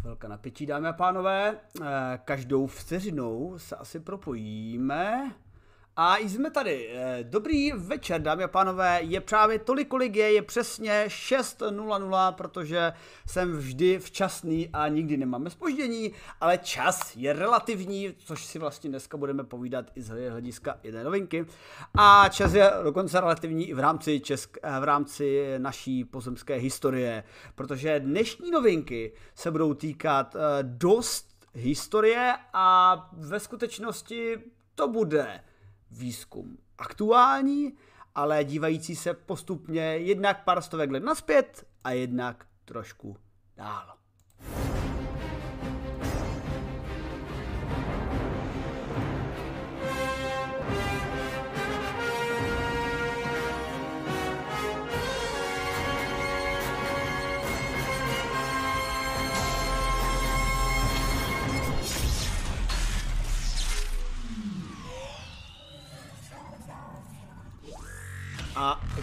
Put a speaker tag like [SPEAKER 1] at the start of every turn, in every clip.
[SPEAKER 1] Chvilka napětí, dámy a pánové. Eh, každou vteřinou se asi propojíme. A jsme tady. Eh, dobrý večer, dámy a pánové. Je právě tolik, kolik je, je přesně 6.00, protože jsem vždy včasný a nikdy nemáme spoždění, ale čas je relativní, což si vlastně dneska budeme povídat i z hlediska jedné novinky. A čas je dokonce relativní i v rámci, česk, eh, v rámci naší pozemské historie, protože dnešní novinky se budou týkat eh, dost historie a ve skutečnosti to bude výzkum aktuální, ale dívající se postupně jednak pár stovek let naspět a jednak trošku dál.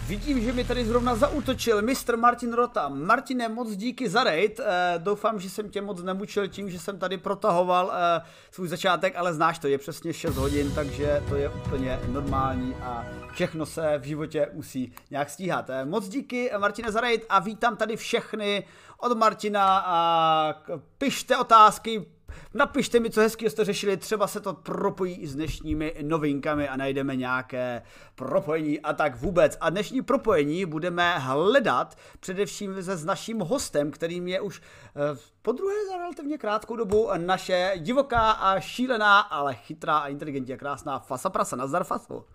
[SPEAKER 1] Vidím, že mi tady zrovna zautočil Mr. Martin Rota. Martine, moc díky za raid. E, doufám, že jsem tě moc nemučil tím, že jsem tady protahoval e, svůj začátek, ale znáš to, je přesně 6 hodin, takže to je úplně normální a všechno se v životě musí nějak stíhat. E, moc díky, Martine, za raid a vítám tady všechny od Martina a pište otázky, Napište mi, co hezký jste řešili, třeba se to propojí i s dnešními novinkami a najdeme nějaké propojení a tak vůbec. A dnešní propojení budeme hledat především se s naším hostem, kterým je už eh, po druhé za relativně krátkou dobu naše divoká a šílená, ale chytrá a inteligentní a krásná Fasa Prasa. Nazdar Faso.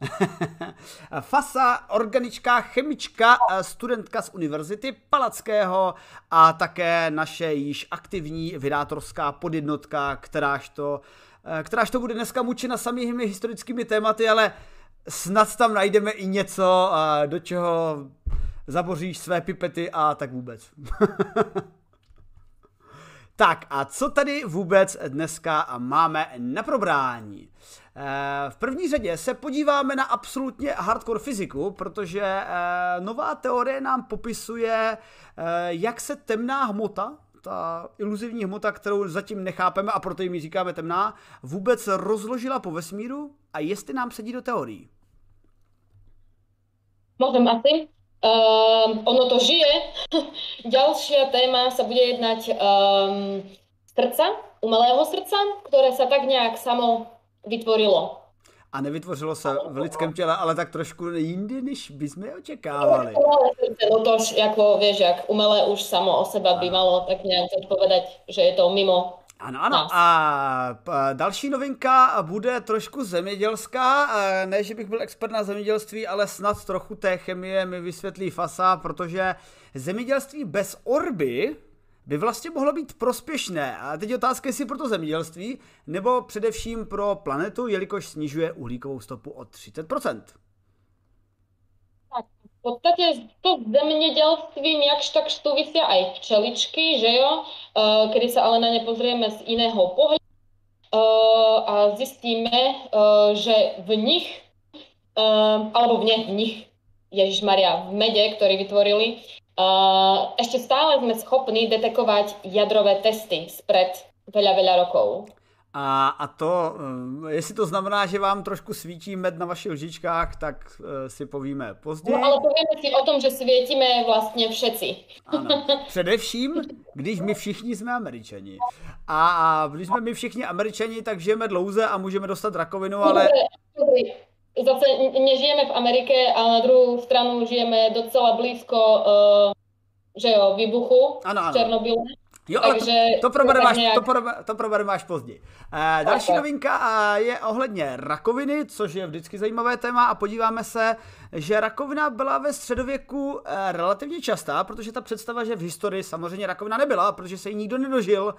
[SPEAKER 1] Fasa, organička, chemička, eh, studentka z Univerzity Palackého a také naše již aktivní vydátorská podjednotka, kteráž to, eh, kteráž to bude dneska mučena samými historickými tématy, ale snad tam najdeme i něco, eh, do čeho zaboříš své pipety a tak vůbec. tak a co tady vůbec dneska máme na probrání? Eh, v první řadě se podíváme na absolutně hardcore fyziku, protože eh, nová teorie nám popisuje, eh, jak se temná hmota, ta iluzivní hmota, kterou zatím nechápeme a proto jim říkáme temná, vůbec rozložila po vesmíru a jestli nám sedí do teorií.
[SPEAKER 2] Môžem asi. Um, ono to žije. Ďalšia téma sa bude jednať um, srdca, umelého srdca, ktoré sa tak nejak samo vytvorilo.
[SPEAKER 1] A nevytvořilo se v lidském těle, ale tak trošku jindy, než bychom očekávali.
[SPEAKER 2] No tož, jako vieš, jak umelé už samo o seba by malo tak nějak odpovedať, že je to mimo
[SPEAKER 1] ano, ano. Nás. A další novinka bude trošku zemědělská. Ne, že bych byl expert na zemědělství, ale snad trochu té chemie mi vysvětlí Fasa, protože zemědělství bez orby by vlastně mohlo být prospěšné. A teď otázka, jestli pro to zemědělství, nebo především pro planetu, jelikož snižuje uhlíkovou stopu o 30%.
[SPEAKER 2] Tak, v podstatě to zemědělství jakž tak súvisia aj včeličky, že jo? Uh, kedy se ale na ně pozrieme z jiného pohledu uh, a zjistíme, uh, že v nich, alebo v ne, nich, Ježiš Maria, v mede, ktorý vytvorili, ešte stále sme schopní detekovať jadrové testy spred veľa, veľa rokov.
[SPEAKER 1] A, a to, eh, jestli to znamená, že vám trošku svítí med na vašich lžičkách, tak uh, si povíme později.
[SPEAKER 2] No ale povíme si o tom, že světíme vlastně všetci.
[SPEAKER 1] Ano. Především, když my všichni jsme američani. A, a když jsme my všichni američani, tak žijeme dlouze a můžeme dostat rakovinu, ale...
[SPEAKER 2] zase nežijeme v Amerike, a na druhou stranu žijeme docela blízko, uh, že jo, výbuchu ano, ano. v Černobyle.
[SPEAKER 1] Jo, ale Takže to, to, probereme až, nějak... to, prober, to probereme až později. E, další tak, novinka eh, je ohledně rakoviny, což je vždycky zajímavé téma a podíváme se, že rakovina byla ve středověku relativně častá, protože ta představa, že v historii samozřejmě rakovina nebyla, protože se jí nikdo nedožil,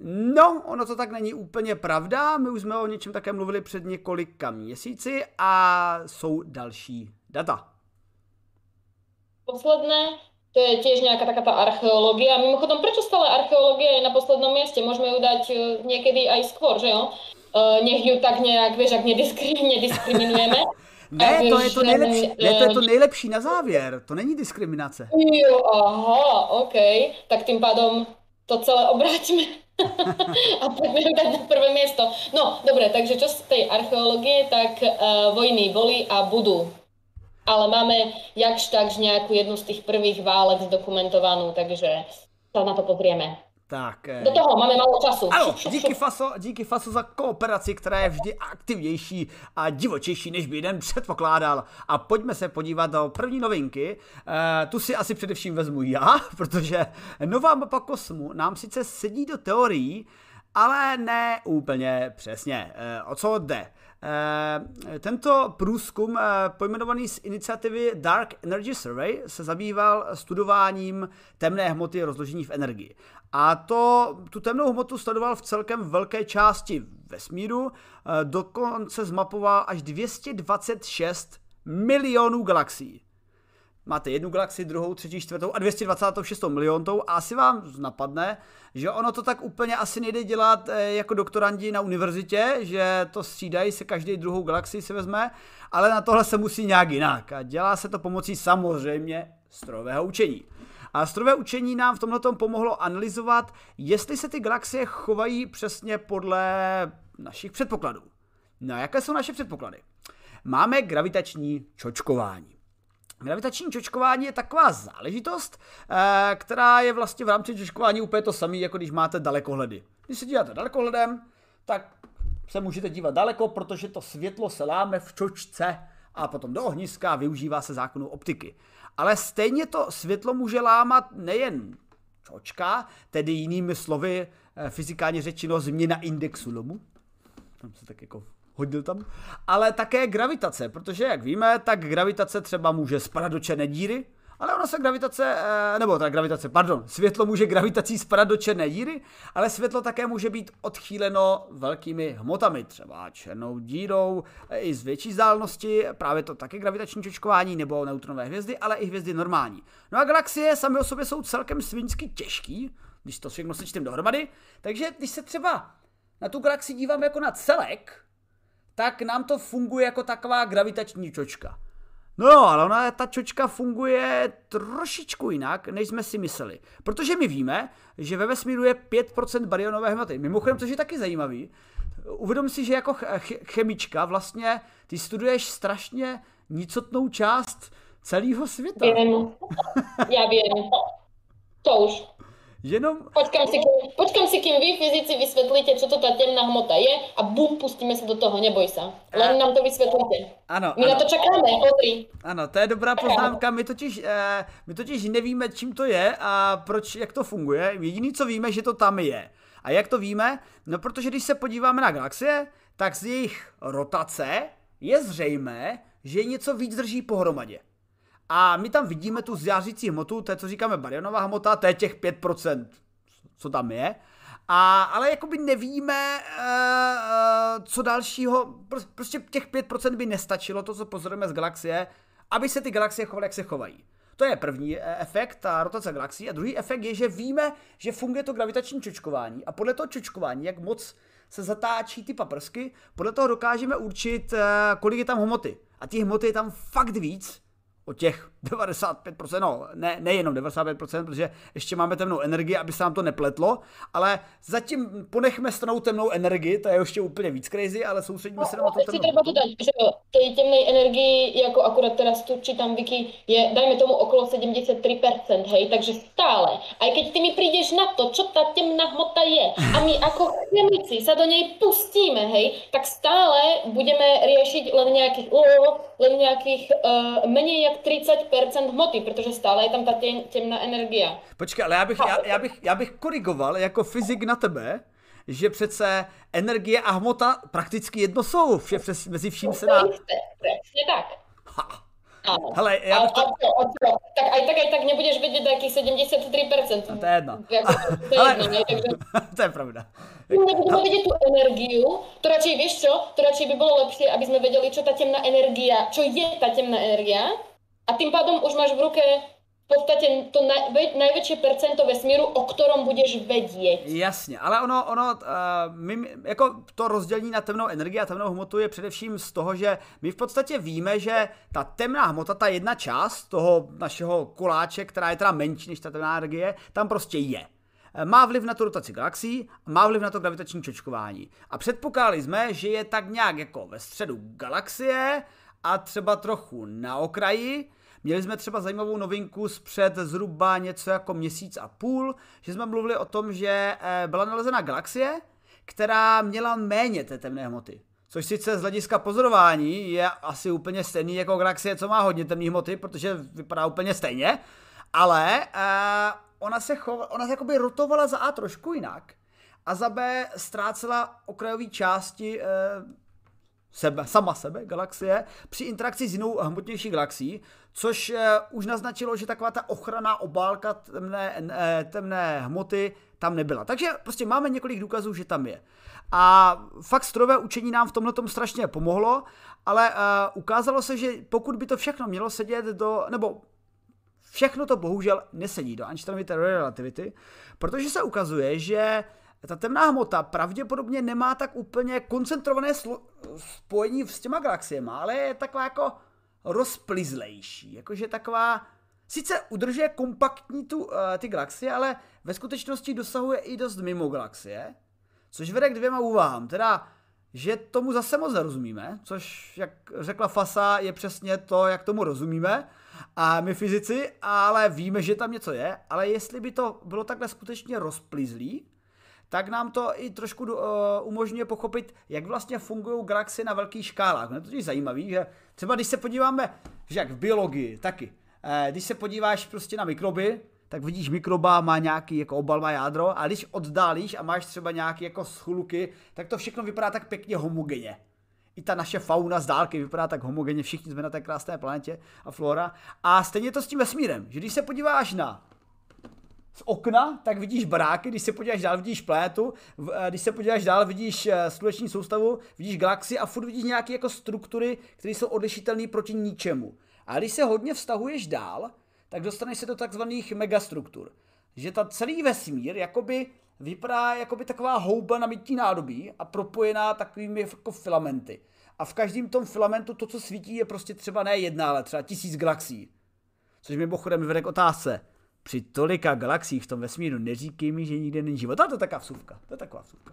[SPEAKER 1] No, ono to tak není úplně pravda, my už jsme o něčem také mluvili před několika měsíci a jsou další data.
[SPEAKER 2] Posledné, to je tiež nejaká taká tá archeológia. Mimochodom, prečo stále archeológia je na poslednom mieste? Môžeme ju dať e, niekedy aj skôr, že jo? Uh, nech ju tak nejak, vieš, ak nediskriminujeme.
[SPEAKER 1] Ne, to je to, nejlepší, ne, to je to nejlepší na závěr. To není diskriminace.
[SPEAKER 2] Jo, aha, OK. Tak tím pádom to celé obrátíme. A ju dať na prvé miesto. No, dobre, takže čo z tej archeológie, tak uh, vojny boli a budú. Ale máme jakž takž nejakú jednu z tých prvých válek zdokumentovanú, takže sa na to pozrieme.
[SPEAKER 1] Tak.
[SPEAKER 2] Do toho máme málo času.
[SPEAKER 1] Ano, díky Faso, díky Faso za kooperaci, která je vždy aktivnější a divočejší, než by jeden předpokládal. A pojďme se podívat do první novinky. E, tu si asi především vezmu já, protože nová mapa kosmu nám sice sedí do teorií, ale ne úplně přesně. E, o co jde? E, tento průzkum, e, pojmenovaný z iniciativy Dark Energy Survey, se zabýval studováním temné hmoty rozložení v energii. A to, tu temnou hmotu sledoval v celkem velké části vesmíru, eh, dokonce zmapoval až 226 milionů galaxií. Máte jednu galaxii, druhou, třetí, čtvrtou a 226 miliontou a asi vám napadne, že ono to tak úplně asi nejde dělat eh, jako doktorandi na univerzitě, že to střídají se každý druhou galaxii se vezme, ale na tohle se musí nějak jinak a dělá se to pomocí samozřejmě strojového učení. A strojové učení nám v tomhle pomohlo analyzovat, jestli se ty galaxie chovají přesně podle našich předpokladů. No a jaké jsou naše předpoklady? Máme gravitační čočkování. Gravitační čočkování je taková záležitost, eh, která je vlastně v rámci čočkování úplně to samé, jako když máte dalekohledy. Když se díváte dalekohledem, tak se můžete dívat daleko, protože to světlo se láme v čočce a potom do ohniska využívá se zákonu optiky. Ale stejně to světlo může lámat nejen čočka, tedy jinými slovy eh, fyzikálně řečeno změna indexu lomu. Tam se tak jako hodil tam. Ale také gravitace, protože jak víme, tak gravitace třeba může spadat do černé díry, ale ona se gravitace, eh, nebo ta gravitace, pardon, světlo může gravitací spadat do černé díry, ale světlo také může být odchýleno velkými hmotami, třeba černou dírou eh, i z větší vzdálenosti, právě to také gravitační čočkování nebo neutronové hvězdy, ale i hvězdy normální. No a galaxie sami o sobě jsou celkem svinsky těžký, když to všechno sečteme dohromady, takže když se třeba na tu galaxii díváme jako na celek, tak nám to funguje jako taková gravitační čočka. No, ale ona, ta čočka funguje trošičku jinak, než jsme si mysleli. Protože my víme, že ve vesmíru je 5% barionové hmoty. Mimochodem, což je taky zajímavý, uvědom si, že jako chemička vlastně ty studuješ strašně nicotnou část celého světa.
[SPEAKER 2] Vím. Já vím. To už.
[SPEAKER 1] Jenom...
[SPEAKER 2] Počkám si, kým, počkám si, kým vy fyzici vysvětlíte, co to ta temná hmota je a bum, pustíme se do toho, neboj se. Len nám to vysvětlíte.
[SPEAKER 1] Ano,
[SPEAKER 2] My
[SPEAKER 1] ano.
[SPEAKER 2] na to čekáme, odri.
[SPEAKER 1] Ano, to je dobrá poznámka. My totiž, eh, my totiž nevíme, čím to je a proč, jak to funguje. Jediný, co víme, že to tam je. A jak to víme? No, protože když se podíváme na galaxie, tak z jejich rotace je zřejmé, že něco víc drží pohromadě. A my tam vidíme tu zjářící hmotu, to je, co říkáme barionová hmota, to je těch 5%, co tam je. A, ale jakoby nevíme, uh, co dalšího, prostě těch 5% by nestačilo, to, co pozorujeme z galaxie, aby se ty galaxie chovaly, jak se chovají. To je první eh, efekt, ta rotace galaxií. A druhý efekt je, že víme, že funguje to gravitační čočkování. A podle toho čočkování, jak moc se zatáčí ty paprsky, podle toho dokážeme určit, kolik je tam hmoty. A ty hmoty je tam fakt víc, o těch 95%, no ne, nejenom 95%, protože ještě máme temnou energii, aby se nám to nepletlo, ale zatím ponechme stranou temnou energii, to je ještě úplně víc crazy, ale soustředíme
[SPEAKER 2] no,
[SPEAKER 1] se na to
[SPEAKER 2] temnou. treba dodať, že tej temnej energii, jako akurát teraz tu čítam Wiki, je dajme tomu okolo 73%, hej, takže stále, aj keď ty mi prídeš na to, čo tá temná hmota je a my ako chemici sa do nej pustíme, hej, tak stále budeme riešiť len nejakých, len nejakých uh, menej jak 30% hmoty, protože stále je tam ta tě, temná energie.
[SPEAKER 1] Počkej, ale já bych, já, já, bych, já bych korigoval jako fyzik na tebe, že přece energie a hmota prakticky jedno jsou, vše přes, mezi vším se dá...
[SPEAKER 2] Přesně tak.
[SPEAKER 1] Ha. Hele, já bych
[SPEAKER 2] to... a, a, a, tak aj tak, aj tak nebudeš vědět, jakých 73%.
[SPEAKER 1] No, to je jedno.
[SPEAKER 2] Jako, to, je
[SPEAKER 1] Ale...
[SPEAKER 2] jedno ne, takže...
[SPEAKER 1] to je pravda.
[SPEAKER 2] Nebudeme vidět tu energiu, to radšej, víš čo, to radšej by bylo lepší, aby jsme věděli, čo ta temná energia, čo je ta temná energia, a tým pádom už máš v ruke podstate to naj, najväčšie percento vesmíru, o ktorom budeš vedieť.
[SPEAKER 1] Jasně, ale ono, ono uh, my, jako to rozdělení na temnou energii a temnou hmotu je především z toho, že my v podstatě víme, že ta temná hmota, ta jedna část toho našeho koláče, která je teda menší než ta temná energie, tam prostě je eh, má vliv na tu rotaci galaxií, má vliv na to gravitační čočkování. A předpokládali jsme, že je tak nějak jako ve středu galaxie a třeba trochu na okraji, Měli jsme třeba zajímavou novinku z před zhruba něco jako měsíc a půl, že jsme mluvili o tom, že eh, byla nalezena galaxie, která měla méně té temné hmoty. Což sice z hlediska pozorování je asi úplně stejný jako galaxie, co má hodně temné hmoty, protože vypadá úplně stejně, ale uh, ona se chova, ona se jakoby rotovala za A trošku jinak a za B ztrácela okrajové části uh, sebe, sama sebe, galaxie, při interakci s jinou hmotnější galaxií, což eh, už naznačilo, že taková ta ochranná obálka temné, eh, temné hmoty tam nebyla. Takže prostě máme několik důkazů, že tam je. A fakt strojové učení nám v tomhle strašně pomohlo, ale uh, ukázalo se, že pokud by to všechno mělo sedět do, nebo všechno to bohužel nesedí do Einsteinovy relativity, protože se ukazuje, že ta temná hmota pravděpodobně nemá tak úplně koncentrované spojení s těma galaxiemi, ale je taková jako rozplizlejší, jakože taková, sice udržuje kompaktní tu, uh, ty galaxie, ale ve skutečnosti dosahuje i dost mimo galaxie, což vede k dvěma úvahám, teda, že tomu zase moc nerozumíme, což, jak řekla Fasa, je přesně to, jak tomu rozumíme, a my fyzici, ale víme, že tam něco je, ale jestli by to bylo takhle skutečně rozplizlý, tak nám to i trošku uh, umožňuje pochopit, jak vlastně fungují galaxie na velkých škálách. No to je zajímavý, že třeba když se podíváme, že jak v biologii taky, eh, když se podíváš prostě na mikroby, tak vidíš mikroba má nějaký jako obal, má jádro a když oddálíš a máš třeba nějaký jako schluky, tak to všechno vypadá tak pěkně homogenně. I ta naše fauna z dálky vypadá tak homogenně, všichni jsme na té krásné planetě a flora. A stejně to s tím vesmírem, že když se podíváš na z okna, tak vidíš baráky, když se podíváš dál, vidíš plétu, eh, když se podíváš dál, vidíš eh, sluneční soustavu, vidíš galaxii a furt vidíš nějaké jako struktury, které jsou odlišitelné proti ničemu. A když se hodně vztahuješ dál, tak dostaneš se do takzvaných megastruktur. Že ta celý vesmír jakoby vypadá jakoby taková houba na mytí nádobí a propojená takovými jako filamenty. A v každém tom filamentu to, co svítí, je prostě třeba ne jedna, ale třeba tisíc galaxií. Což mimochodem vede k otázce při tolika galaxiích v tom vesmíru neříkej mi, že nikde není život. To je taková vsuvka. To je taková vsuvka.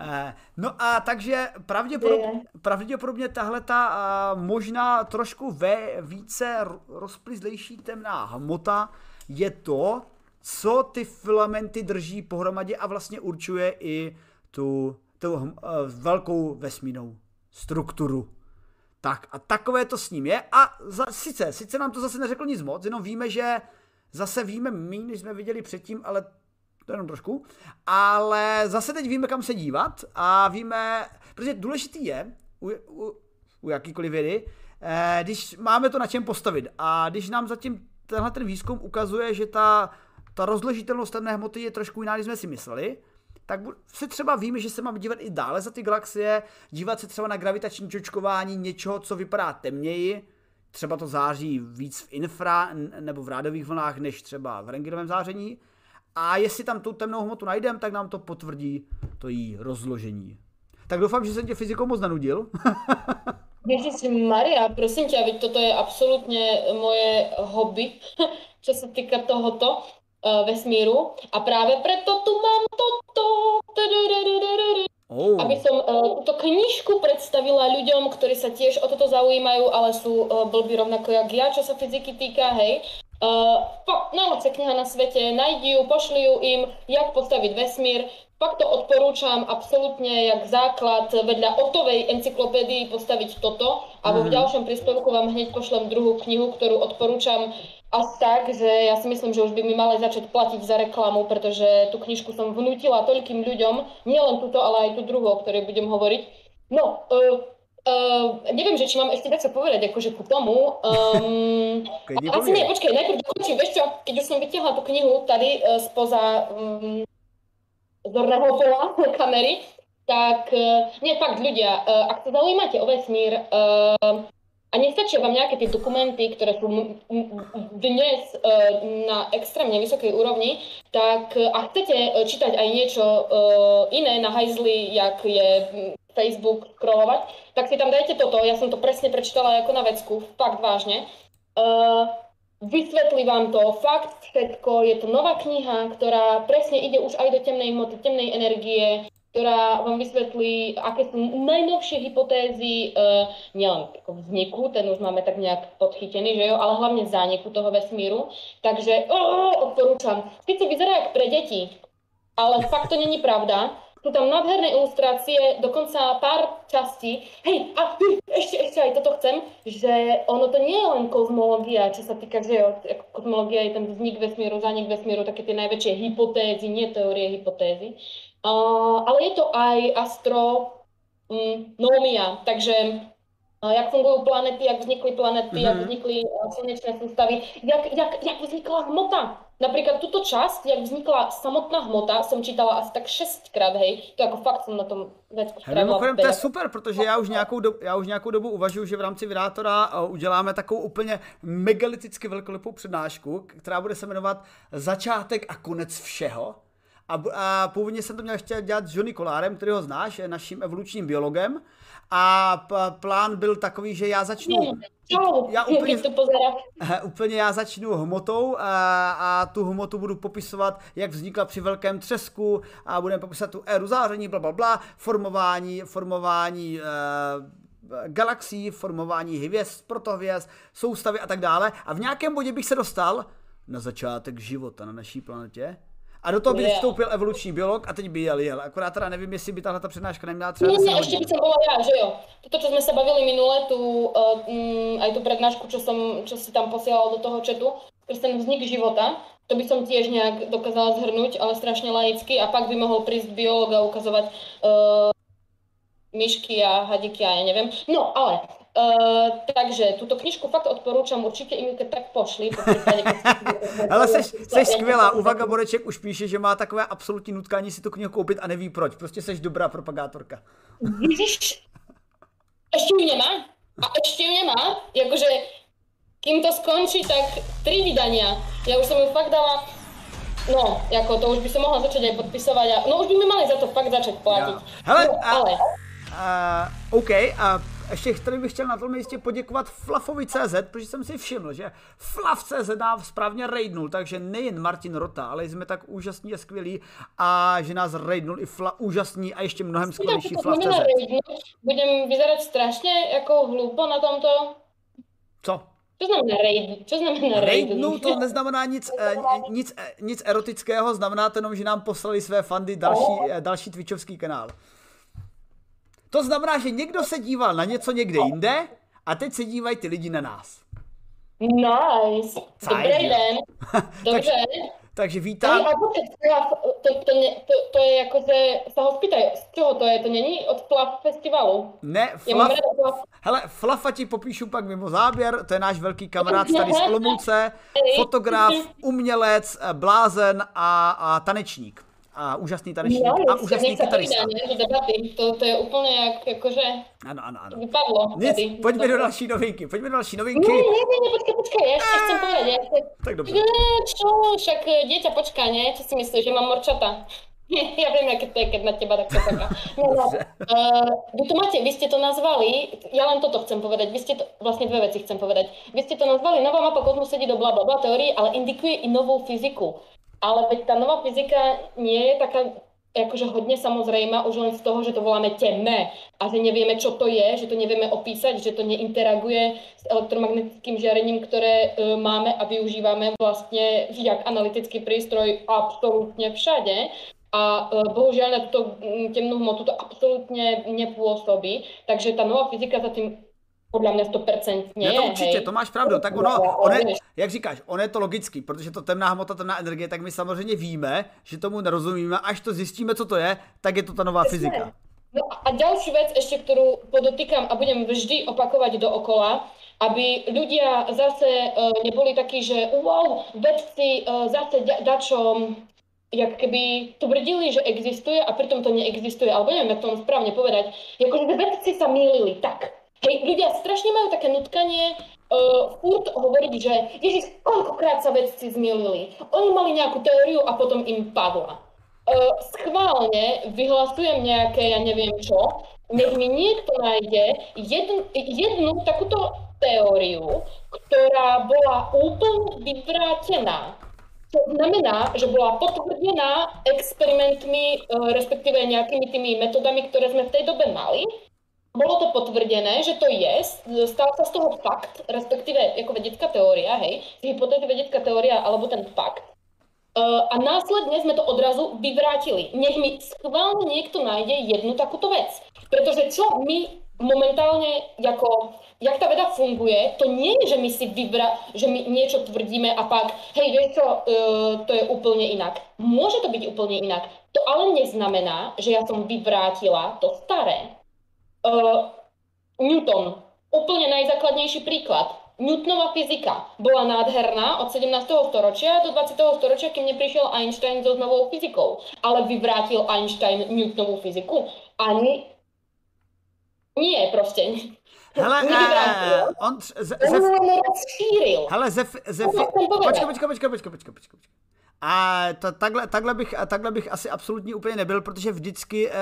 [SPEAKER 1] Eh, no a takže pravděpodobně, pravděpodobně tahle ta eh, možná trošku ve, více rozplizlejší temná hmota je to, co ty filamenty drží pohromadě a vlastně určuje i tu, tu uh, velkou vesmírnou strukturu. Tak a takové to s ním je a za, sice, sice nám to zase neřekl nic moc, jenom víme, že Zase víme méně, než jsme viděli předtím, ale to jenom trošku. Ale zase teď víme, kam se dívat a víme, protože důležitý je u, u, u jakýkoliv vědy, eh, když máme to na čem postavit a když nám zatím tenhle ten výzkum ukazuje, že ta, ta rozložitelnost temné hmoty je trošku jiná, než jsme si mysleli, tak se třeba víme, že se mám dívat i dále za ty galaxie, dívat se třeba na gravitační čočkování něčeho, co vypadá temněji, třeba to září víc v infra nebo v rádových vlnách, než třeba v rengenovém záření. A jestli tam tu temnou hmotu najdeme, tak nám to potvrdí to její rozložení. Tak doufám, že jsem tě fyzikou moc nanudil.
[SPEAKER 2] Ježiš Maria, prosím tě, veď toto je absolutně moje hobby, co se týká tohoto uh, vesmíru. A právě proto tu mám toto. Oh. Aby som uh, túto knižku predstavila ľuďom, ktorí sa tiež o toto zaujímajú, ale sú uh, blbí rovnako jak ja, čo sa fyziky týka, hej. Uh, po, najlepšia kniha na svete, najdi ju, pošli ju im, jak postaviť vesmír. Fakt to odporúčam absolútne jak základ vedľa otovej encyklopédii postaviť toto. A vo v ďalšom príspevku vám hneď pošlem druhú knihu, ktorú odporúčam až tak, že ja si myslím, že už by mi mali začať platiť za reklamu, pretože tú knižku som vnútila toľkým ľuďom, nielen túto, ale aj tú druhú, o ktorej budem hovoriť. No, uh, uh, neviem, že či mám ešte tak sa povedať akože ku tomu. Um, okay, asi nie, počkej, najprv dokončím, vieš čo, keď už som vytiahla tú knihu tady uh, spoza um, zorného pola kamery, tak uh, nie, fakt ľudia, uh, ak sa zaujímate o vesmír, uh, a nestačia vám nejaké tie dokumenty, ktoré sú dnes uh, na extrémne vysokej úrovni, tak a chcete čítať aj niečo iné na hajzli, jak je Facebook scrollovať, tak si tam dajte toto. Ja som to presne prečítala ako na vecku, fakt vážne. Vysvetlí vám to fakt všetko. Je to nová kniha, ktorá presne ide už aj do temnej hmoty, temnej energie, ktorá vám vysvetlí, aké sú najnovšie hypotézy uh, nielen vzniku, ten už máme tak nejak podchytený, že jo, ale hlavne zániku toho vesmíru. Takže oh, odporúčam. Sice vyzerá jak pre deti, ale fakt to není pravda. Sú tam nádherné ilustrácie, dokonca pár častí. Hej, a ešte, ešte aj toto chcem, že ono to nie je len kozmológia, čo sa týka, že jo, kozmológia je ten vznik vesmíru, zánik vesmíru, také tie najväčšie hypotézy, nie teórie, hypotézy. Uh, ale je to aj astronomia, mm, takže jak fungují planety, jak vznikly planety, mm-hmm. jak mhm. vznikly slunečné sústavy, jak, jak, jak vznikla hmota. Napríklad túto časť, jak vznikla samotná hmota, jsem čítala asi tak šestkrát, hej. To jako fakt jsem na tom vecku
[SPEAKER 1] Mimochodem, to je super, protože já už, nějakou dobu, já už nějakou dobu uvažuji, že v rámci Vydátora uděláme takovou úplně megaliticky velkolepou přednášku, která bude se jmenovat Začátek a konec všeho. A, a původně jsem to měl ještě dělat s Johnny Kolárem, který ho znáš, je naším evolučním biologem. A p- plán byl takový, že já začnu...
[SPEAKER 2] Já úplně,
[SPEAKER 1] úplně já začnu hmotou a, a tu hmotu budu popisovat, jak vznikla při velkém třesku a budeme popisovat tu éru záření, bla, bla, bla, formování, formování e, galaxií, formování hvězd, protohvězd, soustavy a tak dále. A v nějakém bodě bych se dostal na začátek života na naší planetě a do toho by yeah. vstoupil evoluční biolog a teď by jel, jel. Akorát teda nevím, jestli by tahle ta přednáška neměla třeba...
[SPEAKER 2] Nie, nie, ešte by som bola ja, že jo. Toto, čo sme sa bavili minule, tu, uh, um, aj tú prednášku, čo, som, čo si tam posielal do toho chatu, ten vznik života, to by som tiež nejak dokázala zhrnúť, ale strašne laicky a pak by mohol prísť biolog a ukazovať uh, myšky a hadiky a ja neviem. No, ale Uh, takže tuto knižku fakt odporúčam, určitě i mi tak pošli.
[SPEAKER 1] Ale jsi, jsi skvělá, Uvaga Boreček už píše, že má takové absolutní nutkání si tu knihu koupit a neví proč. Prostě jsi dobrá propagátorka.
[SPEAKER 2] Vidíš? Ještě mě nemá. A ještě mě nemá. Jakože, kým to skončí, tak tři vydania. Já už jsem ju fakt dala No, jako to už by se mohla začít aj podpisovat a no už by mi mali za to fakt začít platit.
[SPEAKER 1] Hele, no, ale... A, OK, a ještě tady bych chtěl na tom místě poděkovat Flafovi.cz, protože jsem si všiml, že Flav.cz nás správně raidnul, takže nejen Martin Rota, ale jsme tak úžasní a skvělí a že nás raidnul i Fla, úžasný a ještě mnohem skvělejší Flav.cz.
[SPEAKER 2] Budem vyzerat strašně jako hlupo na tomto.
[SPEAKER 1] Co?
[SPEAKER 2] Co znamená raid? Co znamená
[SPEAKER 1] raid? No to neznamená nic, eh, nic, eh, nic erotického, znamená to jenom, že nám poslali své fandy další, eh, další Twitchovský kanál. To znamená, že někdo se díval na něco někde jinde a teď se dívají ty lidi na nás.
[SPEAKER 2] Nice. Dobrý den. Dobře.
[SPEAKER 1] takže, takže vítám.
[SPEAKER 2] To, to, to, to, to je jako že se ho spýtaj, z čeho to je? To není od Fluff festivalu?
[SPEAKER 1] Ne, Fluff, hele, Fluffa ti popíšu pak mimo záběr, to je náš velký kamarád tady z Olomouce, fotograf, umělec, blázen a, a tanečník a úžasný tanečník no,
[SPEAKER 2] a
[SPEAKER 1] úžasný kytarista.
[SPEAKER 2] To, to je úplně jak, jakože
[SPEAKER 1] ano, ano, ano.
[SPEAKER 2] vypadlo.
[SPEAKER 1] Nic, tady. pojďme do další novinky, pojďme do další novinky.
[SPEAKER 2] Ne, ne, ne, počkej, počkej, já ještě chcem povedať. Já chci...
[SPEAKER 1] Tak dobře.
[SPEAKER 2] Ne, čo, však eh, dieťa počká, ne? Co si myslíš, že mám morčata? ja viem, aké to je, keď na teba takto čaká. No, no. Uh, vy to máte, vy ste to nazvali, ja len toto chcem povedať, vy ste to, vlastne dve veci chcem povedať. Vy ste to nazvali, nová mapa kozmu sedí do bla bla bla teórii, ale indikuje i novou fyziku. Ale veď tá nová fyzika nie je taká akože hodne samozrejma už len z toho, že to voláme temné a že nevieme, čo to je, že to nevieme opísať, že to neinteraguje s elektromagnetickým žiarením, ktoré e, máme a využívame vlastne jak analytický prístroj absolútne všade. A e, bohužiaľ na túto temnú hmotu to absolútne nepôsobí. Takže tá nová fyzika za tým podle mě 100%
[SPEAKER 1] je, to určitě, hej. to máš pravdu. Tak ono, ono je, jak říkáš, ono je to logický, protože to temná hmota, temná energie, tak my samozřejmě víme, že tomu nerozumíme, až to zjistíme, co to je, tak je to ta nová fyzika.
[SPEAKER 2] No a další věc ještě, kterou podotýkám a budem vždy opakovat dookola, aby ľudia zase uh, neboli takí, že wow, vedci uh, zase dačo jak keby tvrdili, že existuje a pritom to neexistuje, alebo neviem, jak to mám správne povedať, jakože vedci sa mýlili, tak Hej, ľudia strašne majú také nutkanie uh, furt hovoriť, že Ježiš, koľkokrát sa vedci zmielili. Oni mali nejakú teóriu a potom im padla. Uh, schválne vyhlasujem nejaké, ja neviem čo, nech mi niekto nájde jednu, jednu takúto teóriu, ktorá bola úplne vyvrátená. To znamená, že bola potvrdená experimentmi, respektíve nejakými tými metodami, ktoré sme v tej dobe mali bolo to potvrdené, že to je, stal sa z toho fakt, respektíve ako vedecká teória, hej, z hypotézy vedecká teória alebo ten fakt. Uh, a následne sme to odrazu vyvrátili. Nech mi schválne niekto nájde jednu takúto vec. Pretože čo my momentálne, ako, jak tá veda funguje, to nie je, že my si vybra, že my niečo tvrdíme a pak, hej, vieš čo, uh, to je úplne inak. Môže to byť úplne inak. To ale neznamená, že ja som vyvrátila to staré. Uh, Newton, úplne najzákladnejší príklad. Newtonová fyzika bola nádherná od 17. storočia do 20. storočia, kým neprišiel Einstein so novou fyzikou. Ale vyvrátil Einstein Newtonovú fyziku? Ani nie, proste.
[SPEAKER 1] Hele, uh, on, ze, ze,
[SPEAKER 2] rozšíril.
[SPEAKER 1] Hele, ze, ze, počkej, počkej, počkej, počkej, počkej, počkej, počkej. A to, takhle, takhle, bych, takhle bych asi absolutně úplně nebyl, protože vždycky uh,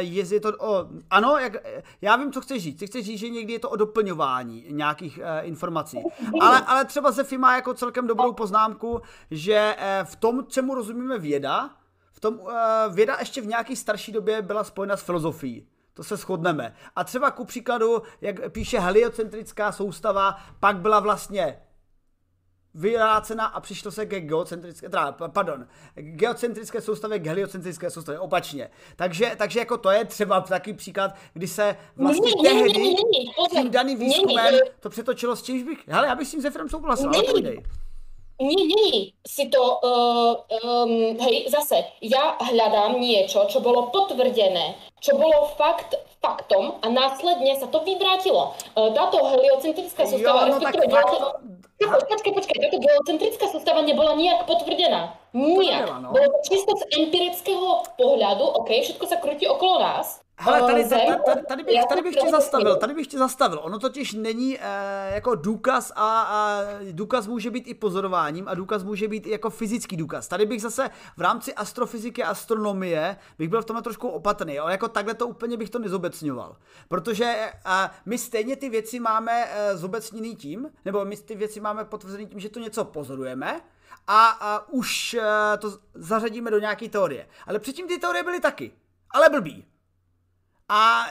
[SPEAKER 1] je to o... Ano, jak, já vím, co chceš říct. Ty chceš říct, že někdy je to o doplňování nějakých uh, informací. Ale, ale třeba Zefi má jako celkem dobrou poznámku, že uh, v tom, čemu rozumíme věda, v tom uh, věda ještě v nějaké starší době byla spojena s filozofií. To se shodneme. A třeba ku příkladu, jak píše heliocentrická soustava, pak byla vlastně vyrácena a přišlo se ke geocentrické, teda, pardon, geocentrické soustavě k heliocentrické soustavě, opačně. Takže, takže jako to je třeba taky příklad, kdy se vlastně
[SPEAKER 2] ne,
[SPEAKER 1] tehdy
[SPEAKER 2] ne, ne, ne,
[SPEAKER 1] tím daným výzkumem to přetočilo s čímž bych, hele, já bych s tím Zefrem souhlasil, ale povídej.
[SPEAKER 2] Nie, si to, uh, um, hej, zase, ja hľadám niečo, čo bolo potvrdené, čo bolo fakt faktom a následne sa to vyvrátilo. Uh, táto heliocentrická sústava,
[SPEAKER 1] jo, no tak fakt,
[SPEAKER 2] Počkaj, počkaj, táto geocentrická sústava nebola nijak potvrdená. Nijak.
[SPEAKER 1] No.
[SPEAKER 2] Bolo to čisto z empirického pohľadu, OK, všetko sa krúti okolo nás.
[SPEAKER 1] Hele, tady, tady, tady, tady, bych, tady bych tě zastavil, tady bych tě zastavil. Ono totiž není eh, jako důkaz a, a důkaz může být i pozorováním a důkaz může být i jako fyzický důkaz. Tady bych zase v rámci astrofyziky a astronomie bych byl v tomhle trošku opatrný, ale jako takhle to úplně bych to nezobecňoval. Protože eh, my stejně ty věci máme eh, zobecněný tím, nebo my ty věci máme potvrzený tím, že to něco pozorujeme, a, a už uh, to zařadíme do nějaké teorie. Ale předtím ty teorie byly taky. Ale blbý. A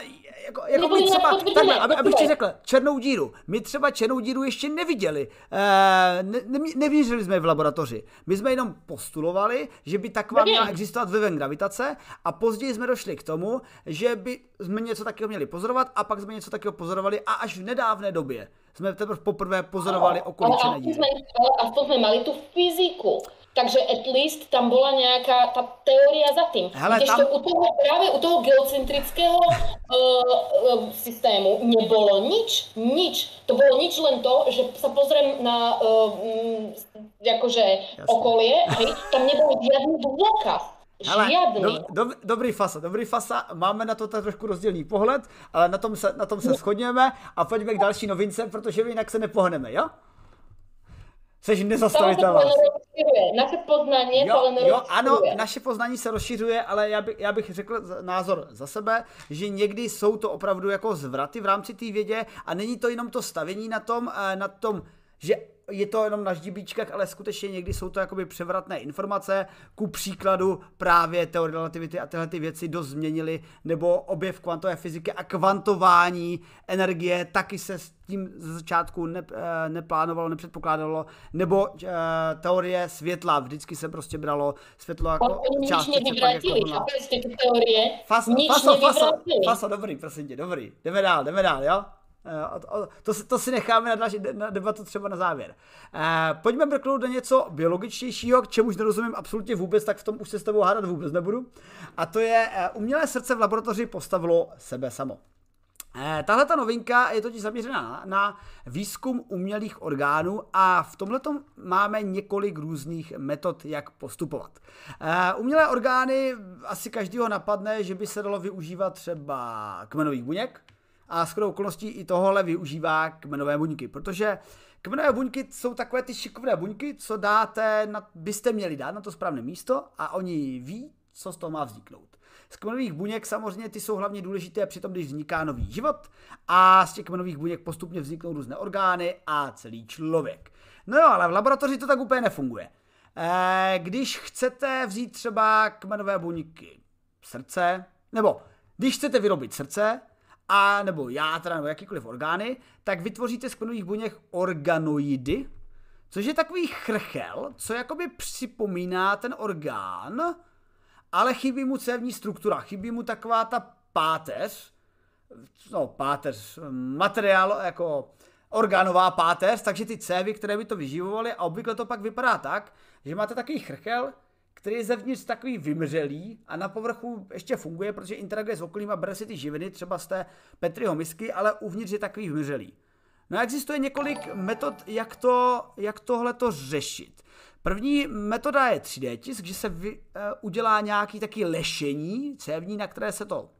[SPEAKER 1] jako, jako my třeba, takhle, aby, abych ti řekl, černou díru. My třeba černou díru ještě neviděli. E, ne, ne, nevěřili jsme v laboratoři. My jsme jenom postulovali, že by taková měla existovat vlivem gravitace a později jsme došli k tomu, že by jsme něco takového měli pozorovat a pak jsme něco takového pozorovali a až v nedávné době jsme teprve poprvé pozorovali okolí černé díry.
[SPEAKER 2] Ale aspoň jsme mali tu fyziku. Takže at least tam bola nejaká tá teória za tým. Hele, tam... u toho, práve u toho geocentrického uh, uh, systému nebolo nič, nič. To bolo nič len to, že sa pozriem na uh, um, akože okolie, hej, tam nebol žiadny dôkaz. Hele, do,
[SPEAKER 1] do, dobrý fasa, dobrý fasa, máme na to trošku rozdílný pohled, ale na tom se, na tom se shodněme a pojďme k další novince, protože jinak se nepohneme, jo? Jsi nezastavitelná.
[SPEAKER 2] Naše poznání
[SPEAKER 1] jo, to len Jo, ano, naše poznání se rozšiřuje, ale já, by, já bych řekl názor za sebe, že někdy jsou to opravdu jako zvraty v rámci té vědě a není to jenom to stavění na tom, eh, na tom, že je to jenom na ždibíčkách, ale skutečně někdy jsou to jakoby převratné informace. Ku příkladu právě teorie relativity a tyhle ty věci dost změnily, nebo objev kvantové fyziky a kvantování energie taky se s tím ze začátku ne, eh, neplánovalo, nepředpokládalo, nebo uh, teorie světla, vždycky se prostě bralo světlo jako částice. Nic
[SPEAKER 2] nevyvrátili, jako teorie?
[SPEAKER 1] Fasa, fasa, fasa, fasa, dobrý, prosím tě, dobrý. Jdeme dál, jdeme dál, jo? Eh, to, to si necháme na, další, na debatu třeba na závěr. Eh, pojďme brknout do něco biologičtějšího, k čemuž nerozumím absolutně vůbec, tak v tom už se s tebou hádat vůbec nebudu. A to je, eh, umělé srdce v laboratoři postavilo sebe samo. Tahle ta novinka je totiž zaměřená na, výzkum umělých orgánů a v tomhle máme několik různých metod, jak postupovat. Umělé orgány asi každýho napadne, že by se dalo využívat třeba kmenových buněk, a skoro okolností i tohle využívá kmenové buňky, protože kmenové buňky jsou takové ty šikovné buňky, co dáte, na, byste měli dát na to správné místo a oni ví, co z toho má vzniknout. Z kmenových buněk samozřejmě ty jsou hlavně důležité při tom, když vzniká nový život a z těch kmenových buněk postupně vzniknou různé orgány a celý člověk. No jo, ale v laboratoři to tak úplně nefunguje. Eh, když chcete vzít třeba kmenové buňky srdce, nebo když chcete vyrobit srdce, a nebo játra, nebo jakýkoliv orgány, tak vytvoříte z kmenových buněk organoidy, což je takový chrchel, co jakoby připomíná ten orgán, ale chybí mu cévní struktura, chybí mu taková ta páteř, no páteř, materiál jako orgánová páteř, takže ty cévy, které by to vyživovaly a obvykle to pak vypadá tak, že máte takový chrchel, který je zevnitř takový vymřelý a na povrchu ještě funguje, protože interaguje s okolím a bere si ty živiny, třeba z té Petriho misky, ale uvnitř je takový vymřelý. No a existuje několik metod, jak, to, jak tohle to řešit. První metoda je 3D tisk, že se vy, uh, udělá nějaký taky lešení cévní, na které se to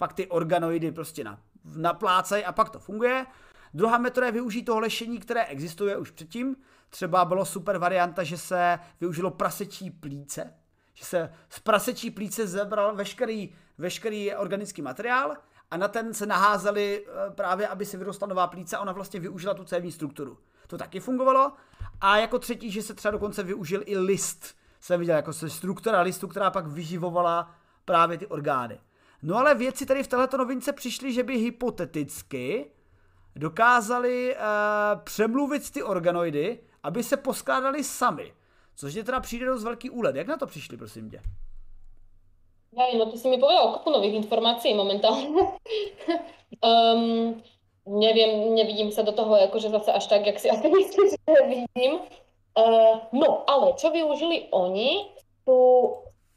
[SPEAKER 1] pak ty organoidy prostě na, naplácají a pak to funguje. Druhá metoda je využít toho lešení, které existuje už předtím. Třeba bylo super varianta, že se využilo prasečí plíce, že se z prasečí plíce zebral veškerý, veškerý organický materiál a na ten se naházeli eh, právě, aby se vyrostla nová plíce a ona vlastně využila tu cévní strukturu. To taky fungovalo. A jako třetí, že se třeba dokonce využil i list, jsem viděl, jako se struktura listu, která pak vyživovala právě ty orgány. No ale věci tady v této novince přišly, že by hypoteticky dokázali uh, přemluvit ty organoidy, aby se poskládali sami. Což je teda přijde dost velký úled. Jak na to přišli, prosím tě?
[SPEAKER 2] Hej, no ty si mi povedal kopu nových informací momentálně. um, nevím, nevidím se do toho jakože zase až tak, jak si asi myslíš, že vidím. Uh, no, ale čo využili oni, sú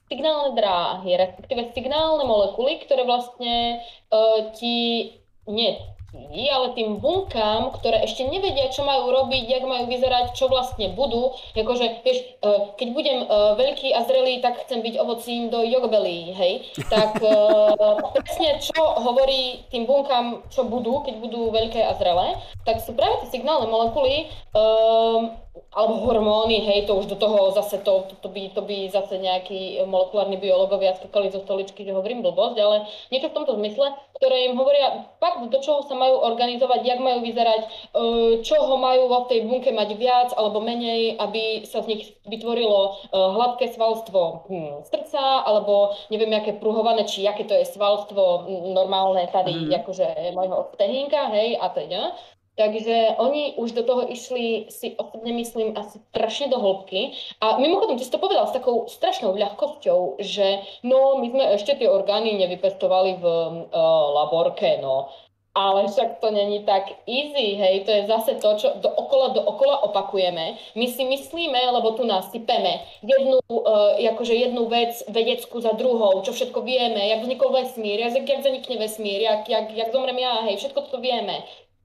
[SPEAKER 2] signálne dráhy, respektíve signálne molekuly, ktoré vlastne uh, ti, nie ale tým bunkám, ktoré ešte nevedia, čo majú robiť, jak majú vyzerať, čo vlastne budú. Jakože, vieš, e, keď budem e, veľký a zrelý, tak chcem byť ovocím do jogbelí, hej. Tak e, presne čo hovorí tým bunkám, čo budú, keď budú veľké a zrelé, tak sú práve tie signálne molekuly, um, alebo hormóny, hej, to už do toho zase to, to, to, by, to by zase nejakí molekulárni biológovia skakali zo stoličky, že hovorím blbosť, ale niečo v tomto zmysle, ktoré im hovoria fakt, do čoho sa majú organizovať, jak majú vyzerať, e, čoho majú vo tej bunke mať viac alebo menej, aby sa z nich vytvorilo e, hladké svalstvo hm, srdca, alebo neviem, aké pruhované, či aké to je svalstvo hm, normálne tady, mm. akože mojho stehínka, hej, a teda. Takže oni už do toho išli, si osobne myslím, asi strašne do hĺbky. A mimochodom, ty si to povedal s takou strašnou ľahkosťou, že no, my sme ešte tie orgány nevypestovali v uh, laborke, no. Ale však to není tak easy, hej, to je zase to, čo do okola opakujeme. My si myslíme, lebo tu nás sypeme jednu, uh, akože jednu vec vedeckú za druhou, čo všetko vieme, jak vznikol vesmír, jak, jak zanikne vesmír, jak, jak, jak zomrem ja, hej, všetko to vieme.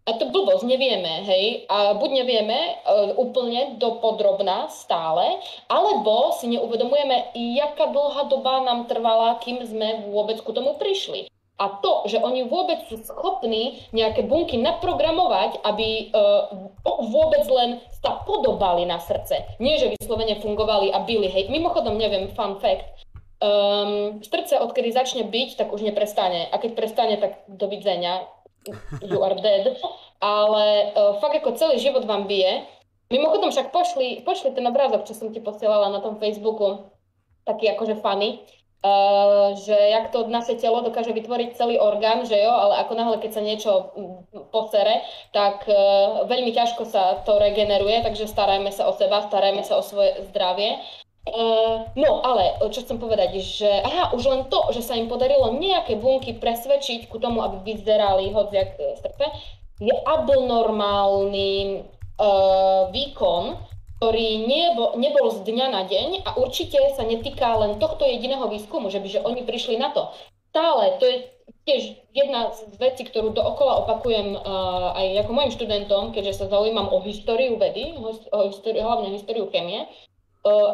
[SPEAKER 2] A to blbosť, nevieme, hej. A buď nevieme uh, úplne do podrobná stále, alebo si neuvedomujeme, jaká dlhá doba nám trvala, kým sme vôbec ku tomu prišli. A to, že oni vôbec sú schopní nejaké bunky naprogramovať, aby uh, vôbec len sa podobali na srdce. Nie, že vyslovene fungovali a byli, hej. Mimochodom, neviem, fun fact, um, srdce, odkedy začne byť, tak už neprestane. A keď prestane, tak dovidzenia you are dead, ale uh, fakt ako celý život vám bije. Mimochodom však pošli, pošli ten obrázok, čo som ti posielala na tom Facebooku, taký akože funny, uh, že jak to naše telo dokáže vytvoriť celý orgán, že jo, ale ako náhle, keď sa niečo mm, posere, tak uh, veľmi ťažko sa to regeneruje, takže starajme sa o seba, starajme sa o svoje zdravie. Uh, no, ale čo chcem povedať, že aha, už len to, že sa im podarilo nejaké bunky presvedčiť ku tomu, aby vyzerali hociak e, srdce, je abnormálny uh, výkon, ktorý nebol, nebol z dňa na deň a určite sa netýka len tohto jediného výskumu, že by že oni prišli na to. Stále, to je tiež jedna z vecí, ktorú dookola opakujem uh, aj ako mojim študentom, keďže sa zaujímam o históriu vedy, o históriu, hlavne históriu chemie,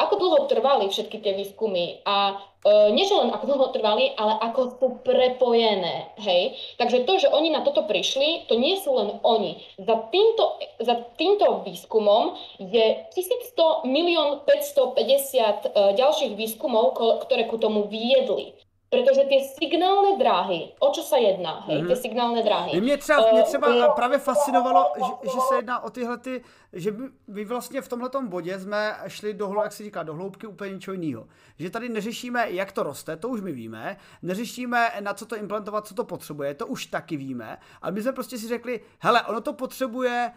[SPEAKER 2] ako dlho trvali všetky tie výskumy a uh, nie len ako dlho trvali, ale ako sú prepojené, hej. Takže to, že oni na toto prišli, to nie sú len oni. Za týmto, za týmto výskumom je 1100 milión 550 uh, ďalších výskumov, ktoré ku tomu viedli. Protože ty signální dráhy, o čo se jedná, hej, mm-hmm. ty signální dráhy.
[SPEAKER 1] Mě třeba, mě třeba uh, právě fascinovalo, že, že se jedná o tyhle ty, že my, my vlastně v tomhle bodě jsme šli do, jak se říká, do hloubky úplně něčeho jiného. Že tady neřešíme, jak to roste, to už my víme, neřešíme, na co to implantovat, co to potřebuje, to už taky víme, ale my jsme prostě si řekli, hele, ono to potřebuje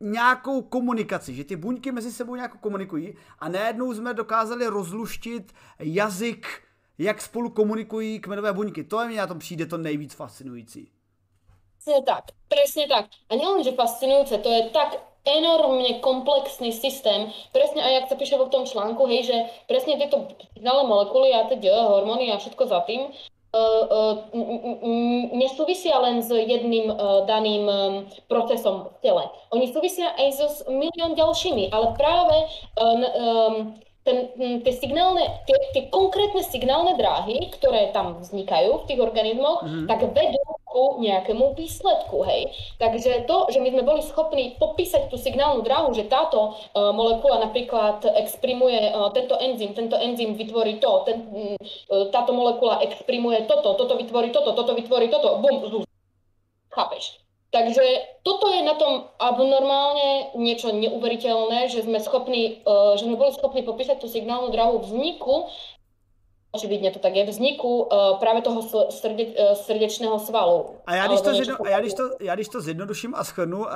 [SPEAKER 1] nějakou komunikaci, že ty buňky mezi sebou nějak komunikují a najednou jsme dokázali rozluštit jazyk jak spolu komunikují kmenové buňky. To je mi na tom přijde to nejvíc fascinující.
[SPEAKER 2] Přesně tak, přesně tak. A nejen, že fascinující, to je tak enormně komplexný systém, presne aj jak sa píše v tom článku, hej, že presne tieto signály molekuly a teď hormóny a všetko za tým, uh, uh, nesúvisia len s jedným uh, daným um, procesom v tele. Oni súvisia aj so s milión ďalšími, ale práve um, ten, hm, ty signálne, ty, ty konkrétne signálne dráhy, ktoré tam vznikajú v tých organizmoch, mm-hmm. tak vedú ku nejakému výsledku, hej. Takže to, že my sme boli schopní popísať tú signálnu dráhu, že táto uh, molekula napríklad exprimuje uh, tento enzym, tento enzym vytvorí to, ten, uh, táto molekula exprimuje toto, toto vytvorí toto, toto vytvorí toto, bum, chápeš? Takže toto je na tom abnormálne niečo neuveriteľné, že sme, schopní, uh, že sme boli schopní popísať tú signálnu dráhu vzniku, očividně to tak je, vzniku uh, právě toho srde, uh, srdečného svalu.
[SPEAKER 1] A já když, to, zjedno, a já, když to, já když to zjednoduším a schrnu,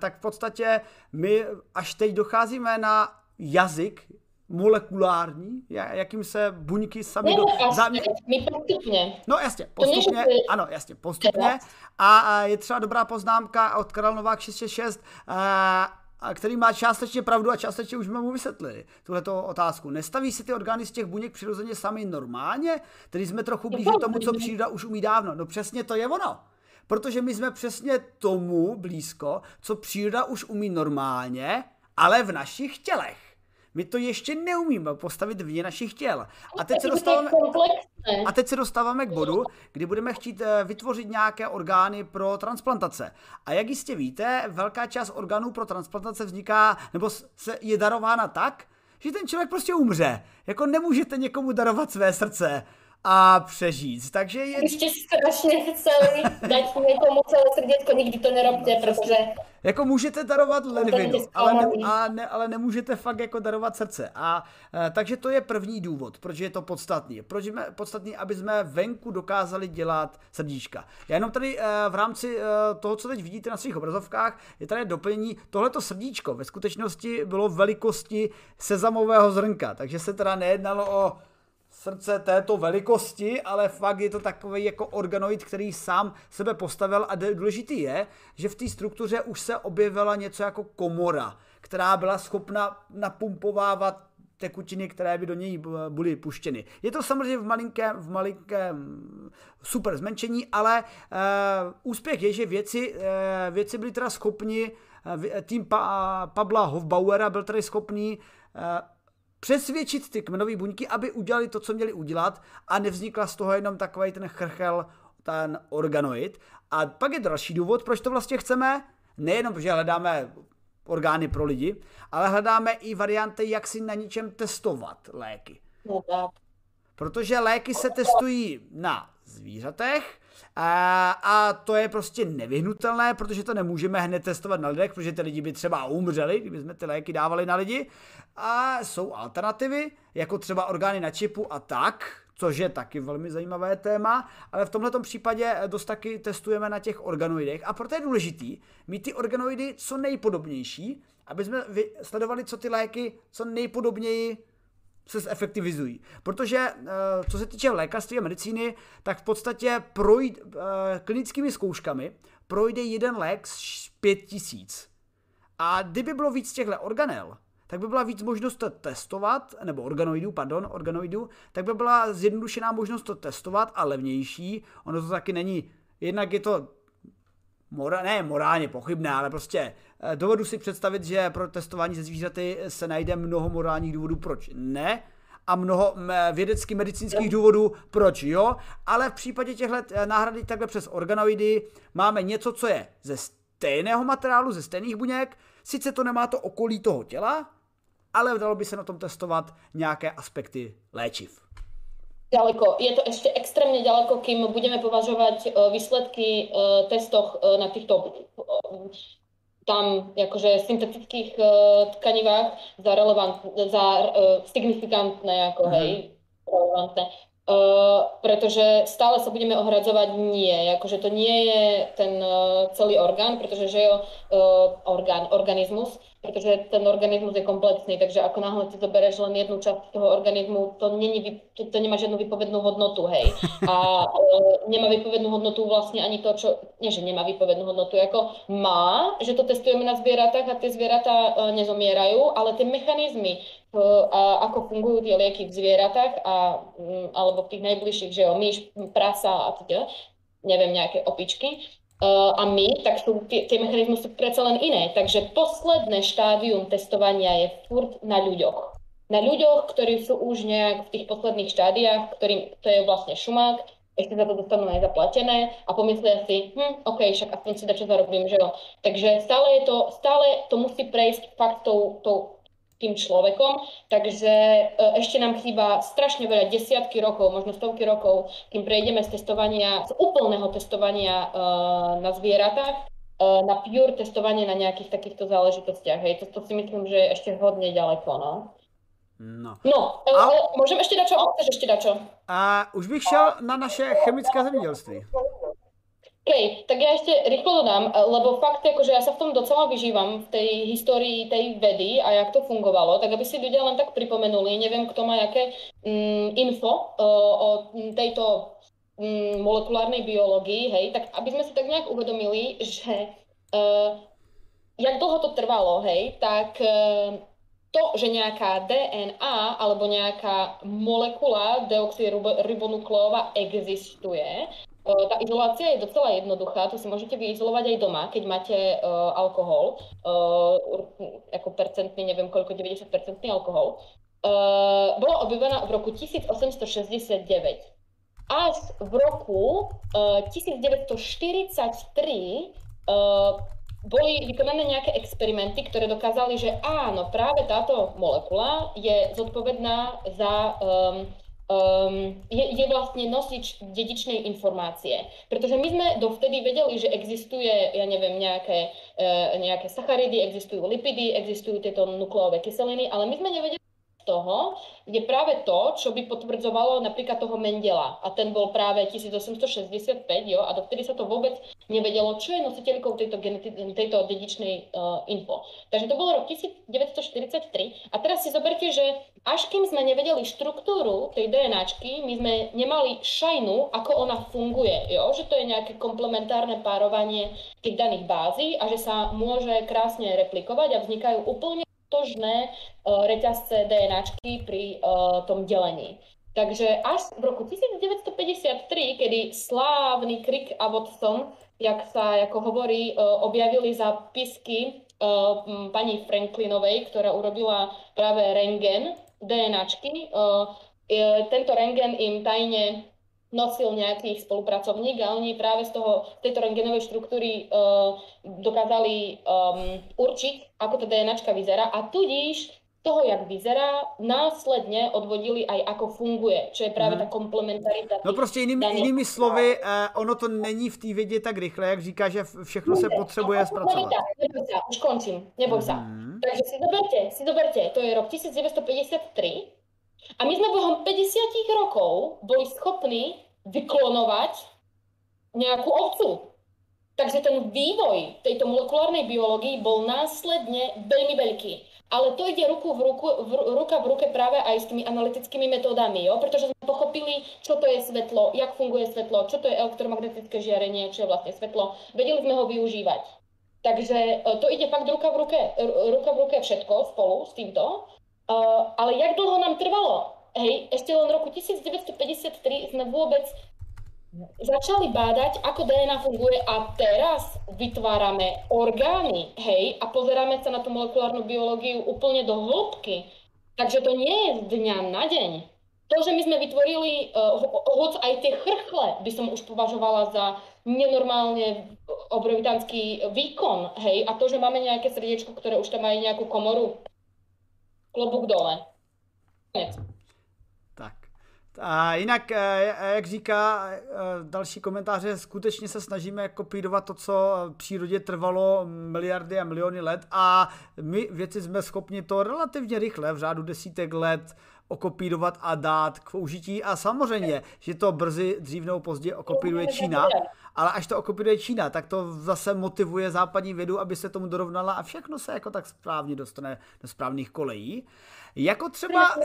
[SPEAKER 1] tak v podstatě my až teď docházíme na jazyk, molekulární, jakým se buňky sami
[SPEAKER 2] ne, do... Jasně, my postupně.
[SPEAKER 1] No jasně, postupně, to ano, jasně, postupně. A je třeba dobrá poznámka od Karel Novák 666, a, a který má částečně pravdu a částečně už jsme mu vysvětlili tuhleto otázku. Nestaví si ty orgány z těch buněk přirozeně sami normálně? Tedy jsme trochu blíže tomu, co příroda už umí dávno. No přesně to je ono. Protože my jsme přesně tomu blízko, co příroda už umí normálně, ale v našich tělech. My to ještě neumíme postavit vně našich těl. A teď se dostáváme, a teď se dostáváme k bodu, kdy budeme chtít eh, vytvořit nějaké orgány pro transplantace. A jak jistě víte, velká část orgánů pro transplantace vzniká, nebo se je darována tak, že ten člověk prostě umře. Jako nemůžete někomu darovat své srdce a přežít. Takže je...
[SPEAKER 2] Jste strašně chceli dát někomu celé srdíčko, nikdy to nerobte, protože
[SPEAKER 1] jako můžete darovat ledvinu, ale, ne, a ne, ale nemůžete fakt jako darovat srdce. A e, takže to je první důvod, proč je to podstatný. Proč je podstatný, aby jsme venku dokázali dělat srdíčka. Já jenom tady e, v rámci e, toho, co teď vidíte na svých obrazovkách, je tady doplnění. Tohleto srdíčko ve skutečnosti bylo velikosti sezamového zrnka, takže se teda nejednalo o srdce této velikosti, ale fakt je to takový jako organoid, který sám sebe postavil a důležitý je, že v té struktuře už se objevila něco jako komora, která byla schopna napumpovávat tekutiny, které by do něj byly puštěny. Je to samozřejmě v malinkém, v malinkém super zmenšení, ale uh, úspěch je, že věci, uh, věci byly teda schopni, uh, tým pa, Pabla Hofbauera byl tady schopný uh, přesvědčit ty kmenové buňky, aby udělali to, co měli udělat a nevznikla z toho jenom takový ten chrchel, ten organoid. A pak je další důvod, proč to vlastně chceme, nejenom, že hledáme orgány pro lidi, ale hledáme i varianty, jak si na něčem testovat léky. Protože léky se testují na zvířatech a, a to je prostě nevyhnutelné, protože to nemůžeme hned testovat na lidech, protože ty lidi by třeba umřeli, kdyby jsme ty léky dávali na lidi. A jsou alternativy, jako třeba orgány na čipu a tak, což je taky velmi zajímavé téma, ale v tomto případě dost taky testujeme na těch organoidech a proto je důležitý mít ty organoidy co nejpodobnější, aby jsme sledovali, co ty léky co nejpodobněji se zefektivizují. Protože eh, co se týče lékařství a medicíny, tak v podstatě projít eh, klinickými zkouškami projde jeden lék z pět tisíc. A kdyby bylo víc těchto organel, tak by byla víc možnost to testovat, nebo organoidů, pardon, organoidů, tak by byla zjednodušená možnost to testovat a levnější. Ono to taky není, jednak je to mora, ne morálně pochybné, ale prostě eh, dovedu si představit, že pro testování ze zvířaty se najde mnoho morálních důvodů, proč ne, a mnoho vědecky medicínských důvodů, proč jo, ale v případě těchto eh, náhrady takhle přes organoidy máme něco, co je ze stejného materiálu, ze stejných buněk, sice to nemá to okolí toho těla, ale dalo by se na tom testovat nějaké aspekty léčiv.
[SPEAKER 2] Ďaleko. Je to ešte extrémne ďaleko, kým budeme považovať uh, výsledky uh, testoch uh, na týchto tam akože syntetických tkanivách za relevant, za signifikantné, ako mm. hej, relevantné. Uh, pretože stále sa budeme ohradzovať nie, akože to nie je ten uh, celý orgán, pretože že je uh, orgán, organizmus, pretože ten organizmus je komplexný, takže ako náhle ty zobereš len jednu časť toho organizmu, to, není, to, to nemá žiadnu vypovednú hodnotu, hej. A uh, nemá vypovednú hodnotu vlastne ani to, čo, nie že nemá vypovednú hodnotu, ako má, že to testujeme na zvieratách a tie zvieratá uh, nezomierajú, ale tie mechanizmy, a ako fungujú tie lieky v zvieratách a, mm, alebo v tých najbližších, že jo, myš, prasa a teda, neviem, nejaké opičky, a my, tak sú tie, tie mechanizmy sú predsa len iné. Takže posledné štádium testovania je furt na ľuďoch. Na ľuďoch, ktorí sú už nejak v tých posledných štádiách, ktorým to je vlastne šumák, ešte za to dostanú aj zaplatené a pomyslia si, hm, OK, však aspoň si dačo zarobím, že jo. Takže stále, je to, stále to musí prejsť fakt tou, tou tým človekom, takže e, ešte nám chýba strašne veľa, desiatky rokov, možno stovky rokov, kým prejdeme z testovania, z úplného testovania e, na zvieratách, e, na pure testovanie na nejakých takýchto záležitostiach. Hej. To, to si myslím, že je ešte hodne ďaleko. No. No, no a... môžem ešte dačo? Chceš ešte dačo?
[SPEAKER 1] A už bych šel na naše chemické zemědělství.
[SPEAKER 2] OK, tak ja ešte rýchlo dodám, lebo fakt, akože ja sa v tom docela vyžívam v tej histórii tej vedy a jak to fungovalo, tak aby si ľudia len tak pripomenuli, neviem, kto má jaké mm, info uh, o tejto mm, molekulárnej biológii, hej, tak aby sme si tak nejak uvedomili, že uh, jak dlho to trvalo, hej, tak uh, to, že nejaká DNA alebo nejaká molekula deoxyribonukleová existuje, tá izolácia je docela jednoduchá, to si môžete vyizolovať aj doma, keď máte uh, alkohol, uh, ako percentný, neviem koľko, 90 percentný alkohol. Uh, bola objavená v roku 1869. Až v roku uh, 1943 uh, boli vykonané nejaké experimenty, ktoré dokázali, že áno, práve táto molekula je zodpovedná za um, um, je, je vlastne nosič dedičnej informácie. Pretože my sme dovtedy vedeli, že existuje, ja neviem, nejaké, uh, nejaké sacharidy, existujú lipidy, existujú tieto nukleové kyseliny, ale my sme nevedeli toho je práve to, čo by potvrdzovalo napríklad toho Mendela. A ten bol práve 1865, jo, a dovtedy sa to vôbec nevedelo, čo je nositeľkou tejto, tejto dedičnej uh, info. Takže to bolo rok 1943 a teraz si zoberte, že až kým sme nevedeli štruktúru tej DNAčky, my sme nemali šajnu, ako ona funguje, jo? že to je nejaké komplementárne párovanie tých daných bází a že sa môže krásne replikovať a vznikajú úplne tožné uh, reťazce DNAčky pri uh, tom delení. Takže až v roku 1953, kedy slávny Crick a Watson, jak sa ako hovorí, uh, objavili zápisky pani Franklinovej, ktorá urobila práve rengen DNAčky. Tento rengen im tajne nosil nejaký spolupracovník a oni práve z toho, tejto rengenovej štruktúry uh, dokázali um, určiť, ako tá DNAčka vyzerá a tudíž toho, jak vyzerá, následně odvodili aj ako funguje, čo je právě hmm. ta komplementarita.
[SPEAKER 1] No prostě jinými, jinými slovy, eh, ono to není v té vědě tak rychle, jak říká, že všechno se potřebuje zpracovat.
[SPEAKER 2] Neboj sa, už končím, neboj sa. Hmm. Takže si zoberte, si zoberte, to je rok 1953 a my sme behom 50 rokov boli schopní vyklonovať nejakú ovcu. Takže ten vývoj tejto molekulárnej biológii bol následne veľmi veľký. Ale to ide ruku v ruku, v, ruka v ruke práve aj s tými analytickými metódami, jo? pretože sme pochopili, čo to je svetlo, jak funguje svetlo, čo to je elektromagnetické žiarenie, čo je vlastne svetlo. Vedeli sme ho využívať. Takže e, to ide fakt ruka v ruke, ruka v ruke všetko spolu s týmto. Ale jak dlho nám trvalo? Hej, ešte len roku 1953 sme vôbec začali bádať, ako DNA funguje a teraz vytvárame orgány, hej, a pozeráme sa na tú molekulárnu biológiu úplne do hĺbky. Takže to nie je z dňa na deň. To, že my sme vytvorili, uh, hoc aj tie chrchle by som už považovala za nenormálne obrovitánsky výkon, hej, a to, že máme nejaké srdiečko, ktoré už tam má nejakú komoru, klobúk dole. Konec.
[SPEAKER 1] A jinak, eh, jak říká eh, další komentáře, skutečně se snažíme kopírovat to, co přírodě trvalo miliardy a miliony let a my věci jsme schopni to relativně rychle, v řádu desítek let, okopírovat a dát k použití a samozřejmě, že to brzy, dřív nebo později okopíruje Čína, ale až to okopíruje Čína, tak to zase motivuje západní vědu, aby se tomu dorovnala a všechno se jako tak správně dostane do správných kolejí. Jako třeba...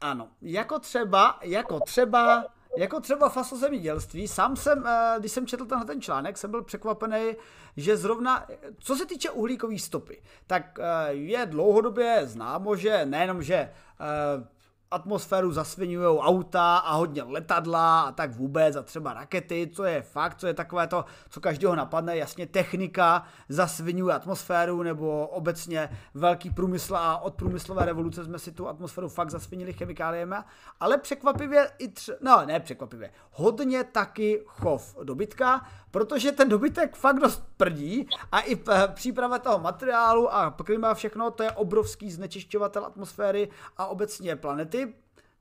[SPEAKER 1] Ano, jako třeba, jako třeba, jako třeba fasozemědělství. Sám jsem, eh, když jsem četl tenhle ten článek, jsem byl překvapený, že zrovna, co se týče uhlíkové stopy, tak eh, je dlouhodobě známo, že nejenom, že eh, atmosféru zasvinují auta a hodně letadla a tak vůbec a třeba rakety, co je fakt, co je takové to, co každého napadne, jasně technika zasvinuje atmosféru nebo obecně velký průmysl a od průmyslové revoluce jsme si tu atmosféru fakt zasvinili chemikáliemi, ale překvapivě i tře- no ne překvapivě, hodně taky chov dobytka, protože ten dobytek fakt dost prdí a i příprava toho materiálu a klima všechno, to je obrovský znečišťovatel atmosféry a obecně planety.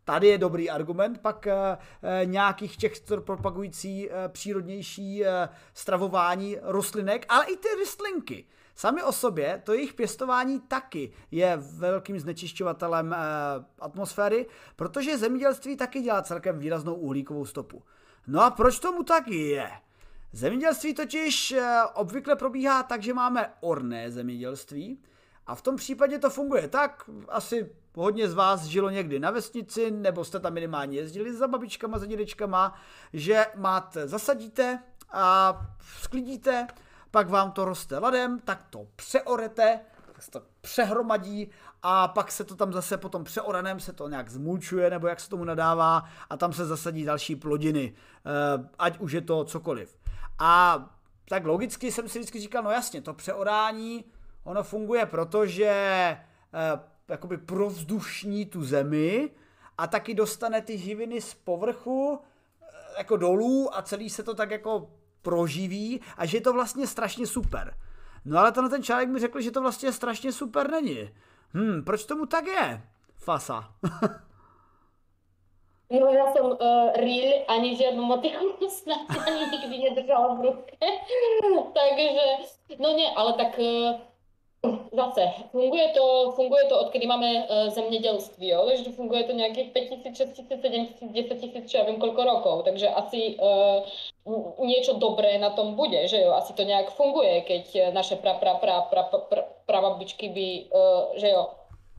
[SPEAKER 1] Tady je dobrý argument, pak e, nějakých těch propagující e, přírodnější e, stravování rostlinek, ale i ty rostlinky. Sami o sobě, to jejich pěstování taky je velkým znečišťovatelem e, atmosféry, protože zemědělství taky dělá celkem výraznou uhlíkovou stopu. No a proč tomu tak je? Zemědělství totiž eh, obvykle probíhá tak, že máme orné zemědělství a v tom případě to funguje tak, asi hodně z vás žilo někdy na vesnici, nebo jste tam minimálně jezdili za babičkama, za dědečkama, že máte, zasadíte a sklidíte, pak vám to roste ladem, tak to přeorete, tak se to přehromadí a pak se to tam zase potom přeoranem se to nějak zmulčuje, nebo jak se tomu nadává a tam se zasadí další plodiny, eh, ať už je to cokoliv. A tak logicky jsem si vždycky říkal, no jasně, to přeorání, ono funguje proto, že eh, jakoby provzdušní tu zemi a taky dostane ty živiny z povrchu eh, jako dolů a celý se to tak jako proživí a že je to vlastně strašně super. No ale ten článek mi řekl, že to vlastně strašně super není. Hm, proč tomu tak je? Fasa.
[SPEAKER 2] No ja som uh, real ani žiadnu motiku snad ani nikdy nedržala v ruke. Takže, no nie, ale tak uh, zase, funguje to, funguje to, odkedy máme uh, zemědělství, jo? takže funguje to nějakých 5 tisíc, 6 tisíc, 7 tisíc, 10 tisíc, ja viem koľko rokov, takže asi uh, niečo dobré na tom bude, že jo, asi to nějak funguje, keď naše pra, pra, pra, pra, pra, pravabičky by, uh, že jo,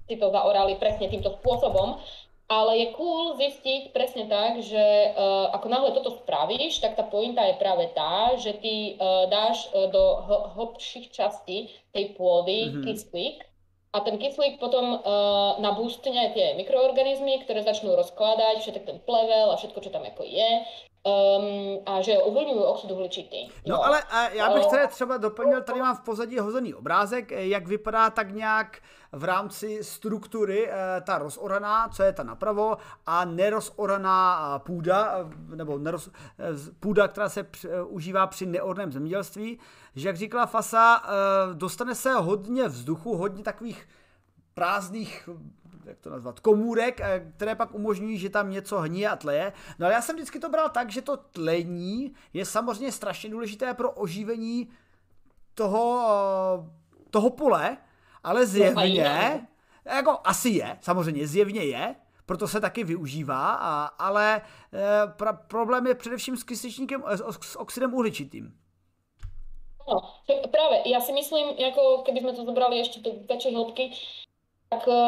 [SPEAKER 2] si to zaorali presne týmto spôsobom, ale je cool zistiť presne tak, že uh, ako náhle toto spravíš, tak tá pointa je práve tá, že ty uh, dáš uh, do hlbších častí tej pôdy mm-hmm. kyslík a ten kyslík potom uh, nabústne tie mikroorganizmy, ktoré začnú rozkladať všetek ten plevel a všetko, čo tam ako je. Um, a že uvolňují oxid uhličitý.
[SPEAKER 1] No, no ale a já bych tady třeba doplnil, tady mám v pozadí hozený obrázek, jak vypadá tak nějak v rámci struktury eh, ta rozoraná, co je ta napravo, a nerozoraná eh, půda, eh, nebo neroz, půda, která se užívá při neorném zemědělství, že jak říkala Fasa, dostane se hodně vzduchu, hodně takových prázdných jak to nazvat, komůrek, které pak umožňují, že tam něco hníje a tleje. No ale já jsem vždycky to bral tak, že to tlení je samozřejmě strašně důležité pro oživení toho, toho pole, ale zjevně, jako asi je, samozřejmě zjevně je, proto se taky využívá, a, ale e, pra, problém je především s kysličníkem, s, s oxidem uhličitým.
[SPEAKER 2] No, práve, ja si myslím, ako keby sme to zobrali ešte do väčšej hĺbky, tak e,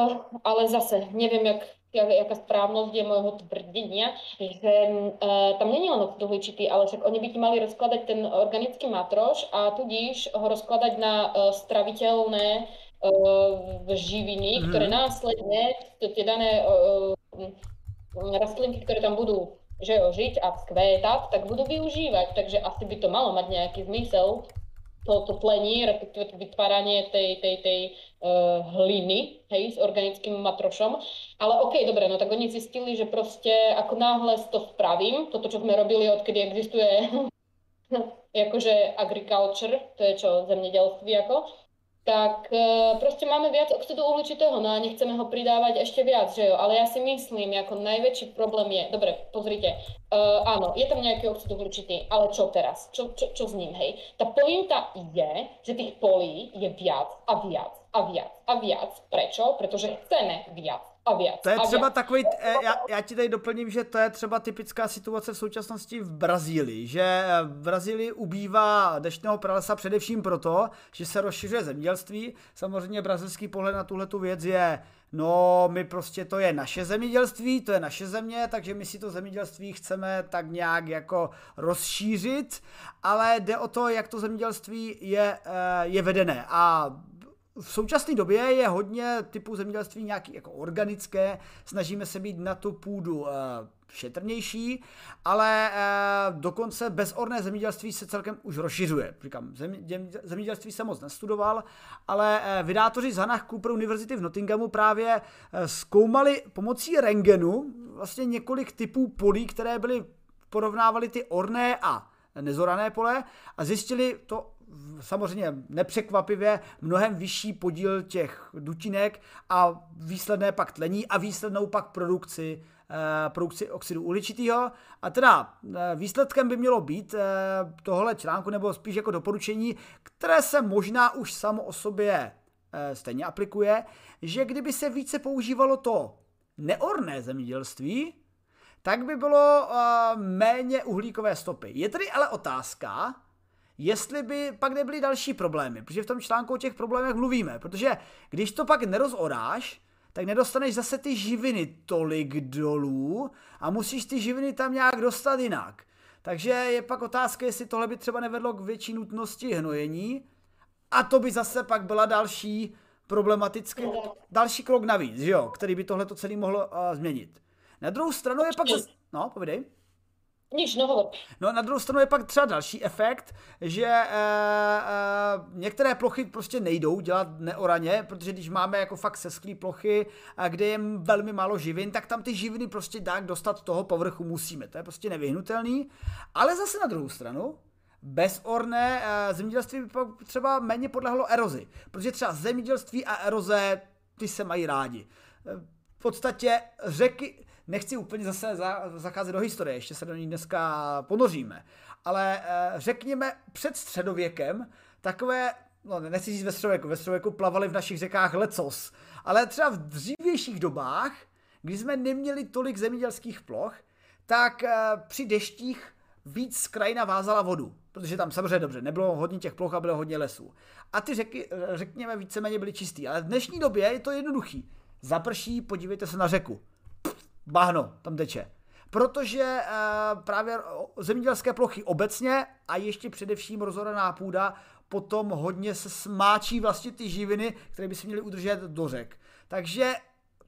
[SPEAKER 2] ale zase neviem, jak, jak, jaká správnosť je môjho tvrdenia, že uh, tam není len oxid uhličitý, ale však oni by ti mali rozkladať ten organický matroš a tudíž ho rozkladať na uh, straviteľné v živiny, mm-hmm. ktoré následne tie dané rastlinky, ktoré tam budú že jo, žiť a vzkvétat, tak budú využívať. Takže asi by to malo mať nejaký zmysel, to, to tlení, respektíve to vytváranie tej, tej, tej uh, hliny, hej, s organickým matrošom. Ale OK, dobre, no tak oni zistili, že proste ako náhle to spravím, toto, čo sme robili, odkedy existuje jakože agriculture, to je čo, zemědělství jako, tak e, prostě máme viac oxidu uhličitého, no a nechceme ho pridávať ešte viac, že jo? Ale ja si myslím, jako najväčší problém je, dobre, pozrite, uh, áno, je tam nejaký oxid uhličitý, ale čo teraz? Čo, čo, čo s ním, hej? Ta pointa je, že tých polí je viac a viac a viac a viac. Prečo? Pretože chceme viac a viac.
[SPEAKER 1] To je
[SPEAKER 2] a
[SPEAKER 1] třeba
[SPEAKER 2] viac.
[SPEAKER 1] takový, eh, já, já ti tady doplním, že to je třeba typická situace v současnosti v Brazílii, že eh, v Brazílii ubývá deštného pralesa především proto, že se rozšiřuje zemědělství. Samozřejmě brazilský pohled na tuhle tu věc je, no my prostě to je naše zemědělství, to je naše země, takže my si to zemědělství chceme tak nějak jako rozšířit, ale jde o to, jak to zemědělství je, eh, je vedené. A v současné době je hodně typů zemědělství nějaký jako organické, snažíme se být na tu půdu uh, šetrnější, ale uh, dokonce bezorné zemědělství se celkem už rozšiřuje. Říkám, zemědělství jsem moc nestudoval, ale uh, vydátoři z Hannah Cooper University v Nottinghamu právě zkoumali pomocí rengenu vlastně několik typů polí, které byly porovnávali ty orné a nezorané pole a zjistili to samozřejmě nepřekvapivě mnohem vyšší podíl těch dutinek a výsledné pak tlení a výslednou pak produkci eh, produkci oxidu uhličitého. A teda eh, výsledkem by mělo být eh, tohle článku, nebo spíš jako doporučení, které se možná už samo o sobě stejně aplikuje, že kdyby se více používalo to neorné zemědělství, tak by bylo méně uhlíkové stopy. Je tedy ale otázka, jestli by pak nebyly další problémy, protože v tom článku o těch problémech mluvíme, protože když to pak nerozoráš, tak nedostaneš zase ty živiny tolik dolů a musíš ty živiny tam nějak dostat jinak. Takže je pak otázka, jestli tohle by třeba nevedlo k větší nutnosti hnojení a to by zase pak byla další problematický, další krok navíc, že jo, který by tohle to celý mohlo uh, změnit. Na druhou stranu je pak zase, no, povídej.
[SPEAKER 2] Nič, no
[SPEAKER 1] na druhou stranu je pak třeba další efekt, že e, e, některé plochy prostě nejdou dělat neoraně, protože když máme jako fakt sesklý plochy, a kde je velmi málo živin, tak tam ty živiny prostě tak dostat toho povrchu musíme. To je prostě nevyhnutelný. Ale zase na druhou stranu, bezorné e, zemědělství by pak třeba méně podlehlo erozi, protože třeba zemědělství a eroze, ty se mají rádi. V podstatě řeky, nechci úplně zase zacházet do historie, ještě se do ní dneska ponoříme, ale eh, řekněme před středověkem takové, no nechci říct ve středověku, ve středověku plavali v našich řekách lecos, ale třeba v dřívějších dobách, kdy jsme neměli tolik zemědělských ploch, tak eh, při deštích víc krajina vázala vodu, protože tam samozřejmě dobře, nebylo hodně těch ploch a bylo hodně lesů. A ty řeky, řekněme, víceméně byly čistý. Ale v dnešní době je to jednoduchý. Zaprší, podívejte se na řeku bahno tam teče. Protože uh, právě zemědělské plochy obecně a ještě především rozoraná půda potom hodně se smáčí vlastně ty živiny, které by se měly udržet do řek. Takže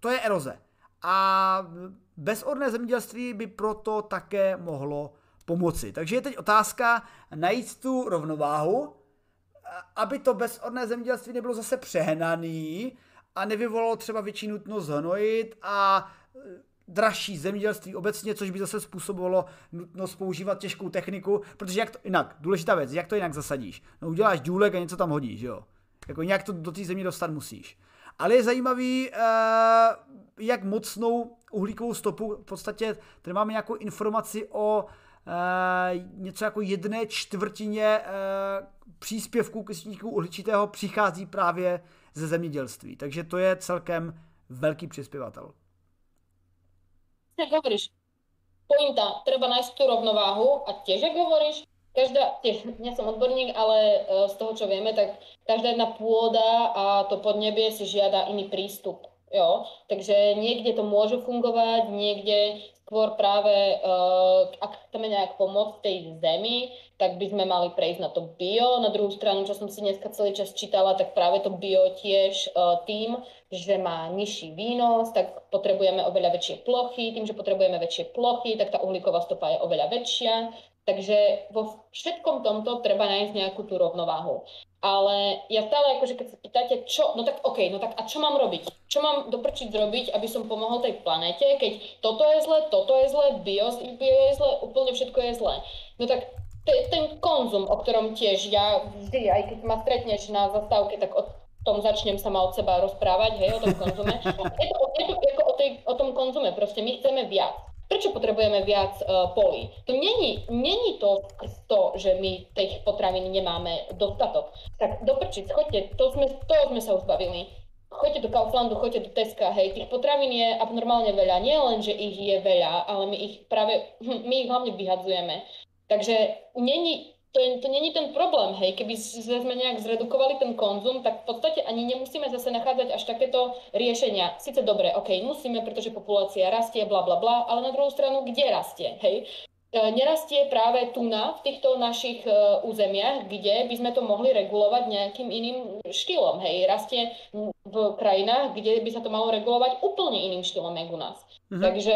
[SPEAKER 1] to je eroze. A bezorné zemědělství by proto také mohlo pomoci. Takže je teď otázka najít tu rovnováhu, aby to bezorné zemědělství nebylo zase přehnaný a nevyvolalo třeba větší nutnost hnojit a dražší zemědělství obecně, což by zase způsobovalo nutnost používat těžkou techniku, protože jak to, jinak, důležitá věc, jak to jinak zasadíš? No uděláš důlek a něco tam hodíš, jo? Jako nějak to do té země dostat musíš. Ale je zajímavý, eh, jak mocnou uhlíkovou stopu, v podstatě tady máme nějakou informaci o eh, něco jako jedné čtvrtině eh, příspěvků kyslíku uhličitého přichází právě ze zemědělství. Takže to je celkem velký přispěvatel
[SPEAKER 2] jak hovoríš, pointa, treba nájsť tú rovnováhu a tiež, jak hovoríš, každá, tiež, nie som odborník, ale e, z toho, čo vieme, tak každá jedna pôda a to podnebie si žiada iný prístup. Jo? Takže niekde to môže fungovať, niekde skôr práve, uh, ak chceme nejak pomôcť tej zemi, tak by sme mali prejsť na to bio. Na druhú stranu, čo som si dneska celý čas čítala, tak práve to bio tiež uh, tým, že má nižší výnos, tak potrebujeme oveľa väčšie plochy. Tým, že potrebujeme väčšie plochy, tak tá uhlíková stopa je oveľa väčšia. Takže vo všetkom tomto treba nájsť nejakú tú rovnováhu. Ale ja stále akože keď sa pýtate, čo, no tak OK, no tak a čo mám robiť? Čo mám doprčiť zrobiť, aby som pomohol tej planete, keď toto je zle, toto je zle, bio, bio je zle, úplne všetko je zle. No tak ten konzum, o ktorom tiež ja vždy, aj keď ma stretneš na zastávke, tak o tom začnem sama od seba rozprávať, hej, o tom konzume. Je to, je to ako o, tej, o tom konzume, proste my chceme viac. Prečo potrebujeme viac uh, polí? To není, není to to, že my tých potravín nemáme dostatok. Tak doprčiť, choďte, to sme, toho sme sa už bavili. Choďte do Kauflandu, choďte do Teska, hej, tých potravín je abnormálne veľa. Nie len, že ich je veľa, ale my ich práve, hm, my ich hlavne vyhadzujeme. Takže není to, je, to není ten problém, hej, keby sme nejak zredukovali ten konzum, tak v podstate ani nemusíme zase nachádzať až takéto riešenia. Sice dobre, ok, musíme, pretože populácia rastie, bla bla bla, ale na druhou stranu, kde rastie, hej? E, nerastie práve tuna v týchto našich uh, územiach, kde by sme to mohli regulovať nejakým iným štýlom. Hej, rastie v krajinách, kde by sa to malo regulovať úplne iným štýlom, jak u nás. Mm-hmm. Takže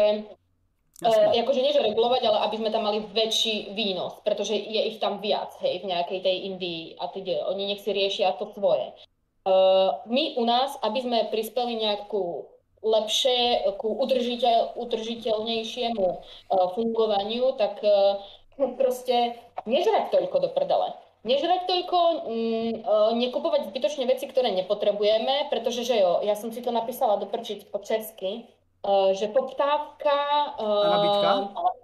[SPEAKER 2] Uh, akože nie, že regulovať, ale aby sme tam mali väčší výnos, pretože je ich tam viac, hej, v nejakej tej Indii a teda oni nech si riešia to svoje. Uh, my u nás, aby sme prispeli nejakú lepšie, ku udržiteľ, udržiteľnejšiemu uh, fungovaniu, tak uh, proste nežrať toľko do prdele. Nežrať toľko, mm, nekupovať zbytočne veci, ktoré nepotrebujeme, pretože že jo, ja som si to napísala doprčiť po česky, Eh, že poptávka...
[SPEAKER 1] A nabídka?
[SPEAKER 2] Eh,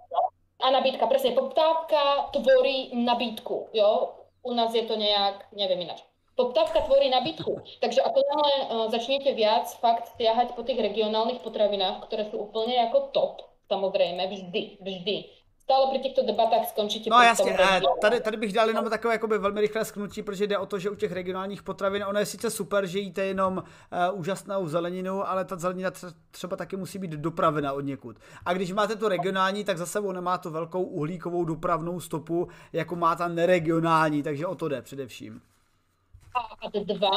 [SPEAKER 2] a nabídka, presne. Poptávka tvorí nabídku, jo? U nás je to nejak, neviem ináč. Poptávka tvorí nabídku. Takže ako náhle uh, začnete viac fakt siahať po tých regionálnych potravinách, ktoré sú úplne ako top, samozrejme, vždy, vždy stále při těchto debatách skončíte.
[SPEAKER 1] No jasně, tady, tady bych dal jenom takové jakoby velmi rychlé sknutí, protože jde o to, že u těch regionálních potravin, ono je sice super, že jíte jenom uh, úžasnou zeleninu, ale ta zelenina třeba taky musí být dopravena od někud. A když máte tu regionální, tak za sebou nemá tu velkou uhlíkovou dopravnou stopu, jako má ta neregionální, takže o to jde především.
[SPEAKER 2] A dva,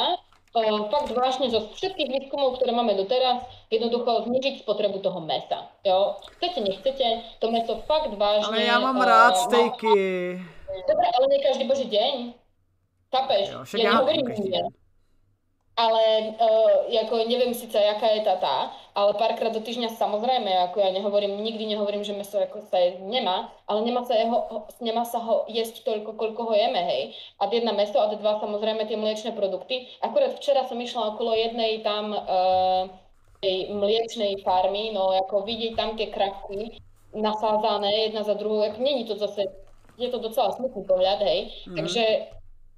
[SPEAKER 2] fakt vážne zo všetkých výskumov, ktoré máme doteraz, jednoducho znižiť spotrebu toho mesa. Jo? Chcete, nechcete, to meso fakt vážne...
[SPEAKER 1] Ale ja mám uh, rád stejky.
[SPEAKER 2] Dobre, ale nie každý boží deň. Chápeš? Jo,
[SPEAKER 1] však ja, ja
[SPEAKER 2] ale uh, ako neviem síce, jaká je tá tá, ale párkrát do týždňa samozrejme, ako ja nehovorím, nikdy nehovorím, že meso ako sa jesť nemá, ale nemá sa, jeho, nemá sa ho jesť toľko, koľko ho jeme, hej. A jedna meso, a dva samozrejme tie mliečne produkty. Akurát včera som išla okolo jednej tam uh, tej farmy, no ako vidieť tam tie kravky nasázané jedna za druhou, ako není to zase, je to docela smutný pohľad, hej. Mm. Takže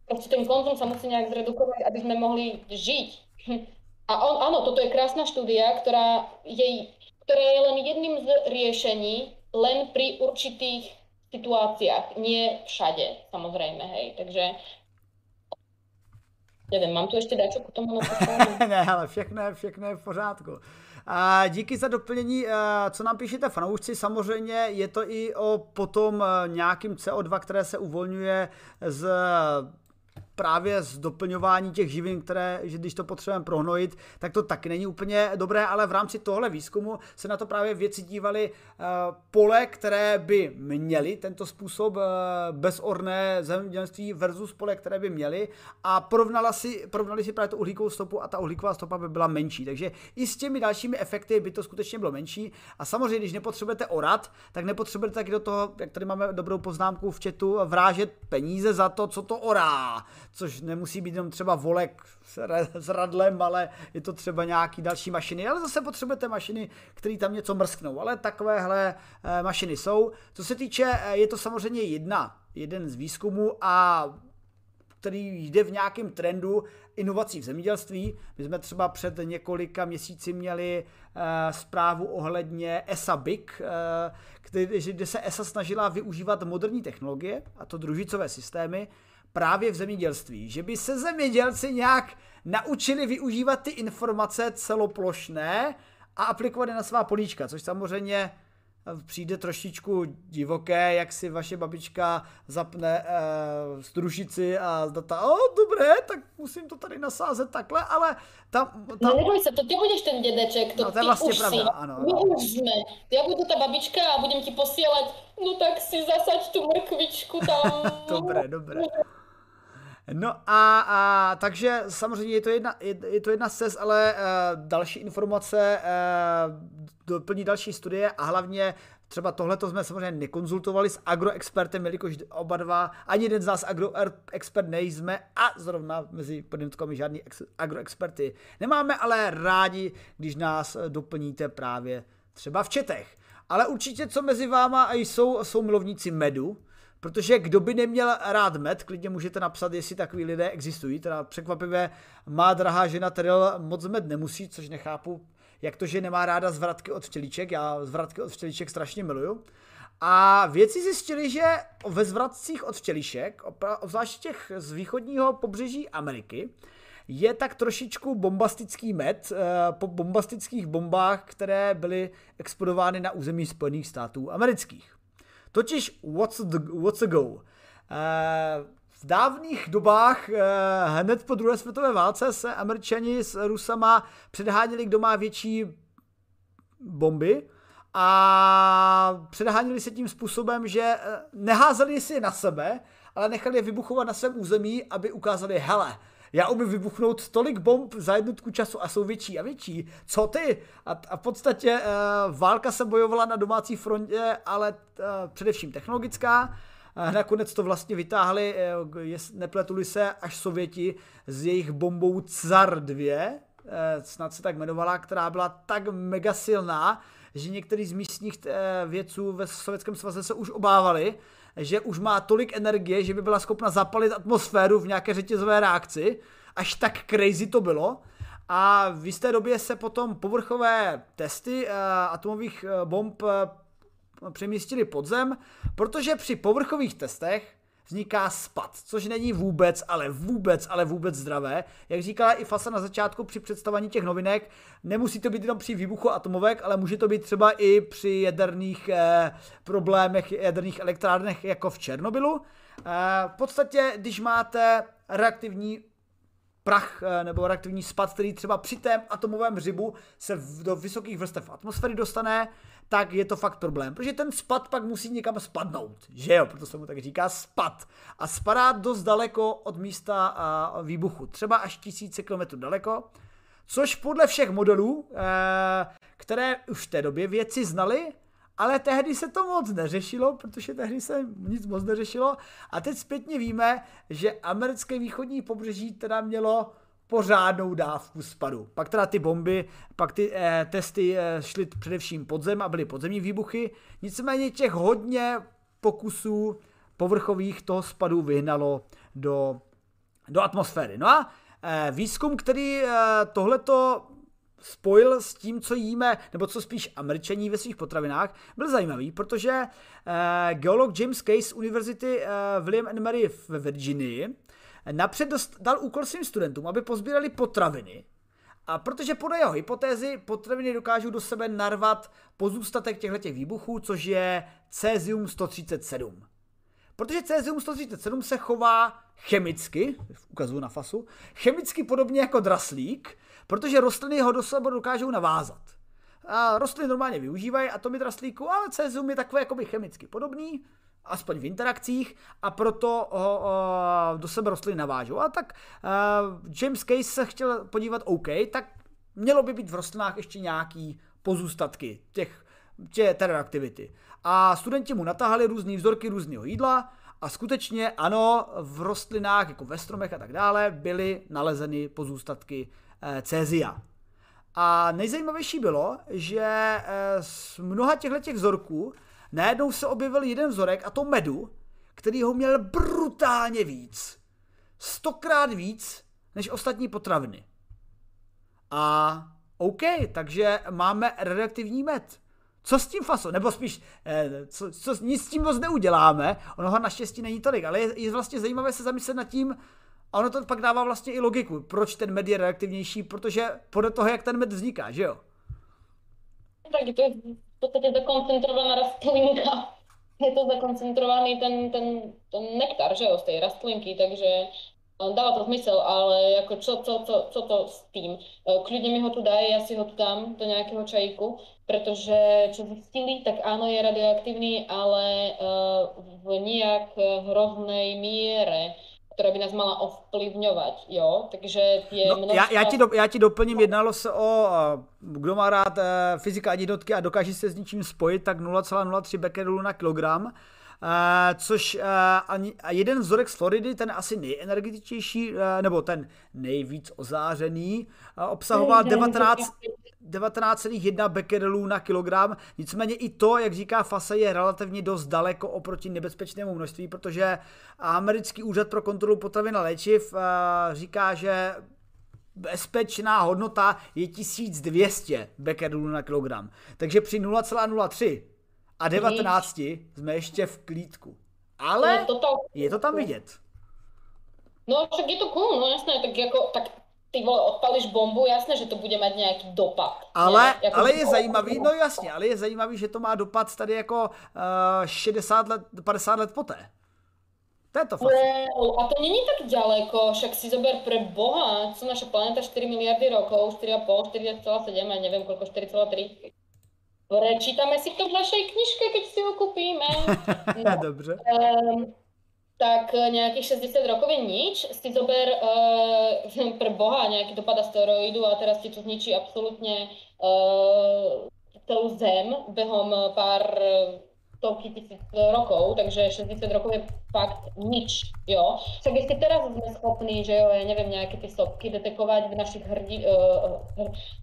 [SPEAKER 2] proste ten konzum sa musí nejak zredukovať, aby sme mohli žiť. A on, áno, toto je krásna štúdia, ktorá je, ktorá je len jedným z riešení, len pri určitých situáciách, nie všade, samozrejme, hej. Takže nevím, mám tu ještě dačo k tomu
[SPEAKER 1] Ne, ale všechno, všechno je v pořádku. A díky za doplnění, co nám píšete fanoušci, samozřejmě je to i o potom nějakým CO2, které se uvolňuje z právě z doplňování těch živin, které, že když to potřebujeme prohnojit, tak to taky není úplně dobré, ale v rámci tohle výzkumu se na to právě věci dívali uh, pole, které by měly tento způsob uh, bezorné zemědělství versus pole, které by měly a porovnala si, porovnali si právě tu uhlíkovou stopu a ta uhlíková stopa by byla menší. Takže i s těmi dalšími efekty by to skutečně bylo menší. A samozřejmě, když nepotřebujete orat, tak nepotřebujete taky do toho, jak tady máme dobrou poznámku v chatu, vrážet peníze za to, co to orá což nemusí být jenom třeba volek s radlem, ale je to třeba nějaký další mašiny, ale zase potřebujete mašiny, které tam něco mrsknou, ale takovéhle eh, mašiny jsou. Co se týče, eh, je to samozřejmě jedna, jeden z výzkumů a který jde v nějakém trendu inovací v zemědělství. My jsme třeba před několika měsíci měli uh, zprávu ohledně ESA BIC, uh, kde, kde se ESA snažila využívat moderní technologie, a to družicové systémy, právě v zemědělství. Že by se zemědělci nějak naučili využívat ty informace celoplošné a aplikovat je na svá políčka, což samozřejmě přijde trošičku divoké, jak si vaše babička zapne uh, strušici a data, o, dobré, tak musím to tady nasázet takhle, ale tam... tam...
[SPEAKER 2] No neboj se, to ty budeš ten dědeček, to,
[SPEAKER 1] no, to je vlastně
[SPEAKER 2] už
[SPEAKER 1] pravda,
[SPEAKER 2] si,
[SPEAKER 1] ano.
[SPEAKER 2] my už jsme. Já budu ta babička a budem ti posílat, no tak si zasaď tu mrkvičku tam.
[SPEAKER 1] dobré, dobré. No a, a takže samozřejmě je to jedna, je, je to jedna z cest, ale uh, další informace uh, doplní další studie a hlavně třeba tohle jsme samozřejmě nekonzultovali s agroexpertem, jelikož oba dva, ani jeden z nás agroexpert nejsme a zrovna mezi podnětkami žádný ex, agroexperty nemáme, ale rádi, když nás doplníte právě třeba v četech. Ale určitě, co mezi váma jsou, jsou milovníci medu, Protože kdo by neměl rád med, klidně můžete napsat, jestli takový lidé existují. Teda překvapivě má drahá žena Teril moc med nemusí, což nechápu, jak to, že nemá ráda zvratky od včelíček. Já zvratky od včelíček strašně miluju. A věci zjistili, že ve zvratcích od včelišek, obzvláště těch z východního pobřeží Ameriky, je tak trošičku bombastický med eh, po bombastických bombách, které byly explodovány na území Spojených států amerických. Totiž what's, the, what's a go? Eh, v dávných dobách, eh, hned po druhé světové válce, se američani s Rusama předháněli, kdo má větší bomby a předháněli se tím způsobem, že eh, neházeli si je na sebe, ale nechali je vybuchovat na svém území, aby ukázali, hele, já umím vybuchnout tolik bomb za jednotku času a jsou větší a větší. Co ty? A, a v podstatě uh, válka se bojovala na domácí frontě, ale uh, především technologická. Uh, nakonec to vlastně vytáhli, je, nepletuli se, až Sověti s jejich bombou Tsar 2, uh, snad se tak jmenovala, která byla tak mega silná, že některý z místních vědců ve Sovětském svaze se už obávali, že už má tolik energie, že by byla schopna zapalit atmosféru v nějaké řetězové reakci. Až tak crazy to bylo. A v jisté době se potom povrchové testy uh, atomových uh, bomb uh, přemístili pod zem, protože při povrchových testech vzniká spad, což není vůbec, ale vůbec, ale vůbec zdravé. Jak říkala i Fasa na začátku při představení těch novinek, nemusí to být jenom při výbuchu atomovek, ale může to být třeba i při jaderných eh, problémech, jaderných elektrárnech jako v Černobylu. Eh, v podstatě, když máte reaktivní prach eh, nebo reaktivní spad, který třeba při tém atomovém hřibu se do vysokých vrstev atmosféry dostane, tak je to fakt problém, protože ten spad pak musí někam spadnout, že jo, proto se mu tak říká spad. A spadá dost daleko od místa výbuchu, třeba až tisíce kilometrů daleko, což podle všech modelů, eh, které už v té době věci znali, ale tehdy se to moc neřešilo, protože tehdy se nic moc neřešilo. A teď zpětně víme, že americké východní pobřeží teda mělo pořádnou dávku spadu. Pak teda ty bomby, pak ty eh, testy eh, šly především pod zem a byly podzemní výbuchy. Nicméně těch hodně pokusů povrchových toho spadu vyhnalo do, do atmosféry. No a eh, výzkum, který eh, tohleto spojil s tím, co jíme, nebo co spíš američaní ve svých potravinách, byl zajímavý, protože eh, geolog James Case z univerzity eh, William and Mary ve Virginii napřed dost, dal úkol svým studentům, aby pozbírali potraviny, a protože podle jeho hypotézy potraviny dokážou do sebe narvat pozůstatek těchto výbuchů, což je cesium 137. Protože cesium 137 se chová chemicky, ukazuju na fasu, chemicky podobně jako draslík, protože rostliny ho do sebe dokážou navázat. A rostliny normálně využívají atomy draslíku, ale cesium je takové jakoby chemicky podobný, aspoň v interakcích a proto ho, do sebe rostliny navážou. A tak uh, James Case se chtěl podívat, OK, tak mělo by být v rostlinách ještě nějaký pozůstatky těch, tě, té radioaktivity. A studenti mu natáhali různé vzorky různého jídla a skutečně ano, v rostlinách, jako ve stromech a tak dále, byly nalezeny pozůstatky eh, cézia. A nejzajímavější bylo, že eh, z mnoha těchto vzorků najednou se objevil jeden vzorek, a to medu, který ho měl brutálně víc. Stokrát víc než ostatní potraviny. A OK, takže máme radioaktivní med. Co s tím faso? Nebo spíš, eh, co, co, nic s tím moc neuděláme, ono ho naštěstí není tolik, ale je, je vlastně zajímavé se zamyslet nad tím, a ono to pak dává vlastně i logiku, proč ten med je reaktivnější, protože podle toho, jak ten med vzniká, že jo?
[SPEAKER 2] Tak to je v podstatě zakoncentrovaná rastlinka. Je to zakoncentrovaný ten, ten, ten nektar, že jo, z té rastlinky, takže Dáva to zmysel, ale jako čo, čo, čo, čo to s tým? Kľudne mi ho tu daj, ja si ho tu dám do nejakého čajíku, pretože čo zistili, tak áno, je radioaktívny, ale v nejak hroznej miere která by nás mala ovplyvňovat, jo, takže je
[SPEAKER 1] no, množstva... já, já, ti do, já ti doplním, jednalo se o, kdo má rád e, fyzika jednotky a dokáže se s ničím spojit, tak 0,03 becquerelu na kilogram, což uh, ani, a jeden vzorek z Floridy, ten asi nejenergetičtější, uh, nebo ten nejvíc ozářený, obsahoval 19, 19,1 becquerelů na kilogram. Nicméně i to, jak říká FASA, je relativně dost daleko oproti nebezpečnému množství, protože americký úřad pro kontrolu potravin a léčiv uh, říká, že bezpečná hodnota je 1200 becquerelů na kilogram. Takže při 0,03 a 19 jsme ještě v klídku. Ale to to, je to tam vidět.
[SPEAKER 2] No však je to cool, no jasné, tak jako, tak ty vole, odpališ bombu, jasné, že to bude mít nějaký dopad.
[SPEAKER 1] Ale, jako ale je zajímavý, no jasně, ale je zajímavý, že to má dopad tady jako uh, 60 let, 50 let poté. To je to fakt.
[SPEAKER 2] No, a to není tak daleko, však si zober pre Boha, co naša planeta 4 miliardy rokov, 4,5, 4,7, já nevím, koľko, 4,3. Prečítame si to v našej knižke, keď si ho kúpime.
[SPEAKER 1] No, Dobře.
[SPEAKER 2] Um, tak nejakých 60 rokov je nič. Si zober uh, pre Boha nejaký dopad asteroidu a teraz ti to zničí absolútne uh, celú Zem behom pár stovky tisíc rokov, takže 60 rokov je fakt nič, jo. Však ešte teraz sme schopní, že jo, ja neviem, nejaké tie sopky detekovať v našich hrdi, uh,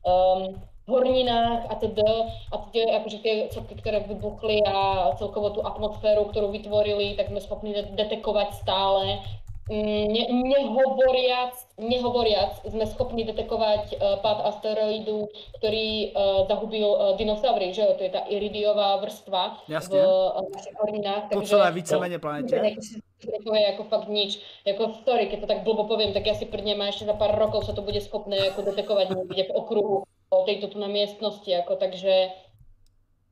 [SPEAKER 2] um, horninách a teda, a teda akože tie sopky, ktoré vybuchli a celkovo tú atmosféru, ktorú vytvorili, tak sme schopní detekovať stále. Mm, ne, nehovoriac, nehovoriac, sme schopní detekovať uh, pád asteroidu, ktorý uh, zahubil uh, dinosaury, že jo, to je tá iridiová vrstva
[SPEAKER 1] Jasne. v uh,
[SPEAKER 2] našich horninách.
[SPEAKER 1] To celé víceméně planetě.
[SPEAKER 2] To je jako fakt nič. Jako sorry, keď to tak blbo poviem, tak ja si a ešte za pár rokov sa to bude schopné jako detekovať niekde v okruhu o tejto tu na miestnosti, ako, takže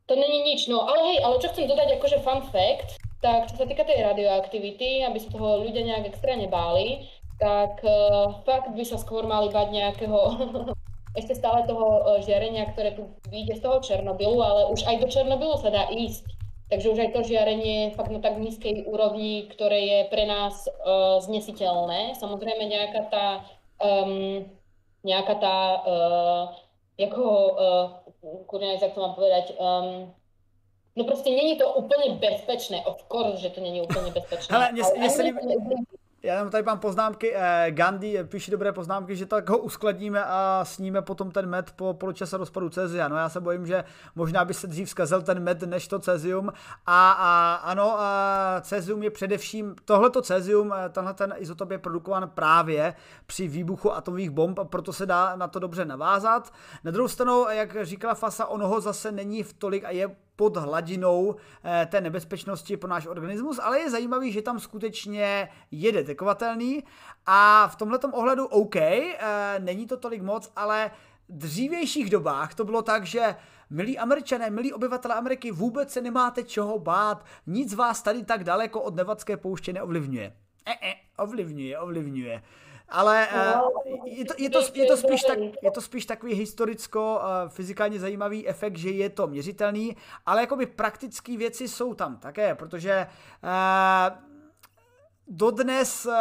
[SPEAKER 2] to není nič. No ale hej, ale čo chcem dodať akože fun fact, tak čo sa týka tej radioaktivity, aby sa toho ľudia nejak extrémne báli, tak uh, fakt by sa skôr mali bať nejakého ešte stále toho uh, žiarenia, ktoré tu vyjde z toho Černobylu, ale už aj do Černobylu sa dá ísť. Takže už aj to žiarenie je fakt na tak nízkej úrovni, ktoré je pre nás uh, znesiteľné. Samozrejme nejaká tá, um, nejaká tá uh, jako, uh, kurňa, jak to mám povedať, um, no prostě není to úplně bezpečné, of course, že to není úplně bezpečné.
[SPEAKER 1] Hele, mě, mě se líbí, já tady mám poznámky, eh, Gandhi píše dobré poznámky, že tak ho uskladníme a sníme potom ten med po poločase rozpadu cezia. No já se bojím, že možná by se dřív zkazil ten med než to cezium. A, a ano, a cezium je především, tohleto cezium, eh, tenhle ten izotop je produkován právě při výbuchu atomových bomb, a proto se dá na to dobře navázat. Na druhou stranu, jak říkala Fasa, ono ho zase není v tolik a je pod hladinou eh, té nebezpečnosti pro náš organismus, ale je zajímavý, že tam skutečně je detekovatelný. A v tomhle ohledu OK, eh, není to tolik moc, ale v dřívějších dobách to bylo tak, že milí američané, milí obyvatelé Ameriky, vůbec se nemáte čeho bát, nic vás tady tak daleko od nevadské pouště neovlivňuje. E, ovlivňuje, ovlivňuje ale uh, je, to, je, to, je, to spíš tak, je to spíš takový historicko uh, fyzikálně zajímavý efekt, že je to měřitelný, ale jakoby praktické věci jsou tam také, protože uh, dodnes uh,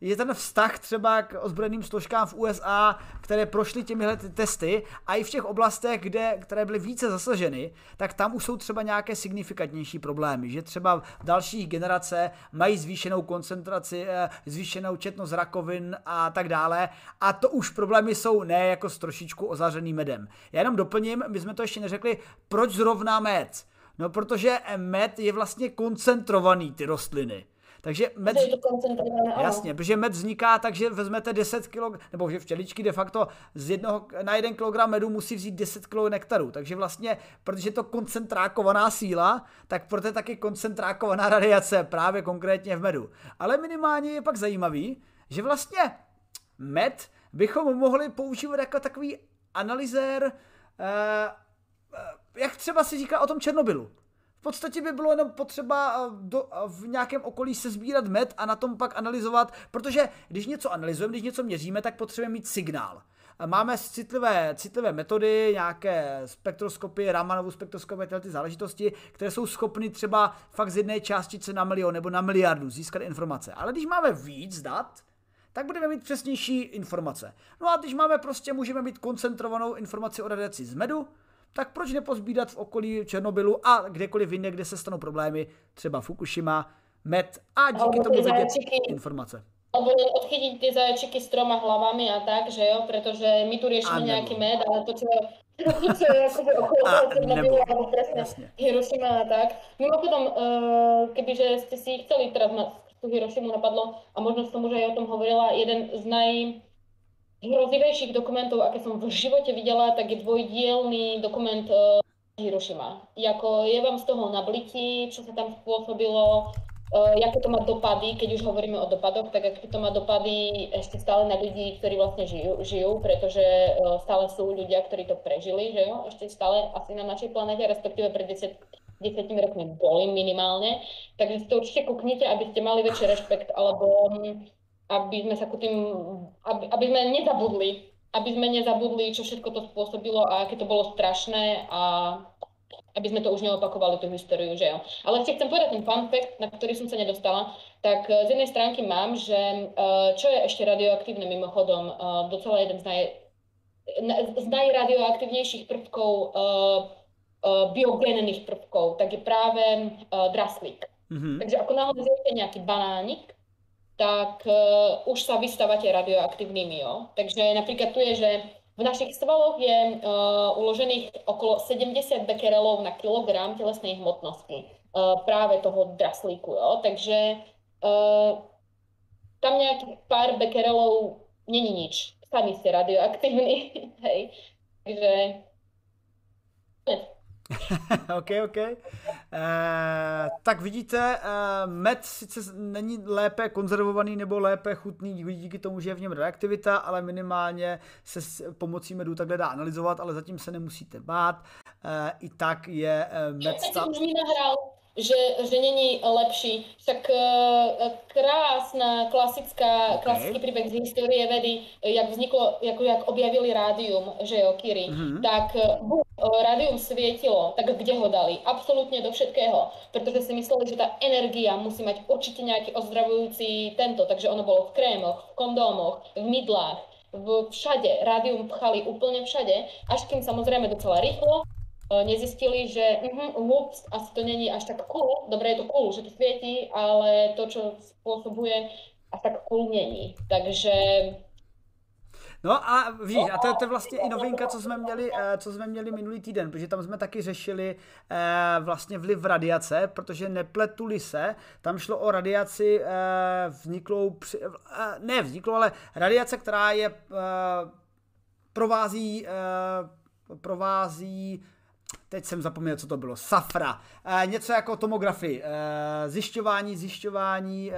[SPEAKER 1] je ten vztah třeba k ozbrojeným složkám v USA, které prošly těmihle testy a i v těch oblastech, kde, které byly více zasaženy, tak tam už jsou třeba nějaké signifikantnější problémy, že třeba další generace mají zvýšenou koncentraci, eh, zvýšenou četnost rakovin a tak dále a to už problémy jsou ne jako s trošičku ozařeným medem. Já jenom doplním, my jsme to ještě neřekli, proč zrovna med? No protože med je vlastně koncentrovaný ty rostliny. Takže med...
[SPEAKER 2] Je to.
[SPEAKER 1] Jasně, protože med vzniká tak, že vezmete 10 kg, nebo že včeličky de facto z jednoho, na jeden kilogram medu musí vzít 10 kg nektaru. Takže vlastně, protože je to koncentrákovaná síla, tak proto je taky koncentrákovaná radiace právě konkrétně v medu. Ale minimálně je pak zajímavý, že vlastně med bychom mohli používat jako takový analyzér, eh, eh, jak třeba si říká o tom Černobylu. V podstatě by bylo jenom potřeba eh, do, v nějakém okolí se sbírat med a na tom pak analyzovat, protože když něco analyzujeme, když něco měříme, tak potřebujeme mít signál. Máme citlivé, citlivé metody, nějaké spektroskopy, Ramanovu spektroskopy, tyhle ty záležitosti, které jsou schopny třeba fakt z jedné částice na milion nebo na miliardu získat informace. Ale když máme víc dat, tak budeme mít přesnější informace. No a když máme prostě, můžeme mít koncentrovanou informaci o radiaci z medu, tak proč nepozbídat v okolí Černobylu a kdekoliv jinde, kde se stanou problémy, třeba Fukushima, med a díky tomu vědět informace.
[SPEAKER 2] Alebo odchytiť tie zajačiky s troma hlavami a tak, že jo, pretože my tu riešime nejaký med, ale to, čo. Hiroshima a tak. Mimochodom, uh, kebyže ste si chceli teraz na tú Hiroshimu napadlo, a možno som už aj o tom hovorila, jeden z najhrozivejších dokumentov, aké som v živote videla, tak je dvojdielný dokument uh, Hiroshima. Jako je vám z toho nablití, čo sa tam spôsobilo, uh, jaké to má dopady, keď už hovoríme o dopadoch, tak aké to má dopady ešte stále na ľudí, ktorí vlastne žijú, žijú pretože uh, stále sú ľudia, ktorí to prežili, že jo, ešte stále asi na našej planete, respektíve pred 10 desetimi rokmi boli minimálne. Takže si to určite kuknite, aby ste mali väčší rešpekt, alebo aby sme sa ku tým, aby, aby sme nezabudli, aby sme nezabudli, čo všetko to spôsobilo a aké to bolo strašné a aby sme to už neopakovali tú históriu, že jo. Ale ešte chcem povedať ten fun fact, na ktorý som sa nedostala, tak z jednej stránky mám, že eh, čo je ešte radioaktívne mimochodom, eh, docela jeden z, naj, z najradioaktívnejších prvkov eh, biogénnych prvkov, tak je práve draslík. Mm-hmm. Takže ako náhle zjete nejaký banánik, tak uh, už sa vystávate radioaktívnymi. Jo? Takže napríklad tu je, že v našich svaloch je uh, uložených okolo 70 bekerelov na kilogram telesnej hmotnosti uh, práve toho draslíku. Jo? Takže uh, tam nejakých pár bekerelov není nič. Sami ste radioaktívni. Hej. Takže
[SPEAKER 1] ok, ok. E, tak vidíte, e, med sice není lépe konzervovaný nebo lépe chutný díky tomu, že je v něm reaktivita, ale minimálně se s pomocí medu takhle dá analyzovat, ale zatím se nemusíte bát. E, I tak je med...
[SPEAKER 2] Stav že, že není lepší. Však uh, krásna klasická, okay. klasický príbeh z histórie vedy, jak vzniklo, jako jak objavili rádium, že jo, Kiri, mm-hmm. tak uh, rádium svietilo, tak kde ho dali? Absolútne do všetkého, pretože si mysleli, že tá energia musí mať určite nejaký ozdravujúci tento, takže ono bolo v krémoch, v kondómoch, v mydlách, v všade, rádium pchali úplne všade, až kým samozrejme docela rýchlo E, nezistili, že uh, ups, asi to není až tak cool, dobre je to cool, že to svieti, ale to, čo spôsobuje, až tak cool není. Takže
[SPEAKER 1] No a víš, a to, to je vlastně i novinka, co jsme měli, e, co jsme měli minulý týden, protože tam jsme taky řešili e, vlastně vliv radiace, protože nepletuli se, tam šlo o radiaci vzniklou, ne vzniklou, ale radiace, která je provází, provází teď jsem zapomněl, co to bylo, safra, e, něco jako tomografii, e, zjišťování, zjišťování e,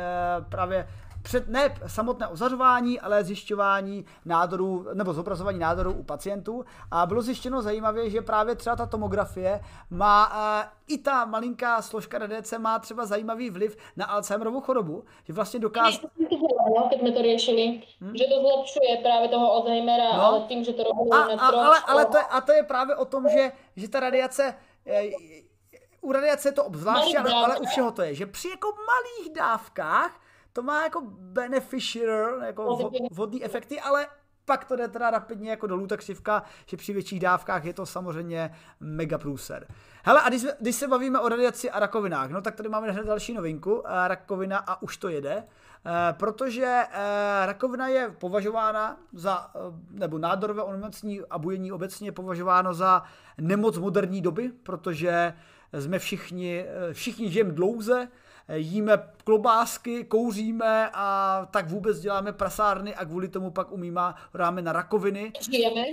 [SPEAKER 1] právě před, ne samotné ozařování, ale zjišťování nádorů nebo zobrazování nádorů u pacientů. A bylo zjištěno zajímavě, že právě třeba ta tomografie má i ta malinká složka radiace má třeba zajímavý vliv na Alzheimerovu chorobu, že vlastně dokáže...
[SPEAKER 2] No, keď jsme to řešili, hmm? že to zlepšuje právě toho Alzheimera, no. ale tím, že to robí a,
[SPEAKER 1] a, ale, ale to je, a to je právě o tom, že, že ta radiace u radiace je to obzvláště, ale, ale u všeho to je, že při jako malých dávkách to má jako beneficial, jako vodní efekty, ale pak to jde teda rapidně jako dolů ta křivka, že při větších dávkách je to samozřejmě mega průser. Hele, a když, když se bavíme o radiaci a rakovinách, no tak tady máme hned další novinku, eh, rakovina a už to jede, eh, protože eh, rakovina je považována za, nebo nádorové onemocnění a bujení obecně je považováno za nemoc moderní doby, protože jsme všichni, všichni žijeme dlouze, jíme klobásky, kouříme a tak vůbec děláme prasárny a kvůli tomu pak umíme, dáme na rakoviny.
[SPEAKER 2] Žijeme.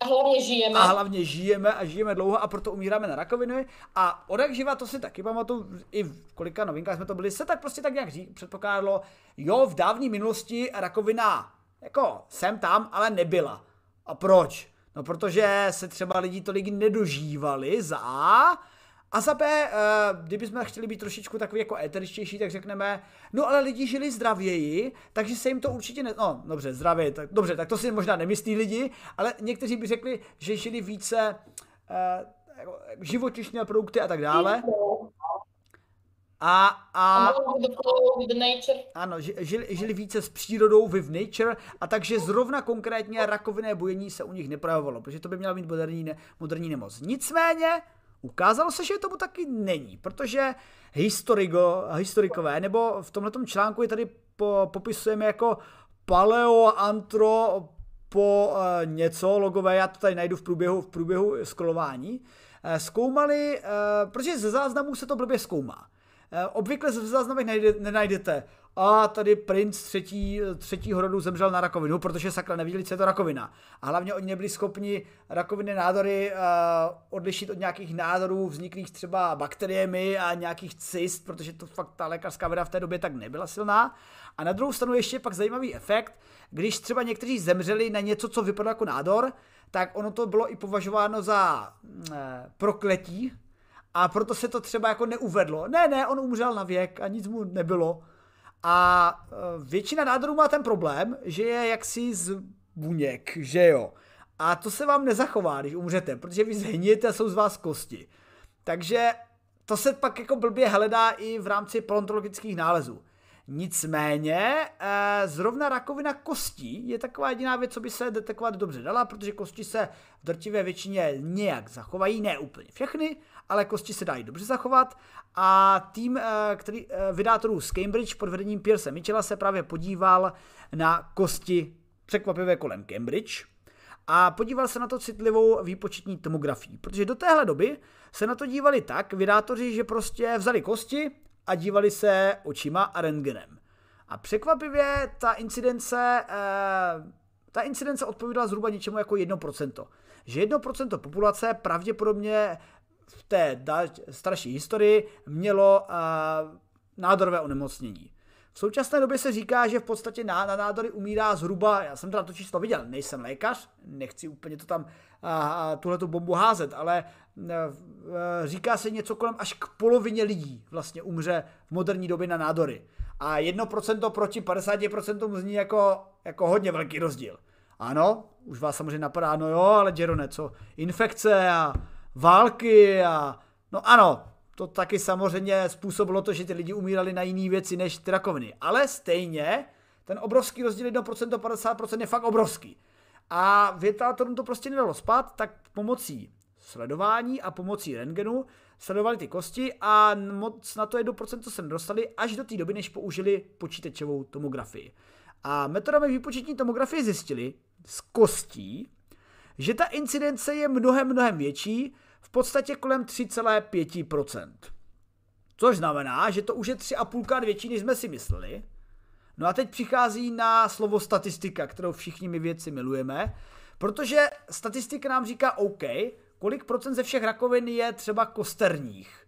[SPEAKER 2] A hlavně žijeme.
[SPEAKER 1] A hlavně žijeme a žijeme dlouho a proto umíráme na rakoviny. A odek živa, to si taky pamatuju, i v kolika novinkách jsme to byli, se tak prostě tak nějak předpokládalo, jo, v dávné minulosti rakovina jako sem tam, ale nebyla. A proč? No protože se třeba lidi tolik nedožívali za a za B, eh, kdybychom chtěli být trošičku takový jako eteričtější, tak řekneme, no ale lidi žili zdravěji, takže se jim to určitě ne... No, dobře, zdravě, tak, dobře, tak to si možná nemyslí lidi, ale někteří by řekli, že žili více uh, živočišné produkty a tak dále. A, a ano, žili, žili více s přírodou, with nature, a takže zrovna konkrétně rakovinné bujení se u nich neprojevovalo, protože to by měla být moderní, ne, moderní nemoc. Nicméně, Ukázalo se, že tomu taky není, protože historigo, historikové, nebo v tomto článku je tady po, popisujeme jako paleoantro po uh, něco logové, já to tady najdu v průběhu, v průběhu skrolování, uh, zkoumali, uh, protože ze záznamů se to blbě zkoumá. Uh, obvykle záznamech nejde, nenajdete a tady princ třetí, třetího rodu zemřel na rakovinu, protože sakra neviděli, co je to rakovina. A hlavně oni nebyli schopni rakoviny nádory uh, odlišit od nějakých nádorů vzniklých třeba bakteriemi a nějakých cyst, protože to fakt ta lékařská věda v té době tak nebyla silná. A na druhou stranu ještě pak zajímavý efekt, když třeba někteří zemřeli na něco, co vypadalo jako nádor, tak ono to bylo i považováno za uh, prokletí, a proto se to třeba jako neuvedlo. Ne, ne, on umřel na věk a nic mu nebylo. A e, většina nádorů má ten problém, že je jaksi z buněk, že jo. A to se vám nezachová, když umřete, protože vy zhníte a jsou z vás kosti. Takže to se pak jako blbě hledá i v rámci paleontologických nálezů. Nicméně, e, zrovna rakovina kostí je taková jediná věc, co by se detekovat dobře dala, protože kosti se v drtivé většině nějak zachovají, ne úplně všechny, ale kosti se dají dobře zachovat a tým eh, který, eh, vydátorů z Cambridge pod vedením Pierce Mitchella se právě podíval na kosti překvapivě kolem Cambridge a podíval se na to citlivou výpočetní tomografii, protože do téhle doby se na to dívali tak vydátoři, že prostě vzali kosti a dívali se očima a rentgenem. A překvapivě ta incidence, eh, ta incidence odpovídala zhruba něčemu jako 1%. Že 1% populace pravděpodobně v té starší historii mělo nádorové onemocnění. V současné době se říká, že v podstatě na, na nádory umírá zhruba, já jsem teda to číslo viděl, nejsem lékař, nechci úplně to tam tuhle tu bombu házet, ale uh, říká se něco kolem až k polovině lidí vlastně umře v moderní době na nádory. A 1% proti 50% zní jako, jako hodně velký rozdíl. Ano, už vás samozřejmě napadá, no jo, ale Jerone, co infekce a války a no ano, to taky samozřejmě způsobilo to, že ty lidi umírali na jiné věci než ty rakoviny. Ale stejně ten obrovský rozdíl 1% 50% je fakt obrovský. A větátorům to prostě nedalo spát, tak pomocí sledování a pomocí rentgenu sledovali ty kosti a moc na to 1% se nedostali až do té doby, než použili počítačovou tomografii. A metodami výpočetní tomografie zjistili z kostí, že ta incidence je mnohem, mnohem větší, v podstatě kolem 3,5%. Což znamená, že to už je 3,5 krát větší, než jsme si mysleli. No a teď přichází na slovo statistika, kterou všichni my věci milujeme, protože statistika nám říká OK, kolik procent ze všech rakovin je třeba kosterních.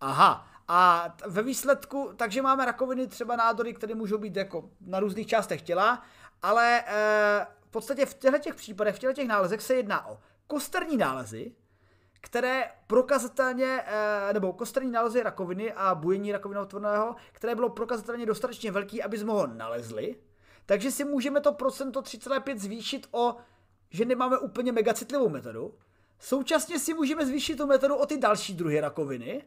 [SPEAKER 1] Aha, a ve výsledku, takže máme rakoviny, třeba nádory, které můžou být jako na různých částech těla, ale e, v podstatě v těchto těch případech, v těchto těch nálezech se jedná o kosterní nálezy, které prokazatelně, eh, nebo kosterní nálezy rakoviny a bujení rakovinotvorného, které bylo prokazatelně dostatečně velký, aby jsme ho nalezli. Takže si můžeme to procento 3,5 zvýšit o, že nemáme úplně mega citlivou metodu. Současně si můžeme zvýšit tu metodu o ty další druhy rakoviny.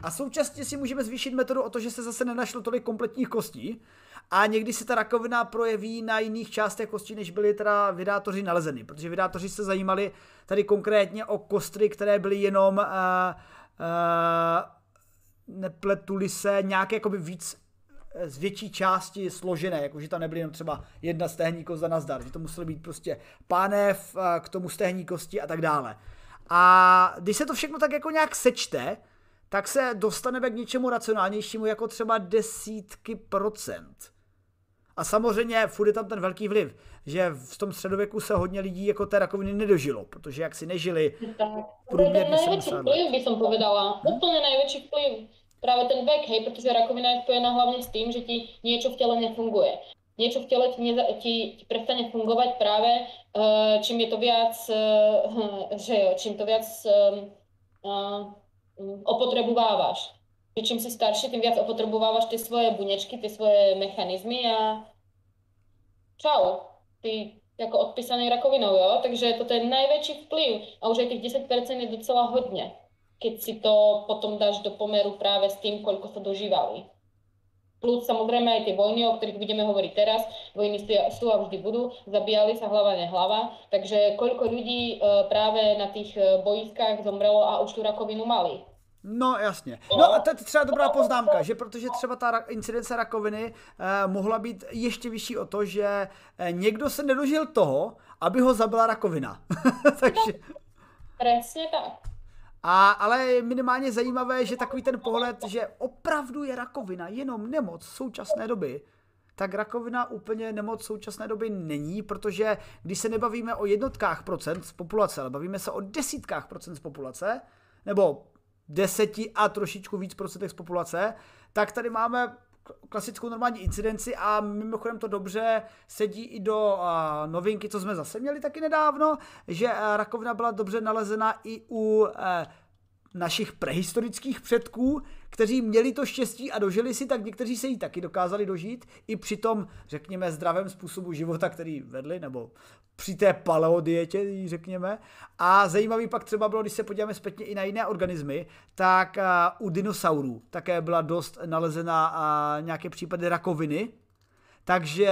[SPEAKER 1] A současně si můžeme zvýšit metodu o to, že se zase nenašlo tolik kompletních kostí a někdy se ta rakovina projeví na jiných částech kostí, než byly teda vydátoři nalezeny, protože vydátoři se zajímali tady konkrétně o kostry, které byly jenom uh, uh, nepletuli se nějaké jakoby víc eh, z větší části složené, jakože tam nebyly jenom třeba jedna stehní koza na zdar, že to muselo být prostě pánev k tomu stehní kosti a tak dále. A když se to všechno tak jako nějak sečte, tak se dostaneme k něčemu racionálnějšímu, jako třeba desítky procent. A samozřejmě furt je tam ten velký vliv, že v tom středověku se hodně lidí jako té rakoviny nedožilo, protože jak si nežili
[SPEAKER 2] průměrně ten největší vplyv, by som povedala. Hmm? Úplně největší vplyv. Práve ten vek, hej, protože rakovina je spojená hlavně s tím, že ti něco v těle nefunguje. Něco v těle ti, neza, ti, ti prestane fungovat právě, uh, čím je to viac, uh, že jo, čím to viac uh, uh, opotrebováváš. Že čím si starší, tím viac opotrebováváš ty svoje buněčky, ty svoje mechanizmy a čau, ty jako odpísaný rakovinou, jo? Takže to je největší vplyv a už aj těch 10% je docela hodně, keď si to potom dáš do pomeru právě s tím, koľko sa dožívali. Plus samozřejmě aj ty vojny, o kterých budeme hovoriť teraz, vojny sú a vždy budú, zabíjali sa hlava nehlava, takže koľko ľudí e, právě na tých e, bojiskách zomrelo a už tu rakovinu mali.
[SPEAKER 1] No jasně. No a to je třeba dobrá poznámka, že protože třeba ta incidence rakoviny eh, mohla být ještě vyšší o to, že eh, někdo se nedožil toho, aby ho zabila rakovina. Takže...
[SPEAKER 2] Přesně tak.
[SPEAKER 1] A, ale minimálně zajímavé, že takový ten pohled, že opravdu je rakovina jenom nemoc současné doby, tak rakovina úplně nemoc současné doby není, protože když se nebavíme o jednotkách procent z populace, ale bavíme se o desítkách procent z populace, nebo deseti a trošičku víc procentech z populace, tak tady máme klasickou normální incidenci a mimochodem to dobře sedí i do uh, novinky, co jsme zase měli taky nedávno, že uh, rakovina byla dobře nalezena i u uh, našich prehistorických předků, kteří měli to štěstí a dožili si, tak někteří se jí taky dokázali dožít, i při tom, řekněme, zdravém způsobu života, který vedli, nebo při té paleodietě, řekněme. A zajímavý pak třeba bylo, když se podíváme zpětně i na jiné organismy, tak u dinosaurů také byla dost nalezena nějaké případy rakoviny. Takže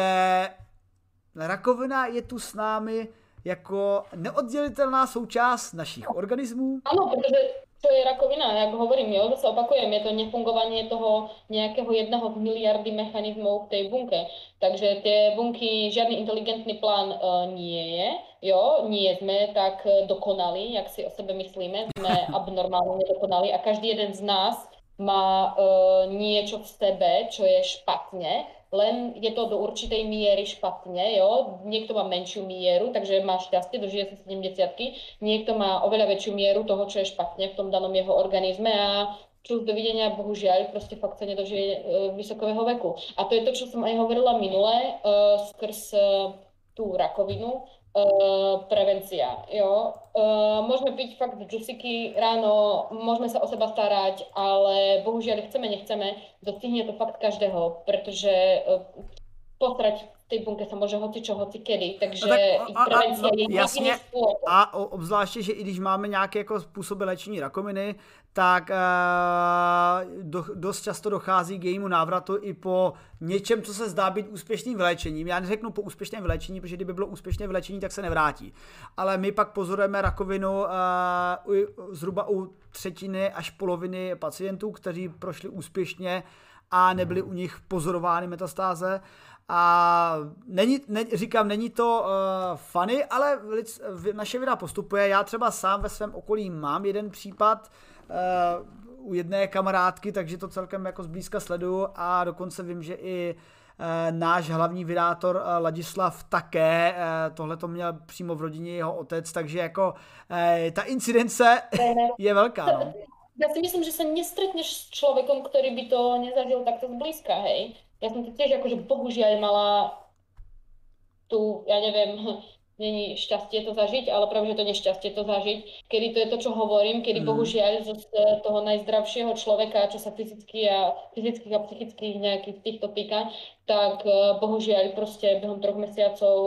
[SPEAKER 1] rakovina je tu s námi jako neoddělitelná součást našich organismů.
[SPEAKER 2] Ano, protože čo je rakovina, jak hovorím, jo, zase opakujem, je to nefungovanie toho nejakého jedného z miliardy mechanizmov v tej bunke. Takže tie bunky, žiadny inteligentný plán uh, nie je, jo, nie sme tak dokonali, jak si o sebe myslíme, sme abnormálne nedokonali a každý jeden z nás má uh, niečo v sebe, čo je špatne len je to do určitej miery špatne, jo. Niekto má menšiu mieru, takže má šťastie, dožije sa 70 niekto má oveľa väčšiu mieru toho, čo je špatne v tom danom jeho organizme a čo z dovidenia, bohužiaľ, prostě fakt sa nedožije uh, vysokového veku. A to je to, čo som aj hovorila minule uh, skrz uh, tú rakovinu, Uh, prevencia, jo. Uh, môžeme piť fakt džusiky ráno, môžeme sa o seba starať, ale bohužiaľ chceme, nechceme, dostihne to fakt každého, pretože uh, potrať té bunke se může hoci čo, hoci kedy, takže no tak, a, a, no, je jasně,
[SPEAKER 1] A obzvláště, že i když máme nějaké jako způsoby léčení rakoviny, tak uh, do, dost často dochází k jejímu návratu i po něčem, co se zdá být úspěšným vyléčením. Já neřeknu po úspěšném vyléčení, protože kdyby bylo úspěšné vyléčení, tak se nevrátí. Ale my pak pozorujeme rakovinu uh, u, zhruba u třetiny až poloviny pacientů, kteří prošli úspěšně a nebyly u nich pozorovány metastáze. A není, ne, říkám, není to uh, funny, ale lic, naše věda postupuje. Já třeba sám ve svém okolí mám jeden případ uh, u jedné kamarádky, takže to celkem jako zblízka sleduju a dokonce vím, že i uh, náš hlavní vydátor uh, Ladislav také, tohle to měl přímo v rodině jeho otec, takže jako ta incidence je velká. No.
[SPEAKER 2] Já si myslím, že se nestretneš s člověkem, který by to nezažil takto zblízka, hej ja som to tiež akože bohužiaľ mala tu, ja neviem, není šťastie to zažiť, ale práve, že to nešťastie to zažiť, kedy to je to, čo hovorím, kedy mm. bohužiaľ z toho najzdravšieho človeka, čo sa fyzicky a fyzických a psychických nejakých týchto týka, tak e, bohužiaľ proste behom troch mesiacov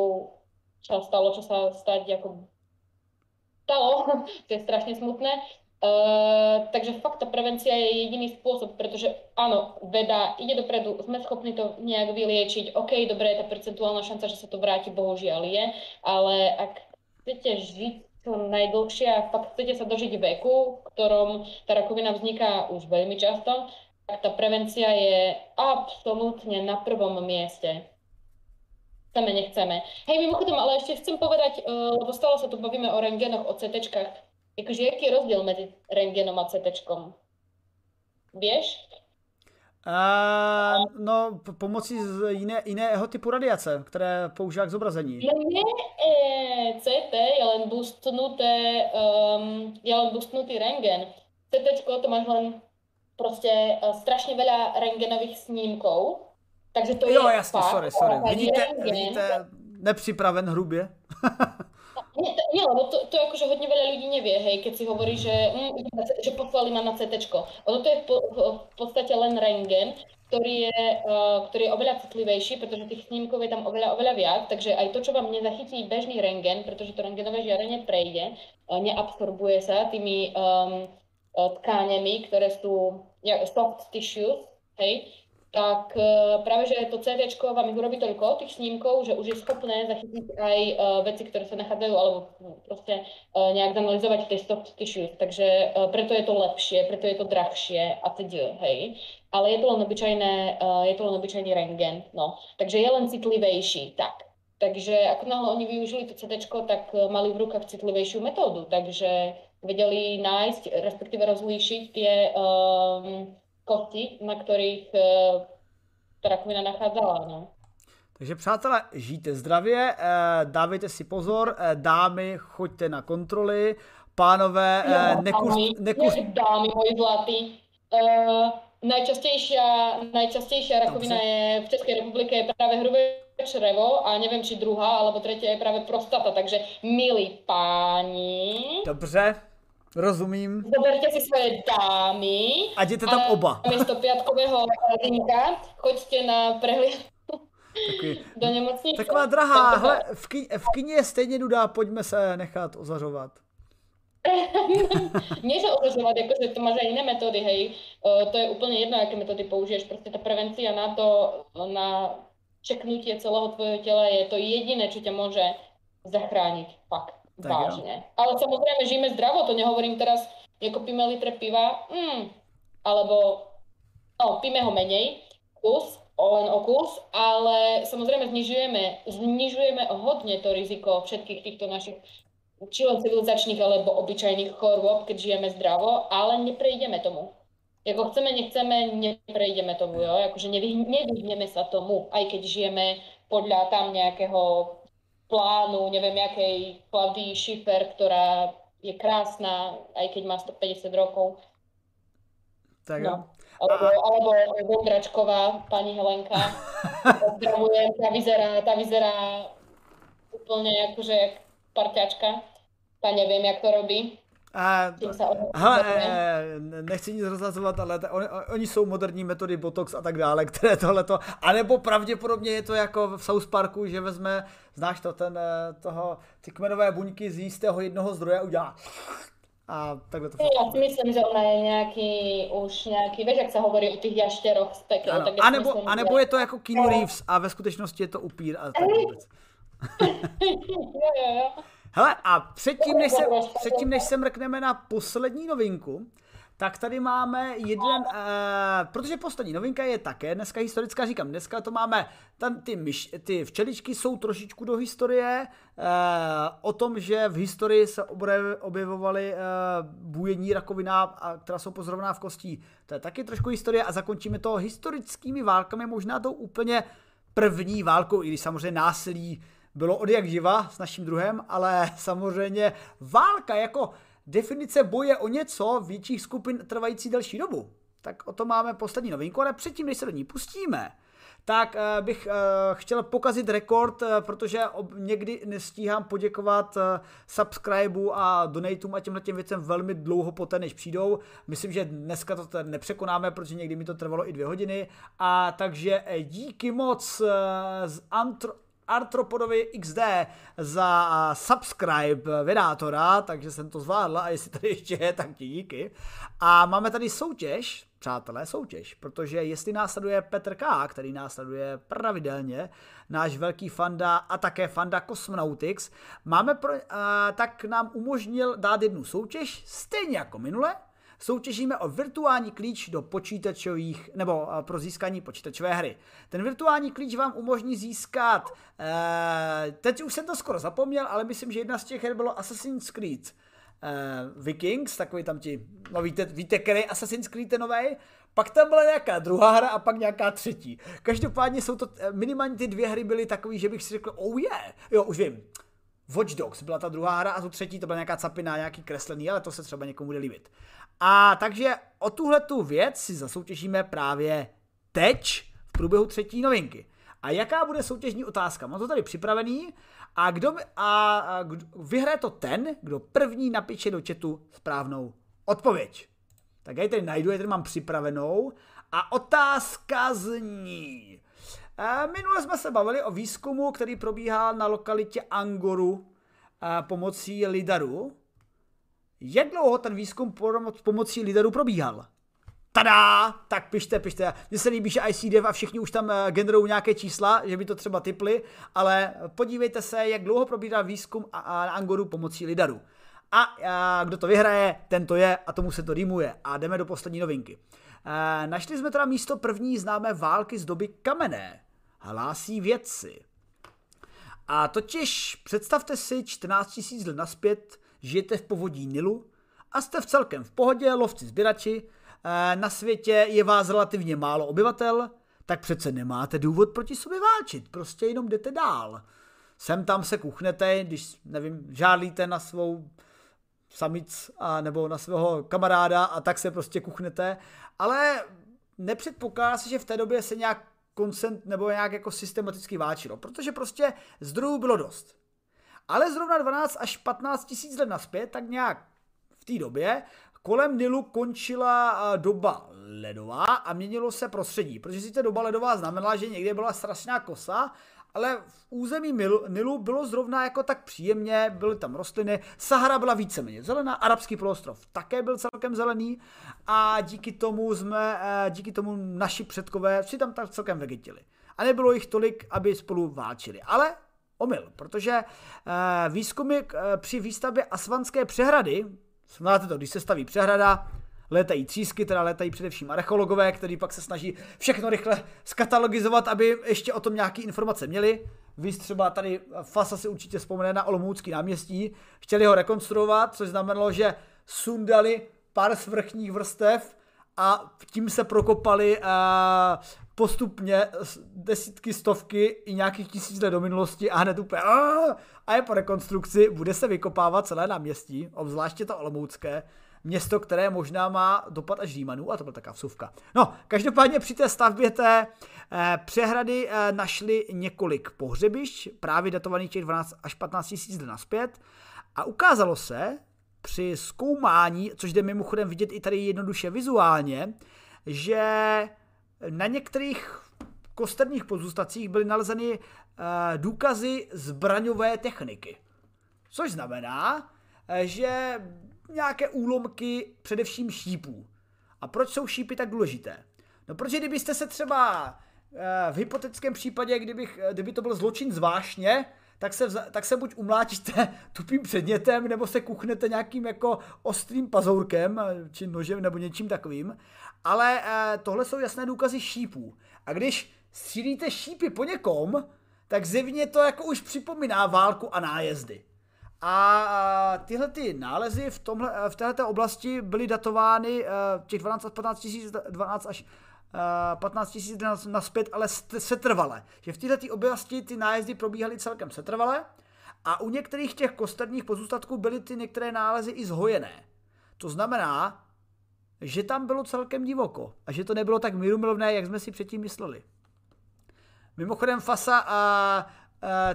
[SPEAKER 2] sa stalo, čo sa stať ako stalo, to je strašne smutné, Takže fakt ta prevencia je jediný způsob, protože ano, veda ide dopredu, jsme schopni to nějak vyliečiť, OK, dobré, ta percentuálna šanca, že se to vrátí, bohužiaľ je, ale ak chcete žiť najdlhšie a fakt chcete sa dožiť veku, v ktorom ta rakovina vzniká už veľmi často, tak ta prevencia je absolútne na prvom mieste. Chceme, nechceme. Hej, mimochodom, ale ešte chcem povedať, uh, lebo stále sa tu bavíme o rengenoch, o CT, Jakože jaký je rozdíl mezi rengenom a CT? Vieš?
[SPEAKER 1] Uh, no, pomocí z jiné, jiného typu radiace, které používá k zobrazení.
[SPEAKER 2] No nie, e, CT je len boostnuté, um, je len boostnutý rengen. CT to máš len proste uh, strašne veľa rengenových snímkov, takže to
[SPEAKER 1] jo,
[SPEAKER 2] je
[SPEAKER 1] jasně,
[SPEAKER 2] fakt,
[SPEAKER 1] sorry, sorry. Vidíte,
[SPEAKER 2] rengen,
[SPEAKER 1] vidíte, nepřipraven hrubě.
[SPEAKER 2] Nie, lebo to, to akože hodne veľa ľudí nevie, hej, keď si hovorí, že, mm, že poslali ma na CT. Ono to je v, v podstate len rengen, ktorý je, uh, ktorý je oveľa citlivejší, pretože tých snímkov je tam oveľa, oveľa viac, takže aj to, čo vám nezachytí bežný rengen, pretože to rengenové žiarenie prejde, uh, neabsorbuje sa tými um, tkáňami, ktoré sú soft tissues, hej, tak e, práve, že to CD vám ich urobí toľko tých snímkov, že už je schopné zachytiť aj uh, veci, ktoré sa nachádzajú, alebo proste uh, nejak zanalizovať tie soft tissues. Takže preto je to lepšie, preto je to drahšie a teď, hej. Ale je to len obyčajné, je to len obyčajný rengen, no. Takže je len citlivejší, tak. Takže ako náhle oni využili to CD, tak mali v rukách citlivejšiu metódu, takže vedeli nájsť, respektíve rozlíšiť tie um, kosti, na ktorých uh, ta rakovina nachádzala. No.
[SPEAKER 1] Takže přátelé, žijte zdravě, eh, dávejte si pozor, eh, dámy, choďte na kontroly, pánové, jo, nekus... nekus...
[SPEAKER 2] Dámy, moji zlatý. Uh, najčastejšia, najčastejšia rakovina je v Českej republike je práve hrubé črevo a neviem, či druhá alebo tretia je práve prostata, takže milí páni.
[SPEAKER 1] Dobře, Rozumím.
[SPEAKER 2] Zoberte si svoje dámy.
[SPEAKER 1] A jděte tam a oba.
[SPEAKER 2] Místo piatkového linka choďte na prehliadku do nemocnice.
[SPEAKER 1] Taková drahá, hele, v, ky, v kyně je stejně dudá, pojďme se nechat ozařovat.
[SPEAKER 2] Nie, že ozařovat, jakože to máš aj iné metódy, hej. Uh, to je úplně jedno, jaké metody použiješ. Prostě ta prevencia na to, na čeknutie celého tvojho těla je to jediné, čo ťa môže zachrániť. Fakt. Tak Vážne. Jo. Ale samozrejme, žijeme zdravo, to nehovorím teraz, ako píme litre piva, mm, alebo no, píme ho menej, kus, len o kus, ale samozrejme znižujeme, znižujeme hodne to riziko všetkých týchto našich či len civilizačných alebo obyčajných chorôb, keď žijeme zdravo, ale neprejdeme tomu. Jako chceme, nechceme, neprejdeme tomu, jo? Akože nevyhneme sa tomu, aj keď žijeme podľa tam nejakého plánu, neviem, jakej Klaudii Schiffer, ktorá je krásna, aj keď má 150 rokov.
[SPEAKER 1] Tak no.
[SPEAKER 2] Alebo, a... alebo Vondračková, pani Helenka. Pozdravujem, tá vyzerá, tá vyzerá úplne akože jak parťačka. Tá neviem, jak to robí.
[SPEAKER 1] A, hele, eh, nechci nic rozhazovat, ale to, oni, oni jsou moderní metody Botox a tak dále, které tohleto, anebo pravděpodobně je to jako v South Parku, že vezme, znáš to, ten, eh, toho, ty kmenové buňky z jistého jednoho zdroje udělá a takhle to
[SPEAKER 2] Já si myslím, že ona je nějaký, už nějaký, víš, jak se hovorí o těch jaštěroch z pekla. Tak
[SPEAKER 1] a nebo, myslím, a nebo je to jako Keanu Reeves a ve skutečnosti je to upír a tak vůbec.
[SPEAKER 2] jo, jo, jo.
[SPEAKER 1] Hele, a předtím než, se, předtím, než se mrkneme na poslední novinku, tak tady máme jeden, uh, protože poslední novinka je také dneska historická, říkám, dneska to máme, tam ty, myš, ty včeličky jsou trošičku do historie, uh, o tom, že v historii se objevovaly uh, bujení rakovina, a, která jsou pozorovaná v kostí, to je taky trošku historie a zakončíme to historickými válkami, možná tou úplně první válkou, i když samozřejmě násilí bylo od jak živa s naším druhem, ale samozřejmě válka jako definice boje o něco větších skupin trvající delší dobu. Tak o tom máme poslední novinku, ale předtím, než se do ní pustíme, tak uh, bych uh, chtěl pokazit rekord, uh, protože někdy nestíhám poděkovat subscribeu a donatům a těmhle těm věcem velmi dlouho poté, než přijdou. Myslím, že dneska to nepřekonáme, protože někdy mi to trvalo i dvě hodiny. A takže díky moc z Antro Artropodovi XD za subscribe vydátora, takže jsem to zvládla a jestli tady ještě je, tak ti díky. A máme tady soutěž, přátelé, soutěž, protože jestli následuje Petr K., který následuje pravidelně, náš velký fanda a také fanda Cosmonautics, máme pro, uh, tak nám umožnil dát jednu soutěž, stejně jako minule, soutěžíme o virtuální klíč do počítačových, nebo eh, pro získání počítačové hry. Ten virtuální klíč vám umožní získat, eh, teď už jsem to skoro zapomněl, ale myslím, že jedna z těch her bylo Assassin's Creed eh, Vikings, takový tam ti, no víte, víte, který Assassin's Creed je nový, pak tam byla nějaká druhá hra a pak nějaká třetí. Každopádně jsou to, minimálně ty dvě hry byly takové, že bych si řekl, oh yeah, jo, už vím, Watch Dogs byla ta druhá hra a tu třetí to byla nějaká capina, nějaký kreslený, ale to se třeba někomu bude líbit. A takže o tuhle tu věc si zasoutěžíme právě teď v průběhu třetí novinky. A jaká bude soutěžní otázka? Mám to tady připravený a, kdo, a, a kdo, vyhraje to ten, kdo první napíše do chatu správnou odpověď. Tak já ji tady najdu, já tady mám připravenou. A otázka zní. E, minule jsme se bavili o výzkumu, který probíhal na lokalitě Angoru e, pomocí lidaru. Jak dlouho ten výzkum pomocí lidaru probíhal? Tada! Tak pište, pište. Mně se líbí, že ICDev a všichni už tam eh, generují nějaké čísla, že by to třeba typli, ale podívejte se, jak dlouho probíhá výzkum a, a na Angoru pomocí lidaru. A, a kdo to vyhraje, ten to je a tomu se to rýmuje. A jdeme do poslední novinky. E, našli jsme teda místo první známé války z doby kamenné. Hlásí vědci. A totiž představte si 14 000 let naspět, žijete v povodí Nilu a jste v celkem v pohodě, lovci sběrači, Eh, na světě je vás relativně málo obyvatel, tak přece nemáte důvod proti sobě válčit, prostě jenom jdete dál. Sem tam se kuchnete, když, nevím, žádlíte na svou samic a nebo na svého kamaráda a tak se prostě kuchnete, ale nepředpokládá se, že v té době se nějak koncent nebo nějak jako systematicky válčilo, protože prostě zdrojů bylo dost. Ale zrovna 12 až 15 tisíc let naspět, tak nějak v té době kolem Nilu končila doba ledová a měnilo se prostředí, protože sice doba ledová znamenala, že někde byla strašná kosa, ale v území Nilu bylo zrovna jako tak příjemně, byly tam rostliny, Sahara byla víceméně zelená, arabský poloostrov také byl celkem zelený a díky tomu jsme, eh, díky tomu naši předkové si tam tak celkem vegetili. A nebylo jich tolik, aby spolu válčili. Ale omyl, protože eh, výzkumy eh, při výstavbě Asvanské přehrady, Znáte to, když se staví přehrada, létají třísky, teda létají především archeologové, kteří pak se snaží všechno rychle skatalogizovat, aby ještě o tom nějaké informace měli. Vy třeba tady Fasa si určitě vzpomene na Olomoucký náměstí, chtěli ho rekonstruovat, což znamenalo, že sundali pár svrchních vrstev a tím se prokopali uh, postupně desítky, stovky i nějakých tisíc let do minulosti a hned úplně a je po rekonstrukci, bude se vykopávat celé náměstí, obzvláště to Olomoucké, město, které možná má dopad až Římanů, a to byla taková vsuvka. No, každopádně při té stavbě té eh, přehrady eh, našli několik pohřebišť, právě datovaných těch 12 až 15 tisíc let naspět, a ukázalo se při zkoumání, což jde mimochodem vidět i tady jednoduše vizuálně, že na některých kosterních pozůstacích byly nalezeny uh, důkazy zbraňové techniky. Což znamená, eh, že nějaké úlomky především šípů. A proč jsou šípy tak důležité? No protože kdybyste se třeba uh, v hypotetickém případě, kdybych, kdyby to byl zločin zvláštně, tak se, tak se buď umlátíte tupým předmětem, nebo se kuchnete nějakým jako ostrým pazourkem, či nožem, nebo něčím takovým. Ale eh, tohle jsou jasné důkazy šípů. A když střílíte šípy po někom, tak zjevně to jako už připomíná válku a nájezdy. A tyhle ty nálezy v, tomhle, v této oblasti byly datovány eh, těch 12 až 15 tisíc, 12 až 15 tisíc naspět, ale setrvale. Že v této oblasti ty nájezdy probíhaly celkem setrvale a u některých těch kosterních pozůstatků byly ty některé nálezy i zhojené. To znamená, že tam bylo celkem divoko a že to nebylo tak mírumilovné, jak jsme si předtím mysleli. Mimochodem Fasa a,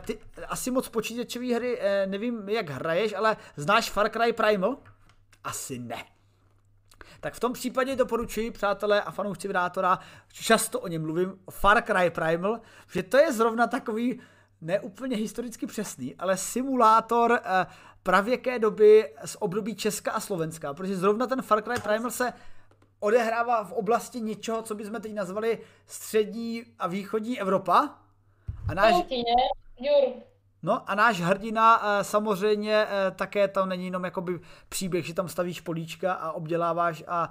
[SPEAKER 1] ty asi moc počítačové hry, e, nevím jak hraješ, ale znáš Far Cry Primal? Asi ne. Tak v tom případě doporučuji, přátelé a fanoušci Vydátora, často o něm mluvím, Far Cry Primal, že to je zrovna takový neúplně historicky přesný, ale simulátor eh, pravěké doby z období Česka a Slovenska, protože zrovna ten Far Cry Primal se odehrává v oblasti něčeho, co bychom teď nazvali střední a východní Evropa. A náš... No a náš hrdina eh, samozřejmě eh, také tam není jenom jakoby příběh, že tam stavíš políčka a obděláváš a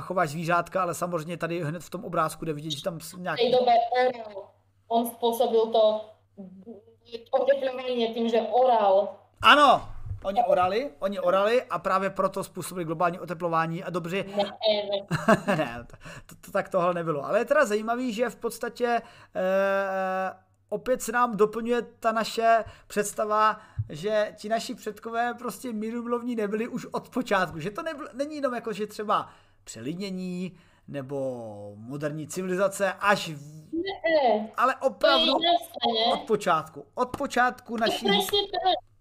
[SPEAKER 1] chováš zvířátka, ale samozřejmě tady hned v tom obrázku jde vidět, že tam nějaký... V té době
[SPEAKER 2] on způsobil to oteplování tím, že oral.
[SPEAKER 1] Ano, oni orali, oni orali a právě proto způsobili globální oteplování a dobře...
[SPEAKER 2] Ne, ne.
[SPEAKER 1] ne, to, to, to, tak tohle nebylo. Ale je teda zajímavý, že v podstatě eh, opět se nám doplňuje ta naše představa, že ti naši předkové prostě mírumilovní nebyli už od počátku. Že to nebyl, není jenom jako, že třeba přelidnění nebo moderní civilizace až... V...
[SPEAKER 2] Ne,
[SPEAKER 1] ale opravdu
[SPEAKER 2] to je
[SPEAKER 1] od počátku. Od počátku naší...
[SPEAKER 2] Presne tak.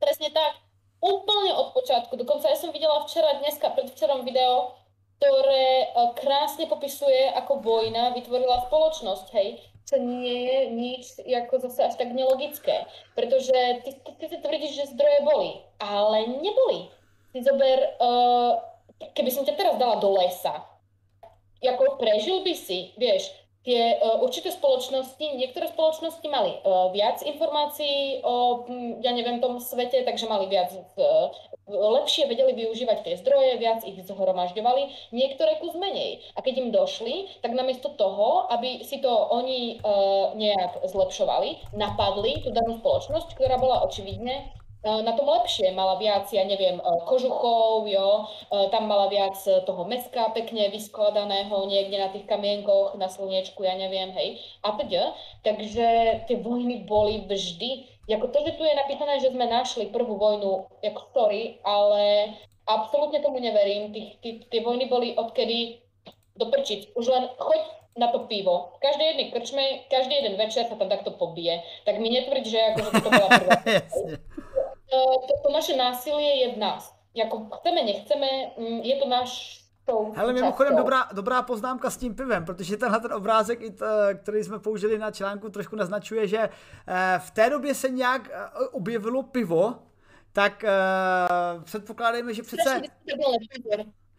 [SPEAKER 2] Presne tak. Úplne od počátku. Dokonca ja som videla včera, dneska, predvčerom video, ktoré eh, krásne popisuje, ako vojna vytvorila spoločnosť, hej čo nie je nič ako zase až tak nelogické. Pretože ty, ty, ty si tvrdíš, že zdroje boli, ale neboli. Ty zober, uh, keby som ťa teraz dala do lesa, ako prežil by si, vieš, tie uh, určité spoločnosti, niektoré spoločnosti mali uh, viac informácií o, hm, ja neviem, tom svete, takže mali viac, uh, lepšie vedeli využívať tie zdroje, viac ich zhromažďovali, niektoré kus menej. A keď im došli, tak namiesto toho, aby si to oni uh, nejak zlepšovali, napadli tú danú spoločnosť, ktorá bola očividne Eh, na tom lepšie. Mala viac, ja neviem, eh, kožuchov, jo, eh, tam mala viac toho meska pekne vyskladaného niekde na tých kamienkoch, na slniečku, ja neviem, hej, a teď. Takže tie vojny boli vždy, jako to, že tu je napísané, že sme našli prvú vojnu, jako story, ale absolútne tomu neverím. Tie vojny boli odkedy doprčiť. Už len choď na to pivo. V každej jednej krčme, každý jeden večer sa tam takto pobije. Tak mi netvrď, že akože to bola prvá. to, to naše násilie je v nás. Jako chceme, nechceme, mm, je to náš
[SPEAKER 1] Hele, mimochodem dobrá, dobrá poznámka s tím pivem, protože tenhle ten obrázek, který jsme použili na článku, trošku naznačuje, že eh, v té době se nějak eh, objevilo pivo, tak uh, předpokládejme, že přece...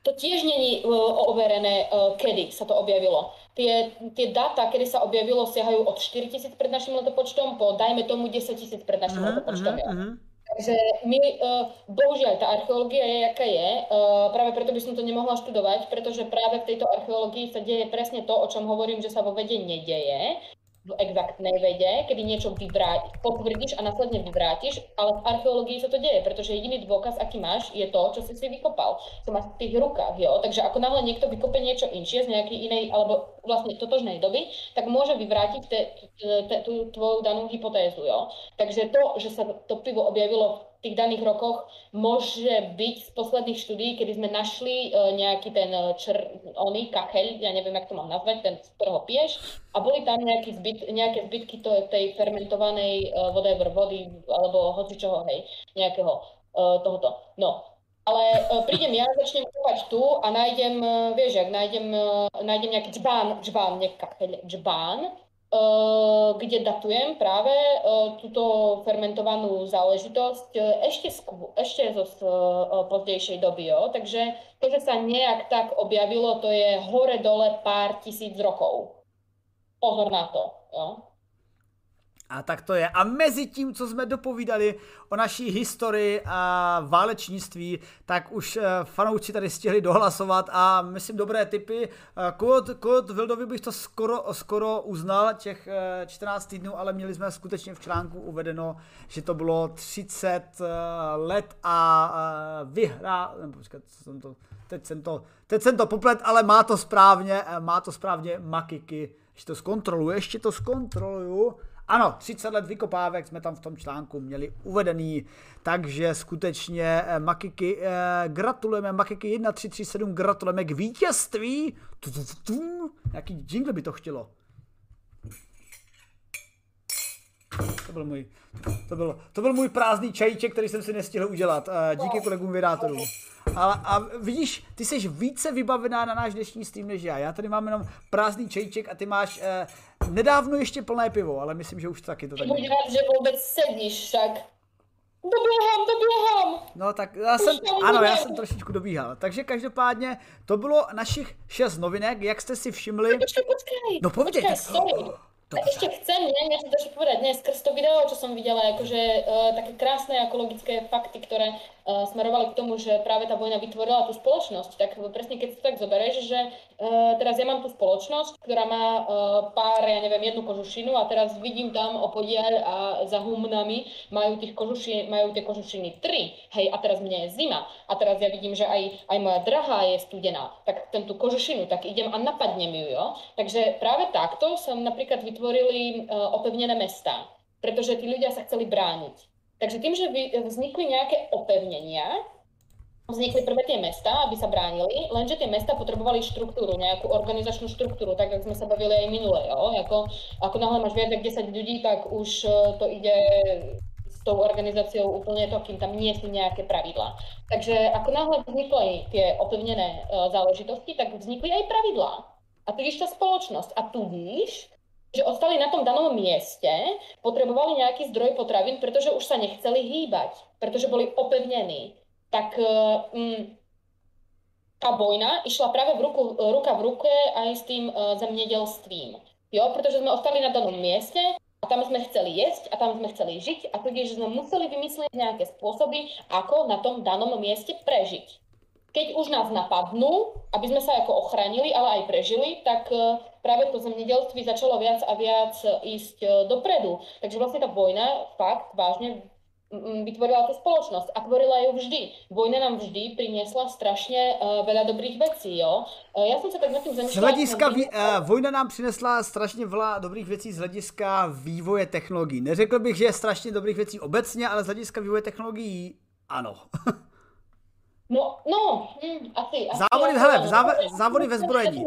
[SPEAKER 2] To tiež není overené, kedy sa to objavilo. Tie, tie data, kedy sa objavilo, siahajú od 4000 pred našim letopočtom po, dajme tomu, 10 000 pred našim uh-huh, letopočtom. Uh-huh, uh-huh. Takže my, uh, bohužiaľ, tá archeológia je, jaká je. Uh, práve preto by som to nemohla študovať, pretože práve v tejto archeológii sa deje presne to, o čom hovorím, že sa vo vede nedeje v exaktnej vede, kedy niečo vyvrá, potvrdíš a následne vyvrátiš, ale v archeológii sa to deje, pretože jediný dôkaz, aký máš, je to, čo si si vykopal, čo máš v tých rukách, jo. Takže ako náhle niekto vykope niečo inšie z nejakej inej, alebo vlastne totožnej doby, tak môže vyvrátiť te, tú tvoju danú hypotézu, jo. Takže to, že sa to pivo objavilo tých daných rokoch môže byť z posledných štúdí, kedy sme našli uh, nejaký ten e, čr, oný kacheľ, ja neviem, jak to mám nazvať, ten, z ktorého piješ, a boli tam nejaký zbyt, nejaké zbytky to, tej fermentovanej uh, whatever, vody, alebo hoci čoho, hej, nejakého uh, tohoto. No, ale uh, prídem ja, začnem kúpať tu a nájdem, uh, vieš, jak nájdem, uh, nájdem nejaký džbán, džbán, nie kacheľ, džbán, Eh, kde datujem práve túto fermentovanú záležitosť eh, ešte, skú, ešte zo pozdejšej doby. Jo? Takže to, že sa nejak tak objavilo, to je hore-dole pár tisíc rokov. Pozor na to. Jo?
[SPEAKER 1] A tak to je. A mezi tím, co jsme dopovídali o naší historii a válečnictví, tak už eh, fanoušci tady stihli dohlasovat a myslím dobré typy. Eh, kód, kód Vildovi bych to skoro, skoro uznal, těch 14 eh, týdnů, ale měli jsme skutečně v článku uvedeno, že to bylo 30 let a vyhrá, nebo počkat, jsem to, teď jsem to, teď jsem to poplet, ale má to správně, má to správně Makiky, ještě to zkontroluju, ještě to zkontroluju. Ano, 30 let vykopávek jsme tam v tom článku měli uvedený, takže skutečně eh, Makiky, eh, gratulujeme, Makiky 1337, gratulujeme k vítězství. Tu. Jaký jingle by to chtělo? To byl můj, to byl, to byl můj prázdný čajíček, který jsem si nestihl udělat. Díky kolegům vydátorům. Ale a vidíš, ty jsi více vybavená na náš dnešní stream než já. Já tady mám jenom prázdný čejček a ty máš eh, nedávno ještě plné pivo, ale myslím, že už taky to tak.
[SPEAKER 2] Buď rád, že vůbec sedíš však. Doběhám, doběhám.
[SPEAKER 1] No tak já jsem, ano, já jsem trošičku dobíhal. Takže každopádně to bylo našich šest novinek, jak jste si všimli.
[SPEAKER 2] Počkej, počkej.
[SPEAKER 1] No povídej.
[SPEAKER 2] Počkej, sorry. Tak ešte chcem, nie, niečo trošku povedať. Dnes skrz to video, čo som videla, akože uh, také krásne ekologické fakty, ktoré smerovali k tomu, že práve tá vojna vytvorila tú spoločnosť, tak presne keď to tak zoberieš, že uh, teraz ja mám tú spoločnosť, ktorá má uh, pár, ja neviem, jednu kožušinu a teraz vidím tam opodiaľ a za humnami majú, tých kožuši, majú tie kožušiny tri, hej, a teraz mne je zima a teraz ja vidím, že aj, aj moja drahá je studená, tak ten tú kožušinu, tak idem a napadnem ju, jo. Takže práve takto sa napríklad vytvorili uh, opevnené mesta pretože tí ľudia sa chceli brániť. Takže tým, že vznikli nejaké opevnenia, vznikli prvé tie mesta, aby sa bránili, lenže tie mesta potrebovali štruktúru, nejakú organizačnú štruktúru, tak ako sme sa bavili aj minule. Jo? Ako, ako náhle máš viac ako 10 ľudí, tak už e, to ide s tou organizáciou úplne to, kým tam nie sú nejaké pravidlá. Takže ako náhle vznikli tie opevnené uh, záležitosti, tak vznikli aj pravidlá. A tudíž tá spoločnosť. A tudíž že ostali na tom danom mieste, potrebovali nejaký zdroj potravín, pretože už sa nechceli hýbať, pretože boli opevnení. Tak um, tá vojna išla práve v ruku, ruka v ruke aj s tým uh, zemědělstvím. Jo, pretože sme ostali na danom mieste a tam sme chceli jesť a tam sme chceli žiť a tudíž sme museli vymyslieť nejaké spôsoby, ako na tom danom mieste prežiť keď už nás napadnú, aby sme sa ako ochránili, ale aj prežili, tak e, práve to zemědělství začalo viac a viac ísť e, dopredu. Takže vlastne tá vojna fakt vážne vytvorila tú spoločnosť a tvorila ju vždy. Vojna nám vždy priniesla strašne uh, veľa dobrých vecí, jo. Uh, ja som sa tak nad tým zamýšľala.
[SPEAKER 1] Z hlediska vý, uh, vojna nám přinesla strašně veľa dobrých věcí z hlediska vývoje technologií. Neřekl bych, že je strašně dobrých věcí obecně, ale z hlediska vývoje technologií ano.
[SPEAKER 2] No, no, hm, asi.
[SPEAKER 1] Závody, asi hele, záv, závody ve zbrojení.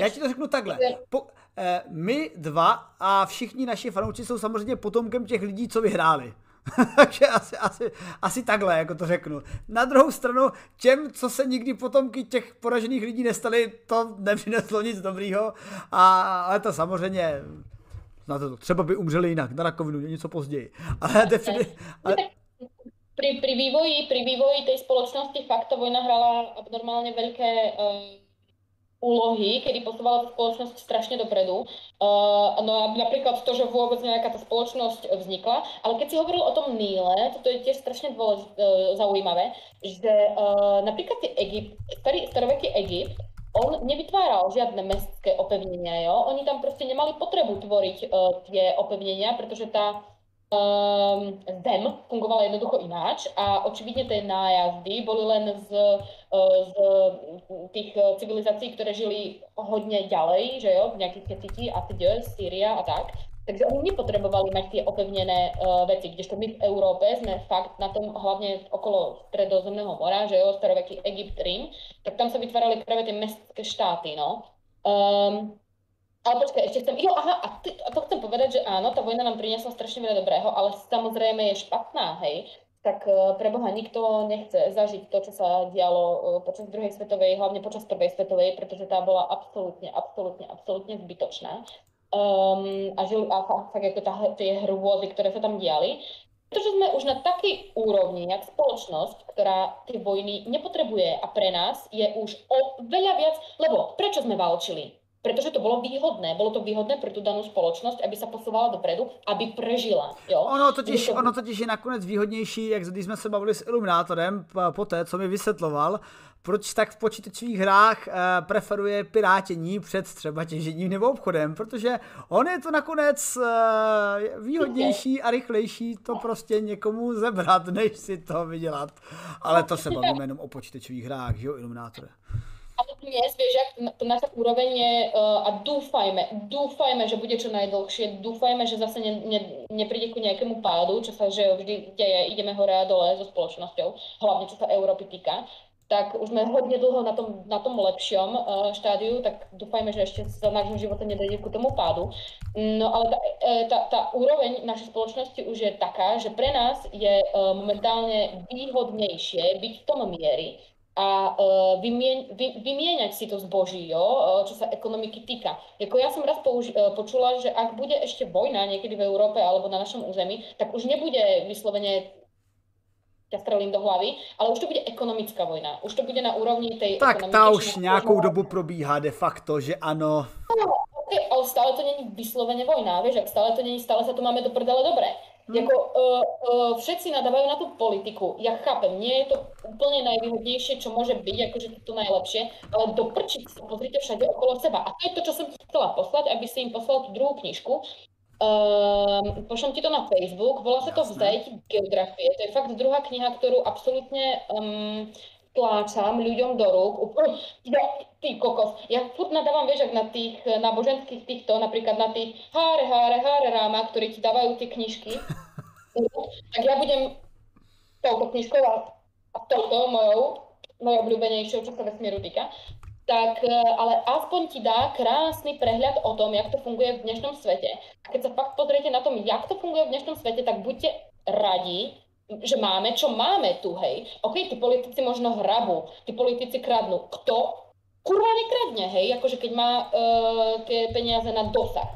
[SPEAKER 1] Já ti to řeknu takhle. Po, eh, my dva a všichni naši fanoušci jsou samozřejmě potomkem těch lidí, co vyhráli. Takže asi, asi, asi takhle, jako to řeknu. Na druhou stranu, těm, co se nikdy potomky těch poražených lidí nestali, to nepřineslo nic dobrýho. A, ale to samozřejmě, znáte to, třeba by umřeli jinak, na rakovinu, něco později. Ale, defini- ale,
[SPEAKER 2] pri, pri, vývoji, pri vývoji tej spoločnosti fakt ta vojna hrala abnormálne veľké uh, úlohy, kedy posúvala tú spoločnosť strašne dopredu. Uh, no napríklad to, že vôbec nejaká tá spoločnosť vznikla. Ale keď si hovoril o tom Níle, toto je tiež strašne dôležité, uh, zaujímavé, že uh, napríklad Egypt, starý, staroveký Egypt, on nevytváral žiadne mestské opevnenia, jo? Oni tam proste nemali potrebu tvoriť uh, tie opevnenia, pretože tá zem fungovala jednoducho ináč a očividne tie nájazdy boli len z, uh, z tých civilizácií, ktoré žili hodne ďalej, že jo, v nejakých Ketiti a teď, Syria a tak. Takže oni nepotrebovali mať tie opevnené uh, veci, kdežto my v Európe sme fakt na tom hlavne okolo stredozemného mora, že jo, staroveký Egypt, Rím, tak tam sa vytvárali práve tie mestské štáty, no. Um, ale počkaj, ešte chcem, jo, aha, a, ty, a to chcem povedať, že áno, tá vojna nám priniesla strašne veľa dobrého, ale samozrejme je špatná, hej, tak uh, pre Boha nikto nechce zažiť to, čo sa dialo uh, počas druhej svetovej, hlavne počas prvej svetovej, pretože tá bola absolútne, absolútne, absolútne zbytočná. Um, a, žil, a fakt, ako tá, tie hrôzy, ktoré sa tam diali. Pretože sme už na takej úrovni, jak spoločnosť, ktorá tie vojny nepotrebuje a pre nás je už o veľa viac, lebo prečo sme válčili? Pretože to bylo výhodné. Bylo to výhodné pro tu danou společnost, aby se posouvala dopredu, aby prežila. Jo?
[SPEAKER 1] Ono, totiž, to... ono totiž je nakonec výhodnější, jak když jsme se bavili s Iluminátorem po té, co mi vysvětloval, proč tak v počítačových hrách eh, preferuje pirátění před třeba těžením nebo obchodem, protože on je to nakonec eh, výhodnější a rychlejší to prostě někomu zebrat, než si to vydělat. Ale to se bavíme jenom o počítačových hrách, že jo, Ilumínátore
[SPEAKER 2] ale dnes, vieš, jak naša úroveň je, uh, a dúfajme, dúfajme, že bude čo najdlhšie, dúfajme, že zase ne, ne, nepríde ku nejakému pádu, čo sa že vždy deje, ideme hore a dole so spoločnosťou, hlavne čo sa Európy týka, tak už sme hodne dlho na tom, na tom lepšom uh, štádiu, tak dúfajme, že ešte za nášho života nedojde ku tomu pádu. No ale tá, e, tá, tá úroveň našej spoločnosti už je taká, že pre nás je uh, momentálne výhodnejšie byť v tom miery, a uh, vymieň, vy, vymieňať si to zboží, jo, uh, čo sa ekonomiky týka. Jako ja som raz uh, počula, že ak bude ešte vojna niekedy v Európe alebo na našom území, tak už nebude vyslovene ťa strelím do hlavy, ale už to bude ekonomická vojna. Už to bude na úrovni tej
[SPEAKER 1] Tak tá už nějakou dobu probíhá de facto, že ano.
[SPEAKER 2] No, ale stále to není vyslovene vojna, vieš, ak stále to není, stále sa to máme do prdele dobre. Hmm. Jako, uh, uh, všetci nadávajú na tú politiku. Ja chápem, nie je to úplne najvýhodnejšie, čo môže byť, akože to najlepšie, ale doprčiť sa, pozrite všade okolo seba. A to je to, čo som chcela poslať, aby si im poslal tú druhú knižku. Um, pošlem ti to na Facebook, volá sa to Vzajetí geografie. To je fakt druhá kniha, ktorú absolútne um, tláčam ľuďom do rúk. Ja, ty kokos, ja furt nadávam, vieš, na tých náboženských týchto, napríklad na tých háre, háre, háre ráma, ktorí ti dávajú tie knižky, tak ja budem touto knižkou a, a touto mojou, mojou obľúbenejšou, čo sa vesmíru týka, tak e, ale aspoň ti dá krásny prehľad o tom, jak to funguje v dnešnom svete. A keď sa fakt pozriete na tom, jak to funguje v dnešnom svete, tak buďte radi, že máme, čo máme tu, hej. OK, tí politici možno hrabu, tí politici kradnú. Kto? Kurva nekradne, hej, akože keď má uh, tie peniaze na dosah.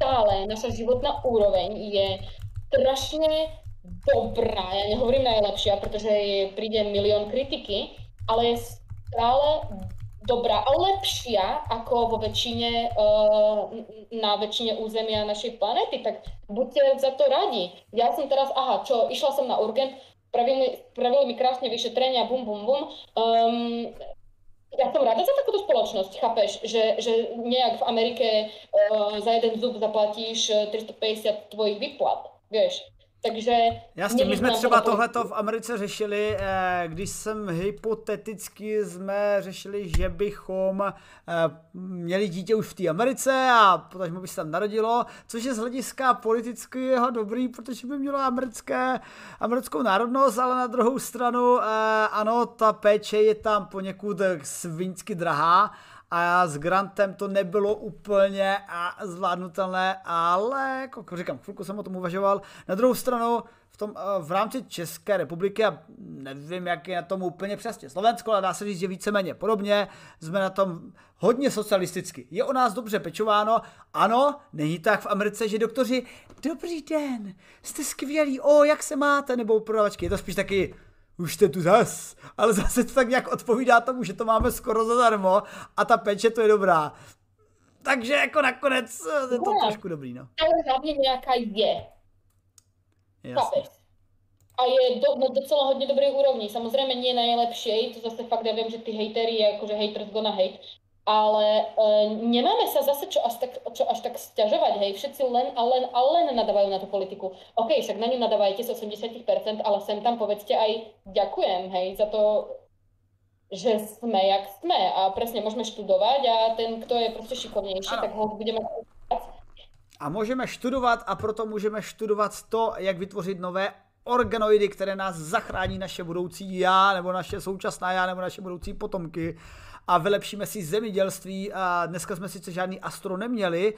[SPEAKER 2] Stále naša životná úroveň je strašne dobrá, ja nehovorím najlepšia, pretože príde milión kritiky, ale je stále dobrá a lepšia ako vo väčšine, uh, na väčšine územia našej planety, tak buďte za to radi. Ja som teraz, aha, čo, išla som na urgent, spravili, spravili mi krásne vyšetrenia, bum, bum, bum. Um, ja som rada za takúto spoločnosť, chápeš, že, že nejak v Amerike uh, za jeden zub zaplatíš 350 tvojich výplat, vieš. Takže...
[SPEAKER 1] Jasně, my jsme třeba tohleto v Americe řešili, eh, když jsem hypoteticky jsme řešili, že bychom eh, měli dítě už v té Americe a protože by se tam narodilo, což je z hlediska politického dobrý, protože by mělo americké, americkou národnost, ale na druhou stranu eh, ano, ta péče je tam poněkud svinsky drahá a s Grantem to nebylo úplně zvládnutelné, ale jako říkám, chvilku jsem o tom uvažoval. Na druhou stranu, v, tom, v rámci České republiky, a nevím, jak je na tom úplně přesně Slovensko, ale dá se říct, že víceméně podobně, jsme na tom hodně socialisticky. Je o nás dobře pečováno, ano, není tak v Americe, že doktoři, dobrý den, jste skvělí, o, jak se máte, nebo prodavačky, je to spíš taky, už jste tu zas, ale zase to tak nějak odpovídá tomu, že to máme skoro zadarmo a ta peče to je dobrá. Takže jako nakonec je to no, trošku dobrý, no.
[SPEAKER 2] Ale hlavně nějaká je. Jasně. A je do, no, docela hodně dobrý úrovní. Samozřejmě nie nejlepší, to zase fakt, já vím, že ty hejtery, jakože haters gonna hate, ale e, nemáme sa zase čo až, tak, čo až tak stiažovať, hej, všetci len a len a len nadávajú na tú politiku. OK, však na ňu nadávajte z 80%, ale sem tam povedzte aj ďakujem, hej, za to, že sme, jak sme a presne môžeme študovať a ten, kto je prostě šikovnější, ano. tak ho budeme
[SPEAKER 1] a můžeme študovat a proto můžeme študovat to, jak vytvořit nové organoidy, které nás zachrání naše budoucí já, nebo naše současná já, nebo naše budoucí potomky a vylepšíme si zemědělství. A dneska jsme sice žádný astro neměli,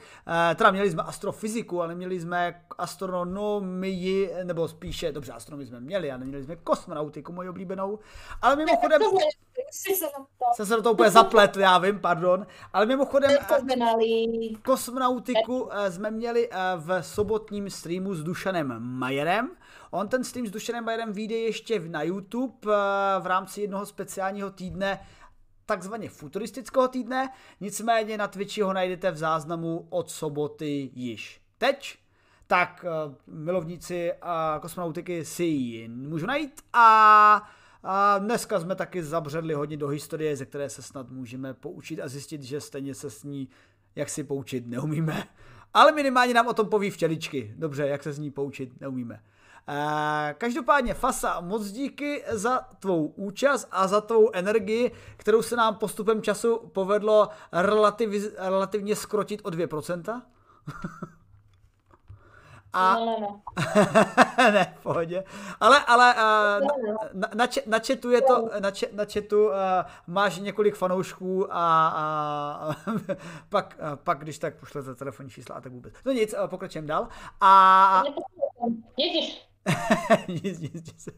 [SPEAKER 1] eh, teda měli jsme astrofyziku, ale neměli jsme astronomii, nebo spíše, dobře, astronomii jsme měli, a neměli jsme kosmonautiku, moji oblíbenou. Ale mimochodem... Jsem se do toho úplně zapletl, já vím, pardon. Ale mimochodem eh, kosmonautiku eh, jsme měli v sobotním streamu s Dušanem Majerem. On ten stream s Dušanem Majerem vyjde ještě na YouTube v rámci jednoho speciálního týdne takzvaně futuristického týdne, nicméně na Twitchi ho najdete v záznamu od soboty již teď, tak uh, milovníci uh, kosmonautiky si ji můžu najít a a dneska jsme taky zabředli hodně do historie, ze které se snad můžeme poučit a zjistit, že stejně se s ní jak si poučit neumíme. Ale minimálně nám o tom poví včeličky. Dobře, jak se s ní poučit neumíme. Eh, každopádně Fasa, moc díky za tvou účast a za tvou energii, kterou se nám postupem času povedlo relativ, relativně skrotit o 2%.
[SPEAKER 2] A... No, no, no.
[SPEAKER 1] ne, v pohodě. Ale, ale uh, na, na, na, chatu je to, na, na chatu uh, máš několik fanoušků a, a pak, uh, pak, když tak pošlete telefonní čísla a tak vůbec. No nic, uh, pokračujeme dál. A...
[SPEAKER 2] Ježiš,
[SPEAKER 1] nic, nic, nic.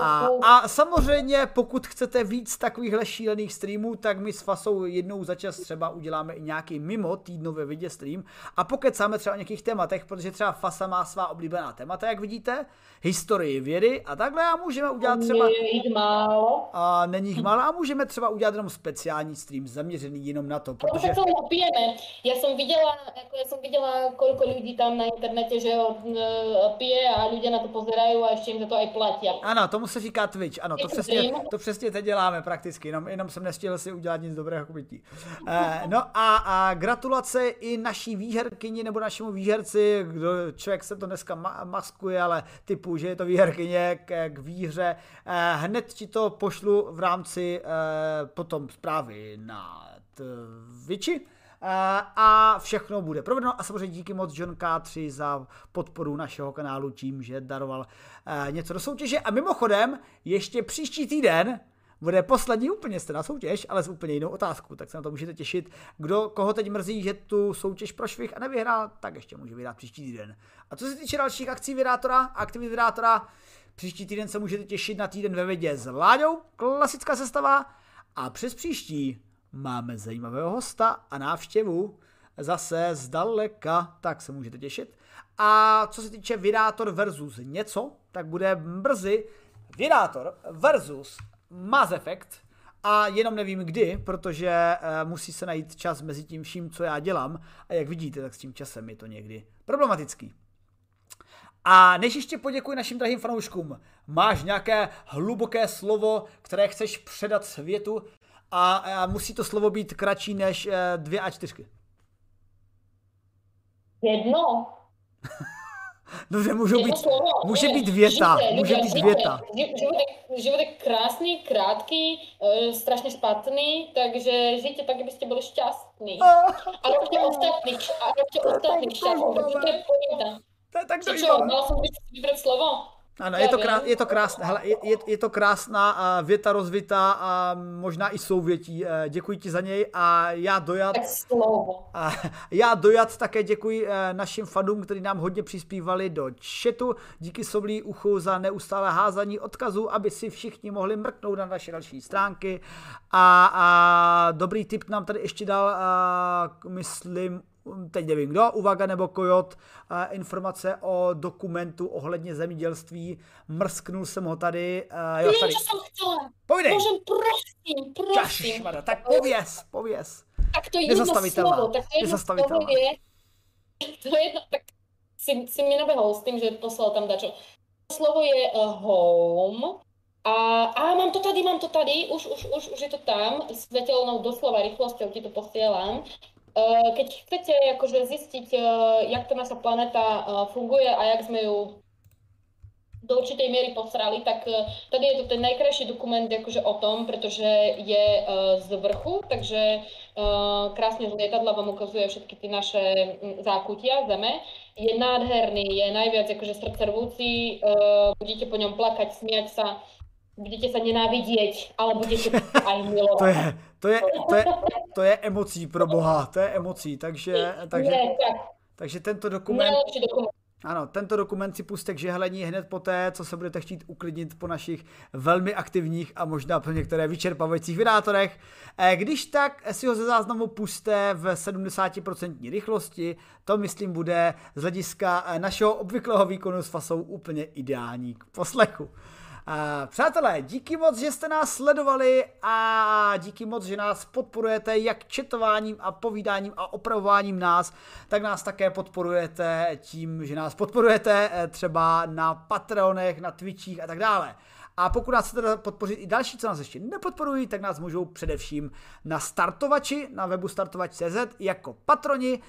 [SPEAKER 1] A, a samozřejmě, pokud chcete víc takovýchhle šílených streamů, tak my s Fasou jednou za čas třeba uděláme i nějaký mimo týdnově vidě stream a pokecáme třeba o nějakých tématech, protože třeba Fasa má svá oblíbená témata, jak vidíte, historii vědy a takhle a můžeme udělat třeba...
[SPEAKER 2] Není jich málo.
[SPEAKER 1] A není jich málo a můžeme třeba udělat jenom speciální stream zaměřený jenom na to, protože...
[SPEAKER 2] To pijeme. Já jsem viděla, jako já jsem viděla, kolik lidí tam na internete, že ho pije a lidé na to pozerají a ještě jim za to aj platí.
[SPEAKER 1] Ano, tomu se říká Twitch, ano, to přesně, to přesně teď děláme prakticky, jenom, jenom jsem nestihl si udělat nic dobrého k bytí. Eh, no a, a gratulace i naší výherkyni nebo našemu výherci, kdo člověk se to dneska ma- maskuje, ale typu, že je to výherkyně k, k výhře. Eh, hned ti to pošlu v rámci eh, potom zprávy na Twitchi a všechno bude provedeno a samozřejmě díky moc John K3 za podporu našeho kanálu tím, že daroval něco do soutěže a mimochodem ještě příští týden bude poslední úplně jste na soutěž, ale s úplně jinou otázkou, tak se na to můžete těšit. Kdo, koho teď mrzí, že tu soutěž prošvih a nevyhrál, tak ještě může vyhrát příští týden. A co se týče dalších akcí Vydátora, aktivit Vydátora, příští týden se můžete těšit na týden ve vědě s Láďou, klasická sestava, a přes příští máme zajímavého hosta a návštěvu zase zdaleka, tak se můžete těšit. A co se týče Vydátor versus něco, tak bude brzy Vydátor versus Mass Effect a jenom nevím kdy, protože uh, musí se najít čas mezi tím vším, co já dělám a jak vidíte, tak s tím časem je to někdy problematický. A než ještě poděkuji našim drahým fanouškům, máš nějaké hluboké slovo, které chceš předat světu a, a musí to slovo být kratší než uh, dvě a čtyřky.
[SPEAKER 2] Jedno.
[SPEAKER 1] Dobře, můžou být, může být věta, může být věta.
[SPEAKER 2] Život je, krásný, krátký, uh, strašně špatný, takže žijte tak, abyste byli šťastní. A robte ostatní, a robte ostatní šťastní, to je pointa.
[SPEAKER 1] Tak to
[SPEAKER 2] čo, mal som vybrat slovo?
[SPEAKER 1] Ano, je to, krás, je to krásná, hele, je, je to krásná věta rozvitá a možná i souvětí. Eh, děkuji ti za něj a já dojat. A já dojat také děkuji eh, našim fanům, kteří nám hodně přispívali do chatu. Díky soblí uchu za neustále házání odkazů, aby si všichni mohli mrknout na naše další stránky. A, a dobrý tip nám tady ještě dal, a, myslím, teď nevím kdo, Uvaga nebo Kojot, informace o dokumentu ohledně zemědělství. Mrsknul jsem ho tady.
[SPEAKER 2] Jo, tady. co jsem chtěla.
[SPEAKER 1] Povídej.
[SPEAKER 2] Můžem, prosím, prosím.
[SPEAKER 1] Čašmada, tak pověz, pověz.
[SPEAKER 2] Tak to jedno slovo, tak to jedno slovo je, to jedno, tak si, si mi nabehol s tím, že poslal tam dačo. Slovo je uh, home, a, a mám to tady, mám to tady, už, už, už, už je to tam, svetelnou doslova rýchlosťou ti to posielam. Eh, keď chcete akože zistiť, eh, jak ta naša planeta eh, funguje a jak sme ju do určitej miery posrali, tak tady je to ten najkrajší dokument akože o tom, protože je z vrchu, takže krásne z lietadla vám ukazuje všetky ty naše hm, zákutia zeme. Je nádherný, je najviac akože srdcervúci, budete po ňom plakať, smiať sa, budete sa nenávidieť, ale budete aj milovať.
[SPEAKER 1] To je, to je, to je, to je emocí pro boha, to je emocí, takže, takže, takže tento dokument, ano, tento dokument si puste k žehlení hned poté, co se budete chtít uklidnit po našich velmi aktivních a možná pro některé vyčerpavajících vydátorech. Eh, když tak si ho ze záznamu puste v 70% rychlosti, to myslím bude z hlediska eh, našeho obvyklého výkonu s fasou úplně ideální k poslechu. Přátelé, díky moc, že jste nás sledovali a díky moc, že nás podporujete jak četováním a povídáním a opravováním nás, tak nás také podporujete tím, že nás podporujete eh, třeba na Patreonech, na Twitchích a tak dále. A pokud nás chcete podpořit i další, co nás ještě nepodporují, tak nás můžou především na startovači, na webu startovač.cz jako patroni, e,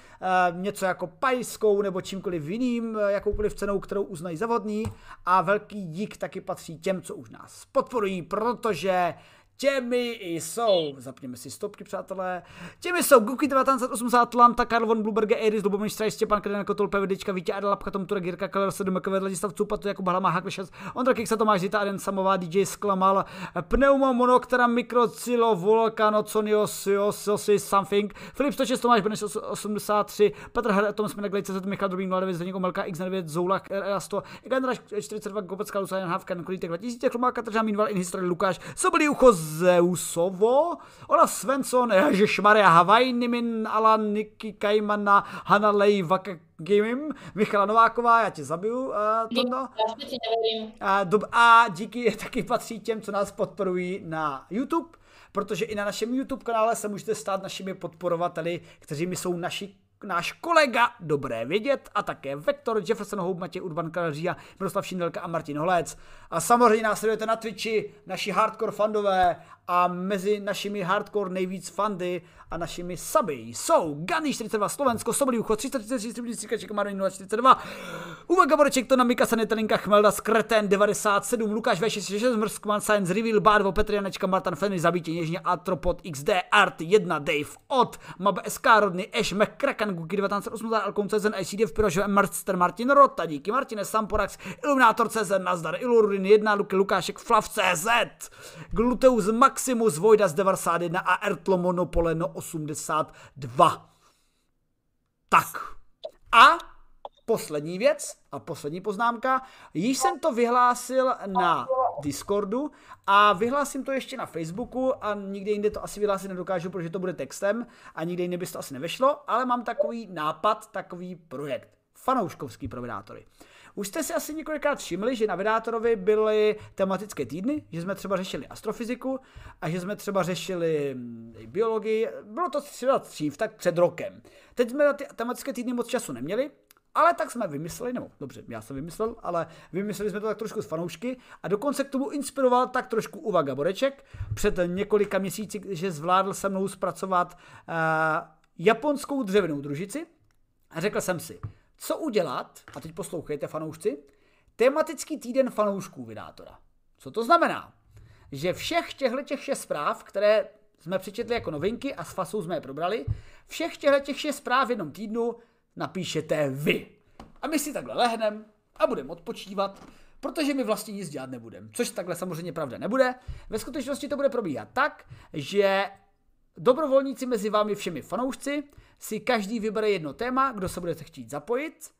[SPEAKER 1] něco jako pajskou nebo čímkoliv jiným, eh, jakoukoliv cenou, kterou uznají za vhodný. A velký dík taky patří těm, co už nás podporují, protože Těmi jsou, zapněme si stopky, přátelé, těmi jsou Guky 1980, Atlanta, Karl von Bluberge, Eris, Lubomír Strajs, Stěpán Kreden, Kotol, Pevedička, Vítě Adela, Lapka, Tom Turek, Jirka Keller, Sedm, Kové, Ladislav Cupatu, Jakub Hlama, Haklešec, Ondra Kiksa, Tomáš Zita, Aden Samová, DJ Sklamal, Pneumo, Monoktera, Mikrocilo, Volcano, Conio, Sosi, Something, Filip 106, Tomáš Beneš 83, Petr Hr, Tom Sminek, Lejce, Michal Drobík, Mladevěc, Zdeněk Omelka, X9, Zoulach, R100, Egandra 42, Kopecka, Lucian Havka, Kolítek 2000, Chromáka, Tržá, Minval, In History, Lukáš, Sobolí ucho, Zeusovo, Ola Svensson, Ježišmarja, Havaj, Nimin, Alan, Niky, Kajmana, Hanna Lej, Vaka, Gaming, Michala Nováková, já tě zabiju, uh, Tondo. A, dob- a díky taky patří těm, co nás podporují na YouTube, protože i na našem YouTube kanále se můžete stát našimi podporovateli, kteří mi jsou naši náš kolega Dobré vědět a také Vektor, Jefferson Hope, Matěj Urban Kaleržia, Miroslav Šindelka a Martin Holec. A samozřejmě nás sledujete na Twitchi, naši hardcore fandové a mezi našimi hardcore nejvíc fandy a našimi suby jsou Gany 42 Slovensko, Sobolí ucho 333 Stříbrnický Marin 042, Uva Gaboreček, to na Mika Sanitalinka Chmelda, Skreten 97, Lukáš V66, Mrskman Science Reveal, Bádvo, Petr Janečka, Martin Fenry, Zabítě Něžně, Atropod XD, Art 1, Dave, Od, Mab SK, Rodny, Eš, McCracken, Guki 1980, Alkon CZ, ICDF, Piroš, Mrster, Martin Rota, díky Martine, Samporax, Iluminátor CZ, Nazdar, Ilurin 1, Luky Lukášek, Flav CZ, Gluteus Maximus, Vojda z 91 a Ertlo Monopoleno 82. Tak. A poslední věc a poslední poznámka. Již jsem to vyhlásil na Discordu a vyhlásím to ještě na Facebooku a nikde jinde to asi vyhlásit nedokážu, protože to bude textem a nikde jinde by to asi nevešlo, ale mám takový nápad, takový projekt. Fanouškovský pro vydátory. Už jste si asi několikrát všimli, že na Vydátorovi byly tematické týdny, že jsme třeba řešili astrofyziku a že jsme třeba řešili mm, biologii. Bylo to třeba dřív, tak před rokem. Teď jsme na ty tematické týdny moc času neměli, ale tak jsme vymysleli, nebo dobře, já jsem vymyslel, ale vymysleli jsme to tak trošku s fanoušky a dokonce k tomu inspiroval tak trošku Uva Gaboreček před několika měsíci, že zvládl se mnou zpracovat uh, japonskou dřevěnou družici a řekl jsem si, co udělat, a teď poslouchejte fanoušci, tematický týden fanoušků vydátora. Co to znamená? Že všech těchto těch šest zpráv, které jsme přečetli jako novinky a s fasou jsme je probrali, všech těchto těch šest zpráv v jednom týdnu napíšete vy. A my si takhle lehneme a budeme odpočívat, protože my vlastně nic dělat nebudeme. Což takhle samozřejmě pravda nebude. Ve skutečnosti to bude probíhat tak, že dobrovolníci mezi vámi všemi fanoušci si každý vybere jedno téma, kdo se budete chtít zapojit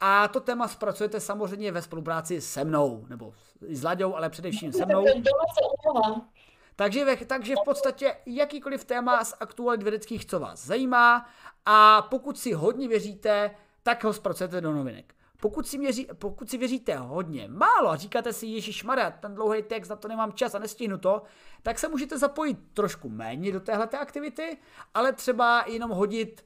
[SPEAKER 1] a to téma zpracujete samozřejmě ve spolupráci se mnou, nebo s Laďou, ale především se mnou. Takže, takže v podstatě jakýkoliv téma z aktualit vědeckých, co vás zajímá a pokud si hodně věříte, tak ho zpracujete do novinek. Pokud si, měří, pokud si věříte hodně málo a říkáte si, Ježíš Maria, ten dlouhý text, na to nemám čas a nestihnu to, tak se můžete zapojit trošku méně do téhle aktivity, ale třeba jenom hodit,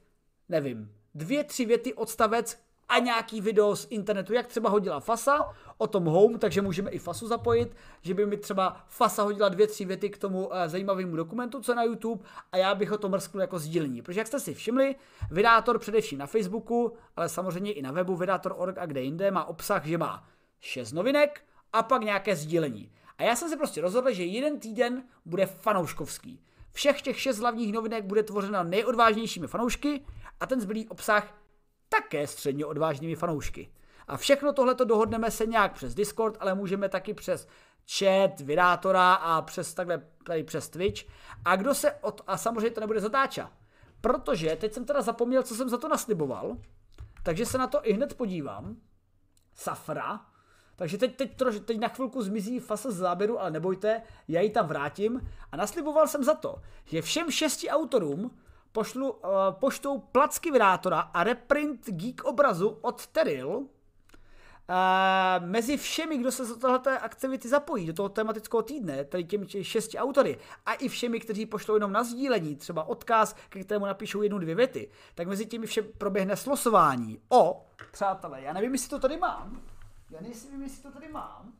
[SPEAKER 1] nevím, dvě, tři věty odstavec a nějaký video z internetu, jak třeba hodila Fasa o tom Home, takže můžeme i Fasu zapojit, že by mi třeba Fasa hodila dvě, tři věty k tomu uh, zajímavému dokumentu, co na YouTube a já bych ho to mrsknul jako sdílení. Protože jak jste si všimli, vydátor především na Facebooku, ale samozřejmě i na webu vydátor.org a kde jinde má obsah, že má šest novinek a pak nějaké sdílení. A já jsem se prostě rozhodl, že jeden týden bude fanouškovský. Všech těch šest hlavních novinek bude tvořena nejodvážnějšími fanoušky a ten zbylý obsah také středně odvážnými fanoušky. A všechno tohle to dohodneme se nějak přes Discord, ale můžeme taky přes chat, vydátora a přes takhle tady přes Twitch. A kdo se od, a samozřejmě to nebude zatáča. Protože teď jsem teda zapomněl, co jsem za to nasliboval, takže se na to i hned podívám. Safra. Takže teď, teď, troš, teď na chvilku zmizí fasa z záběru, ale nebojte, já ji tam vrátím. A nasliboval jsem za to, že všem šesti autorům pošlu uh, poštou placky vydátora a reprint geek obrazu od Teril. Uh, mezi všemi, kdo se do tohoto aktivity zapojí, do toho tematického týdne, tedy těmi šesti autory, a i všemi, kteří pošlou jenom na sdílení, třeba odkaz, ke kterému napíšou jednu, dvě věty, tak mezi těmi všem proběhne slosování o, přátelé, já nevím, jestli to tady mám, já nevím, jestli to tady mám,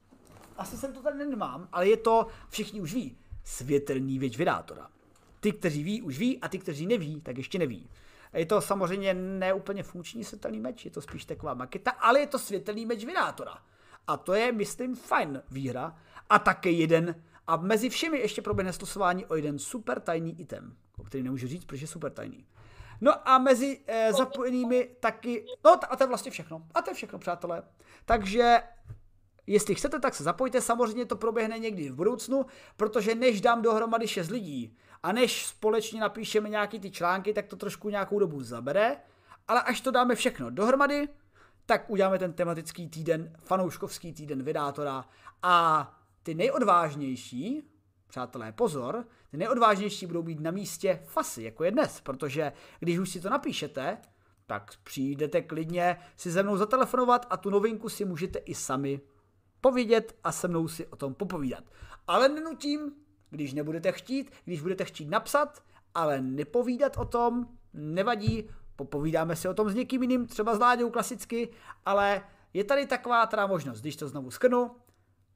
[SPEAKER 1] asi jsem to tady nemám, ale je to, všichni už ví, světelný věč vydátora. Ty, kteří ví, už ví a ty, kteří neví, tak ještě neví. Je to samozřejmě neúplně funkční světelný meč, je to spíš taková maketa, ale je to světelný meč Vinátora. A to je, myslím, fajn výhra. A také jeden, A mezi všemi ještě proběhne slosování o jeden super tajný item, o který nemůžu říct, protože je super tajný. No a mezi eh, zapojenými taky, no a to je vlastně všechno. A to je všechno, přátelé. Takže Jestli chcete, tak se zapojte, samozřejmě to proběhne někdy v budoucnu, protože než dám dohromady 6 lidí a než společně napíšeme nějaký ty články, tak to trošku nějakou dobu zabere, ale až to dáme všechno dohromady, tak uděláme ten tematický týden, fanouškovský týden vydátora. A ty nejodvážnější, přátelé, pozor, ty nejodvážnější budou být na místě fasy, jako je dnes, protože když už si to napíšete, tak přijdete klidně si se mnou zatelefonovat a tu novinku si můžete i sami povědět a se mnou si o tom popovídat. Ale nenutím, když nebudete chtít, když budete chtít napsat, ale nepovídat o tom, nevadí, popovídáme si o tom s někým jiným, třeba s Láďou klasicky, ale je tady taková teda možnost, když to znovu skrnu,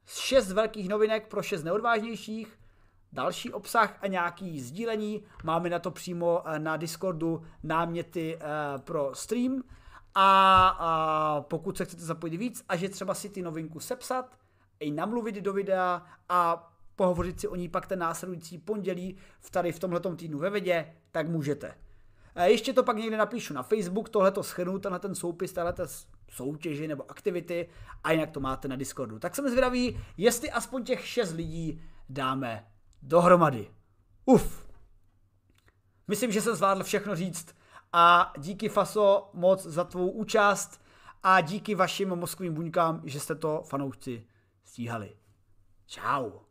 [SPEAKER 1] šest velkých novinek pro šest neodvážnějších, další obsah a nějaký sdílení. Máme na to přímo eh, na Discordu náměty eh, pro stream a, a pokud se chcete zapojit víc a že třeba si ty novinku sepsat, i namluvit do videa a pohovořit si o ní pak ten následující pondělí v tady v tomhletom týdnu ve vědě, tak můžete. A ještě to pak někde napíšu na Facebook, tohleto schrnu, tenhle ten soupis, tato soutěži nebo aktivity a jinak to máte na Discordu. Tak jsem zvědavý, jestli aspoň těch šest lidí dáme dohromady. Uf. Myslím, že jsem zvládl všechno říct a díky Faso moc za tvou účast a díky vašim mozkovým buňkám, že jste to fanoušci stíhali. Ciao.